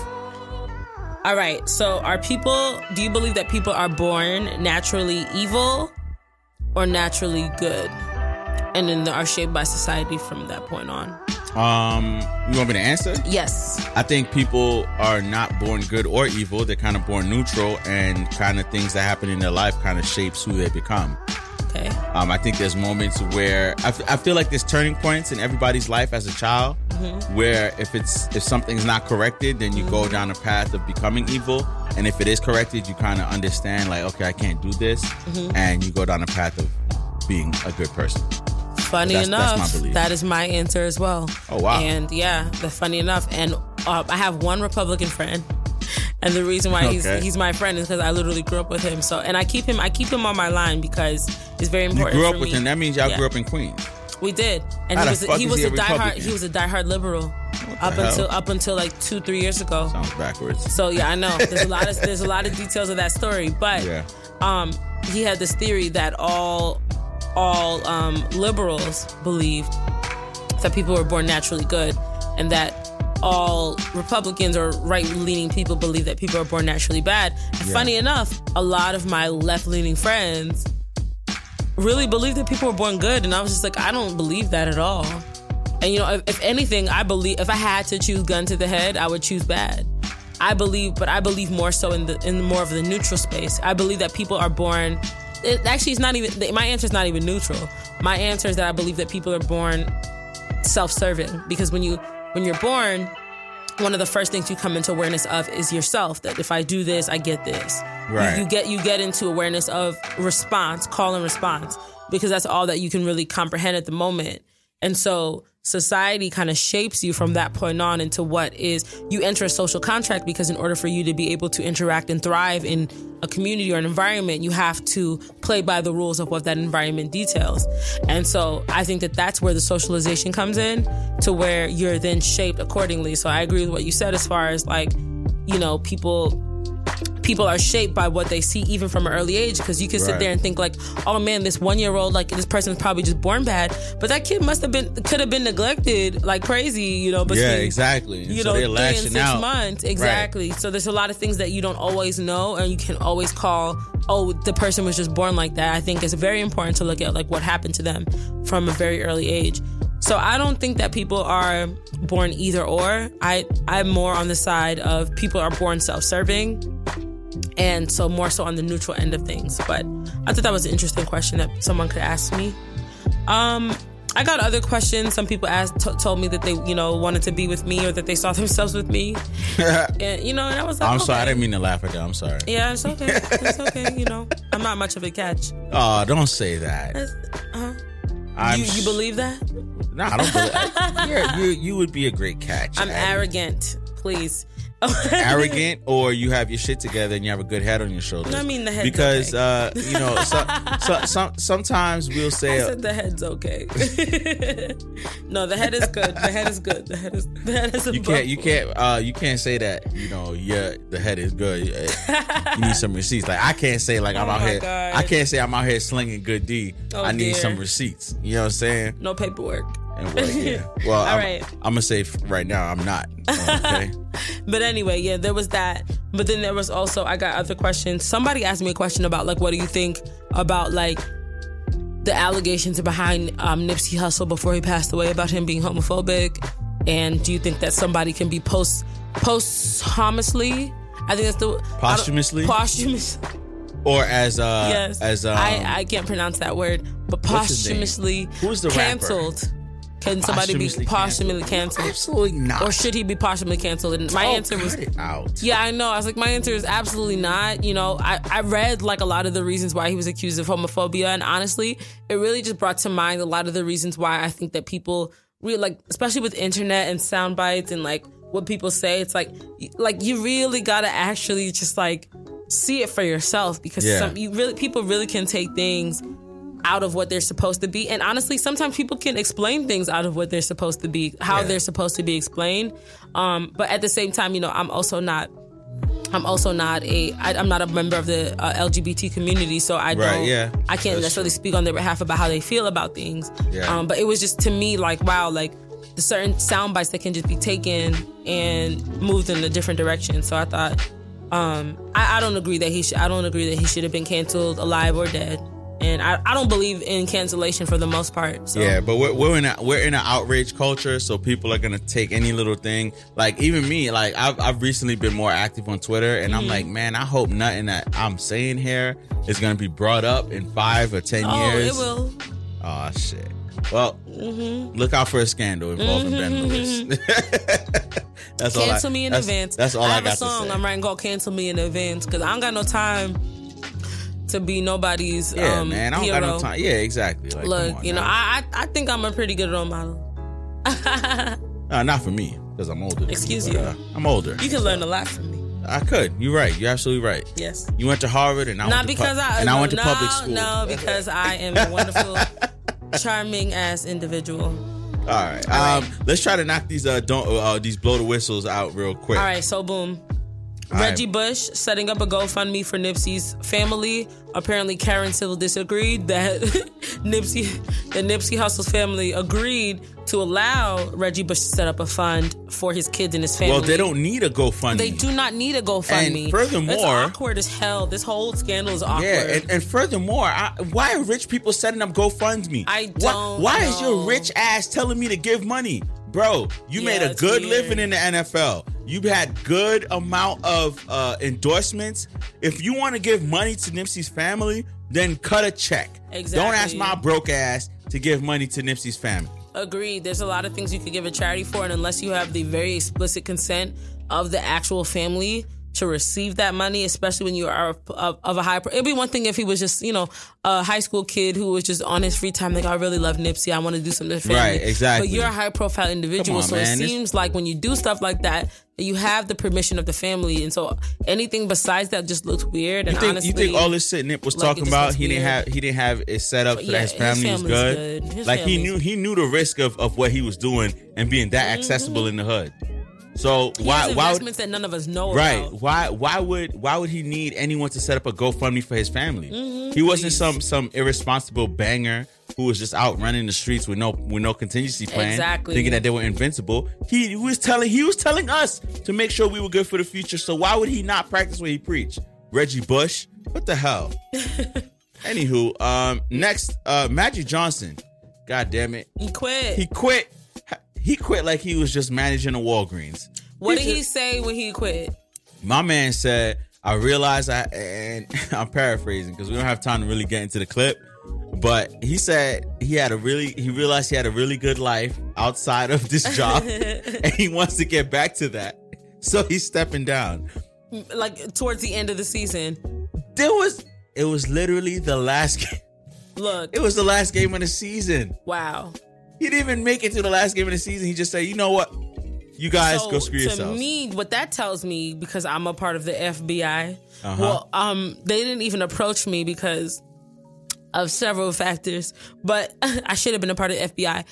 All right, so are people, do you believe that people are born naturally evil or naturally good? And then are shaped by society from that point on? Um, you want me to answer? Yes. I think people are not born good or evil. They're kind of born neutral, and kind of things that happen in their life kind of shapes who they become. Okay. Um, I think there's moments where I, f- I feel like there's turning points in everybody's life as a child, Mhm. where if it's if something's not corrected, then you go down a path of becoming evil, and if it is corrected, you kind of understand like, okay, I can't do this, Mhm. and you go down a path of being a good person. Funny That's- that's enough, belief. that is my answer as well. Oh, wow. And yeah, the funny enough, and uh, I have one Republican friend, and the reason why he's Okay. he's my friend is because I literally grew up with him. So, and I keep him I keep him on my line because it's very important. You grew up with me. him. That means y'all Yeah. grew up in Queens. We did, and How he was a, he was a a diehard he was a diehard liberal up the until up until like two three years ago. Sounds backwards. So yeah, I know there's a lot of there's a lot of details of that story, but Yeah. um, he had this theory that all all um, liberals believed that people were born naturally good, and that all Republicans or right leaning people believe that people are born naturally bad. And Yeah. Funny enough, a lot of my left leaning friends really believe that people are born good, and I was just like, I don't believe that at all. And you know, if, if anything, I believe if I had to choose gun to the head, I would choose bad. I believe, but I believe more so in the in more of the neutral space. I believe that people are born. It, actually, it's not even. My answer is not even neutral. My answer is that I believe that people are born self-serving because when you when you're born, one of the first things you come into awareness of is yourself. That if I do this, I get this. You- You, get you get into awareness of response, call and response, because that's all that you can really comprehend at the moment. And so society kind of shapes you from that point on into what is you enter a social contract because in order for you to be able to interact and thrive in a community or an environment you have to play by the rules of what that environment details. And so i think that that's where the socialization comes in to where you're then shaped accordingly. So i agree with what you said as far as like you know people people are shaped by what they see even from an early age because you can sit Right. there and think like oh man this one year old like this person's probably just born bad but that kid must have been could have been neglected like crazy you know between, yeah, exactly. You so know, they're three and lashing six out. months. Right. Exactly. So there's a lot of things that you don't always know, and you can always call, oh, the person was just born like that. I think it's very important to look at like what happened to them from a very early age. So I don't think that people are born either or. I I'm more on the side of people are born self-serving. And so more so on the neutral end of things. But I thought that was an interesting question that someone could ask me. Um, I got other questions. Some people asked, t- told me that they, you know, wanted to be with me or that they saw themselves with me. and you know, and I was like, I'm sorry. I didn't mean to laugh at that. I'm sorry. Yeah, it's okay. It's okay. You know, I'm not much of a catch. Oh, don't say that. Uh-huh. You, you believe that? No, I don't believe. yeah, you you would be a great catch. I'm arrogant. Please. arrogant, or you have your shit together and you have a good head on your shoulders. I mean, the head because uh, you know, so, so, some sometimes we'll I say. said the head's okay. no, the head is good. The head is good. The head is the head is you can't you can't uh you can't say that you know yeah the head is good Uh, you need some receipts like I can't say like I'm Oh out here God. I can't say I'm out here slinging good D Oh, I need dear. some receipts you know what I'm saying No paperwork. And well, yeah well All I'm, right. I'm gonna say right now I'm not okay But anyway, yeah, there was that. But then there was also I got other questions. Somebody asked me a question about like what do you think about like the allegations behind um, Nipsey Hussle before he passed away about him being homophobic, and do you think that somebody can be post posthumously? I think that's the Posthumously? Posthumous. or as uh yes. as um, I I can't pronounce that word, but What's his name? posthumously Who's the rapper? Can somebody be posthumously canceled? Absolutely not. Or should he be posthumously canceled? And my Oh, answer was out. yeah, I know. I was like, my answer is absolutely not. You know, I, I read like a lot of the reasons why he was accused of homophobia, and honestly, it really just brought to mind a lot of the reasons why I think that people really like, especially with internet and sound bites and like what people say. It's like, like you really gotta actually just like see it for yourself because Yeah. some you really people really can take things out of what they're supposed to be. And honestly, sometimes people can explain things out of what they're supposed to be, how Yeah. they're supposed to be explained. Um, but at the same time, you know, I'm also not. I'm also not a. I, I'm not a member of the uh, LGBT community, so I Right, don't. yeah. I can't That's necessarily speak on their behalf about how they feel about things. Yeah. Um, but it was just to me like, wow, like the certain sound bites that can just be taken and moved in a different direction. So I thought, um, I, I don't agree that he should. I don't agree that he should have been canceled, alive or dead. And I, I don't believe in cancellation for the most part. So. Yeah, but we're, we're in a we're in an outrage culture, so people are gonna take any little thing. Like even me, like I've I've recently been more active on Twitter, and I'm Mhm. like, man, I hope nothing that I'm saying here is gonna be brought up in five or ten Oh, years. Oh, it will. Oh shit. Well, Mm-hmm. look out for a scandal involving Ben Lewis. that's all. I, cancel me in that's, advance. That's all I, have got a song to say. I'm writing called "Cancel Me in Advance" because I don't got no time to be nobody's yeah, um, man, I don't hero. got no time. Yeah, exactly. Like, Look, you know, now. I, I I think I'm a pretty good role model. Uh, not for me because I'm older. Excuse you. Uh, I'm older. You can learn a lot from me. I could. You're right. You're absolutely right. Yes. You went to Harvard and I Not went to because pub- I and I went to no, public school. No, because I am a wonderful, charming ass individual. All right. Um, let's try to knock these uh don't uh these blow the whistles out real quick. All right, so boom. Reggie Bush setting up a GoFundMe for Nipsey's family. Apparently, Karen Civil disagreed that Nipsey, the Nipsey Hussle's family agreed to allow Reggie Bush to set up a fund for his kids and his family. Well, they don't need a GoFundMe. They do not need a GoFundMe. And furthermore- it's awkward as hell. This whole scandal is awkward. Yeah, and, and furthermore, I, why are rich people setting up GoFundMe? I Why, don't why is your rich ass telling me to give money, bro? You Yeah, made a good weird. living in the NFL. You had good amount of uh, endorsements. If you want to give money to Nipsey's family, then cut a check. Don't ask my broke ass to give money to Nipsey's family. Agreed. There's a lot of things you could give a charity for, and unless you have the very explicit consent of the actual family to receive that money, especially when you are of, of a high, pro- it'd be one thing if he was just, you know, a high school kid who was just on his free time, like, I really love Nipsey, I want to do something for family. Right, exactly. But you're a high profile individual, on, so man. it seems like when you do stuff like that, you have the permission of the family, and so anything besides that just looks weird. You And think honestly, you think all this shit Nip was like, talking about? He didn't weird. have he didn't have it set up so Yeah, that his his family was good. good. His Like he knew he knew the risk of, of what he was doing and being that accessible mm-hmm. in the hood. So he why why would, that none of us know right about. why why would why would he need anyone to set up a GoFundMe for his family? Mhm. He wasn't some some irresponsible banger who was just out running the streets with no with no contingency plan, Exactly. thinking that they were invincible. He was telling he was telling us to make sure we were good for the future. So why would he not practice what he preached? Reggie Bush, what the hell? Anywho, um, next, uh, Magic Johnson. God damn it, He quit. he quit. He quit like he was just managing a Walgreens. What He did he say when he quit? my man said, I realized I, and I'm paraphrasing because we don't have time to really get into the clip, but he said he had a really, he realized he had a really good life outside of this job and he wants to get back to that. So he's stepping down. Like towards the end of the season. There was, it was literally the last game. Look, It was the last game of the season. wow. He didn't even make it to the last game of the season. He just said, you know what? You guys So, go screw to yourselves. me, what that tells me, because I'm a part of the FBI, Uh-huh. well, um, they didn't even approach me because of several factors. But I should have been a part of the FBI.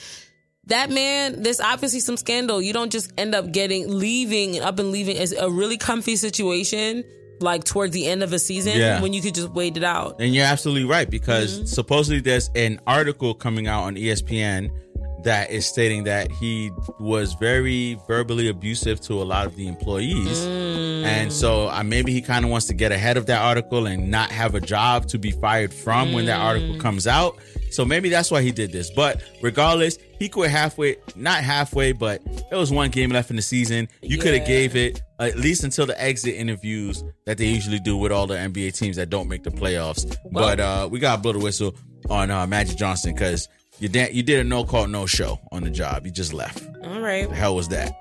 That man, there's obviously some scandal. You don't just end up getting leaving and up and leaving as a really comfy situation, like towards the end of a season, Yeah. when you could just wait it out. And you're absolutely right because Mm-hmm. supposedly there's an article coming out on ESPN that is stating that he was very verbally abusive to a lot of the employees. Mm. And so uh, maybe he kind of wants to get ahead of that article and not have a job to be fired from when that Mm. article comes out. So maybe that's why he did this. But regardless, he quit halfway, not halfway, but there was one game left in the season. You could have gave it at least until the exit interviews that they usually do with all the NBA teams that don't make the playoffs. Well- but uh, we got to blow the whistle on uh, Magic Johnson because you, da- you did a no call, no show on the job. You just left. All right. The hell was that?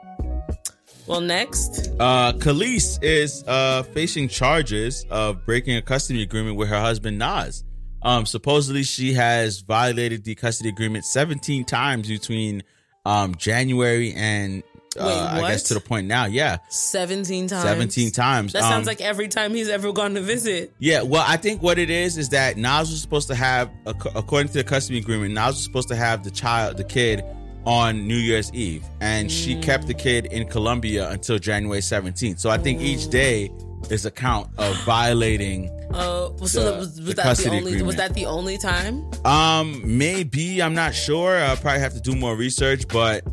Well, next. Uh, Kelis is uh, facing charges of breaking a custody agreement with her husband Nas. Um, supposedly, she has violated the custody agreement 17 times between um, January and uh, Wait, I guess to the point now. Yeah, 17 times. 17 times. That Um, sounds like every time he's ever gone to visit. Yeah, well, I think what it is is that Nas was supposed to have, according to the custody agreement, Nas was supposed to have the child, the kid, on New Year's Eve, and she kept the kid in Colombia until January 17th. So I think each day is a count of violating. Uh, so The- was, was the that the only was that the only time? Um, maybe I'm not sure. I'll probably have to do more research, but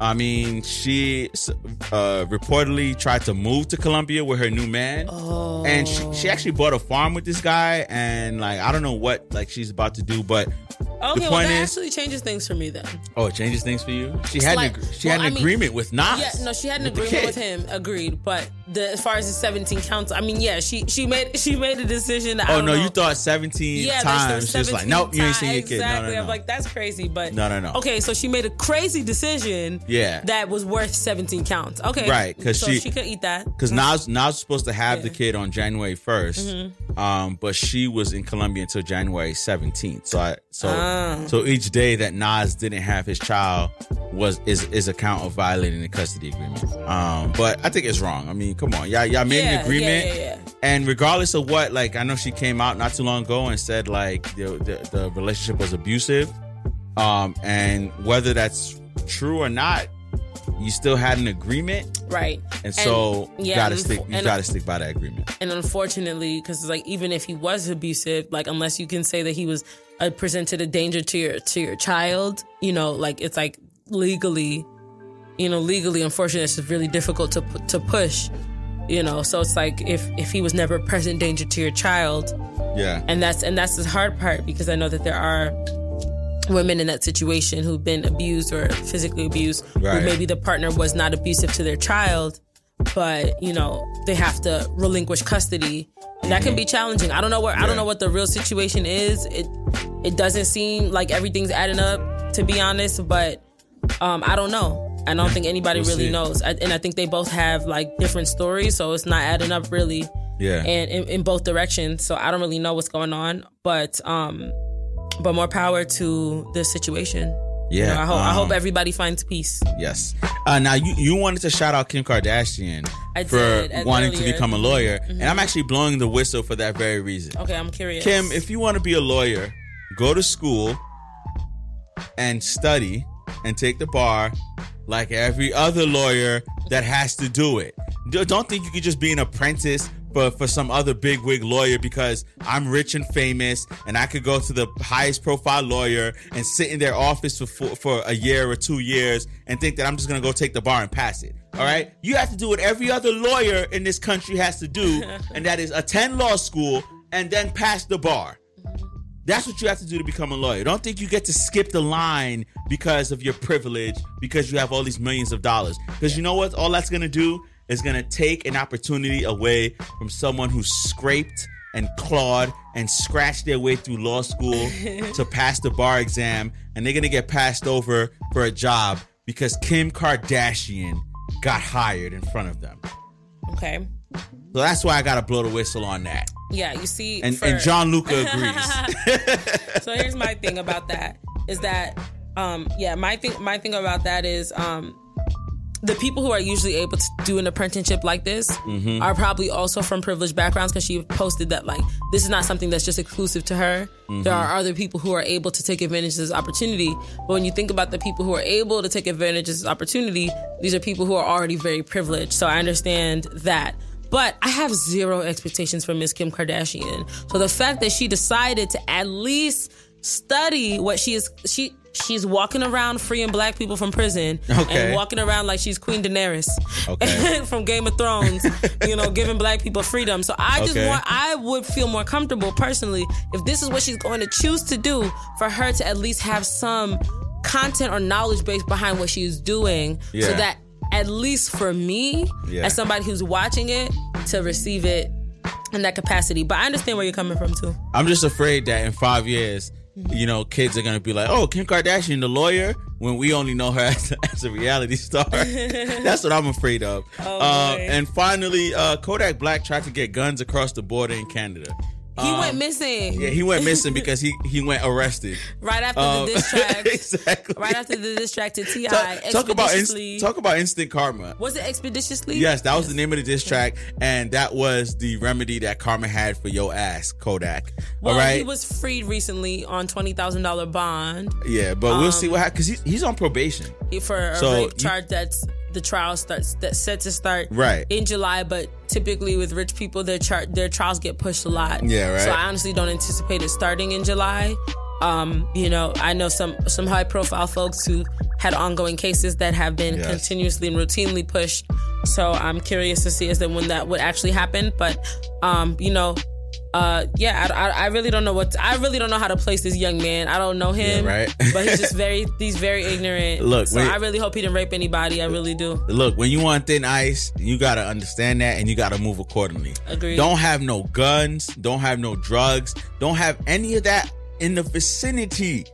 I mean, she uh, reportedly tried to move to Colombia with her new man, Oh. and she, she actually bought a farm with this guy. And like, I don't know what like she's about to do, but Okay, the well point that is, actually changes things for me then. oh, it changes things for you. She had Like, an, she well, had an I mean- agreement with Nas. Yeah, no, she had an with agreement with him. Agreed, but the, as far as the seventeen counts, I mean, yeah, she she made she made a decision. Oh no, know. you thought 17 yeah, times. there's She's like, 17 nope, you ain't seen your kid. No, Exactly. no, no. I'm like, that's crazy, but No, no, no. Okay, so she made a crazy decision. Yeah. that was worth 17 counts. Okay, Right, 'cause so she- she could eat that. Because Nas, Nas was supposed to have the kid on January 1st, Mhm. um, but she was in Colombia until January 17th. So I, so Ah. so each day that Nas didn't have his child was is is a count of violating the custody agreement. Um, but I think it's wrong. I mean, come on, y'all y'all made Yeah, an agreement, yeah, yeah, yeah. and regardless of what, like I know she came out not too long ago and said like the the, the relationship was abusive, um, and whether that's true or not, you still had an agreement, right? and so you yeah, gotta and- stick. You and- gotta stick by that agreement. And unfortunately, because like even if he was abusive, like unless you can say that he was uh, presented a danger to your to your child, you know, like it's like legally, you know, legally, unfortunately, it's really difficult to to push, you know. So it's like if if he was never a present danger to your child, Yeah. and that's and that's the hard part because I know that there are women in that situation who've been abused or physically abused, Right. maybe the partner was not abusive to their child, but you know they have to relinquish custody. And that can be challenging. I don't know where I don't know what the real situation is. It it doesn't seem like everything's adding up, to be honest. But um, I don't know. I don't think anybody We'll really see. knows. I, and I think they both have like different stories, so it's not adding up really Yeah. and in, in both directions. So I don't really know what's going on, but um, but more power to the situation. You Yeah, know, I hope I um, hope everybody finds peace. Yes. Uh, now you you wanted to shout out Kim Kardashian I for did, wanting to become a lawyer, Mhm. and I'm actually blowing the whistle for that very reason. Okay, I'm curious. Kim, if you want to be a lawyer, go to school and study and take the bar like every other lawyer that has to do it. Don't think you could just be an apprentice for, for some other big wig lawyer because I'm rich and famous and I could go to the highest profile lawyer and sit in their office for, for, for a year or two years and think that I'm just going to go take the bar and pass it. All right? You have to do what every other lawyer in this country has to do, and that is attend law school and then pass the bar. That's what you have to do to become a lawyer. Don't think you get to skip the line because of your privilege, because you have all these millions of dollars. Because you know what? All that's going to do is going to take an opportunity away from someone who scraped and clawed and scratched their way through law school to pass the bar exam. And they're going to get passed over for a job because Kim Kardashian got hired in front of them. Okay. So that's why I got to blow the whistle on that. Yeah, you see, And, for- and John Luca agrees. so here's my thing about that is that um yeah my thing my thing about that is um the people who are usually able to do an apprenticeship like this Mhm. are probably also from privileged backgrounds because she posted that like this is not something that's just exclusive to her. Mhm. There are other people who are able to take advantage of this opportunity. But when you think about the people who are able to take advantage of this opportunity, these are people who are already very privileged. So I understand that. But I have zero expectations for Miss Kim Kardashian. So the fact that she decided to at least study what she is she she's walking around freeing black people from prison Okay. and walking around like she's Queen Daenerys Okay. from Game of Thrones, you know, giving black people freedom. So I just Okay. want I would feel more comfortable personally if this is what she's going to choose to do for her to at least have some content or knowledge base behind what she's doing so that at least for me Yeah. as somebody who's watching it to receive it in that capacity. But I understand where you're coming from too. I'm just afraid that in five years, you know, kids are gonna be like, "Oh, Kim Kardashian, the lawyer," when we only know her as, as a reality star. That's what I'm afraid of. Oh, uh, and finally, uh, Kodak Black tried to get guns across the border in Canada. He Um, went missing. Yeah, he went missing because he he went arrested. right after Um, the diss track. exactly. Right after the diss track to T.I. Talk, talk about inst- talk about instant karma. Was it expeditiously? Yes, that was the name of the diss track, and that was the remedy that Karma had for your ass, Kodak. Well, All right. he was freed recently on twenty thousand dollar bond yeah, but we'll um, see what happens because he's, he's on probation. for a So, rape charge that's the trial starts that's set to start Right. in July, but typically with rich people their char- their trials get pushed a lot. Yeah, right. So I honestly don't anticipate it starting in July. Um, you know, I know some some high profile folks who had ongoing cases that have been Yes. continuously and routinely pushed. So I'm curious to see as to when that would actually happen. But um, you know, uh, yeah, I, I, I really don't know what I really don't know how to place this young man. I don't know him, Yeah, right. but he's just very he's very ignorant. Look, so wait. I really hope he didn't rape anybody. I really do. Look, when you want thin ice, you gotta understand that and you gotta move accordingly. Agreed. Don't have no guns, don't have no drugs, don't have any of that in the vicinity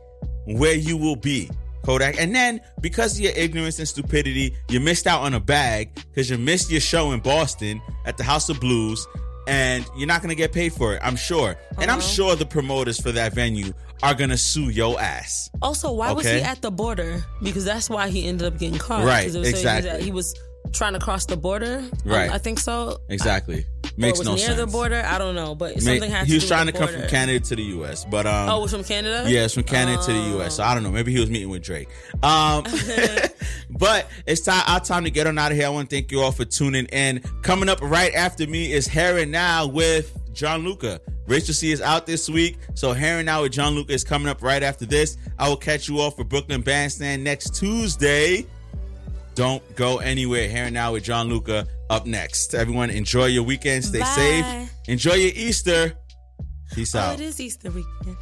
where you will be. Kodak. And then because of your ignorance and stupidity, you missed out on a bag because you missed your show in Boston at the House of Blues and you're not gonna get paid for it, I'm sure. And I'm Uh-huh. sure the promoters for that venue are gonna sue your ass. Also, why was he at the border? Because that's why he ended up getting caught. Right, 'Cause it was exactly. He was trying to cross the border. Um, Right. I think so. Exactly. Makes no near the border. I don't know, but something to he was trying to come from. Canada to the U.S., but um, Oh, it was from Canada. Yeah, it's from Canada to the Oh. U.S. So I don't know. Maybe he was meeting with Drake. Um, but it's time our time to get on out of here. I want to thank you all for tuning in. Coming up right after me is Heron Now with John Luca. Rachel C is out this week, so Heron Now with John Luca is coming up right after this. I will catch you all for Brooklyn Bandstand next Tuesday. Don't go anywhere. Heron Now with John Luca up next. Everyone, enjoy your weekend. Stay Bye. safe. Enjoy your Easter. Peace Oh, out. it is Easter weekend.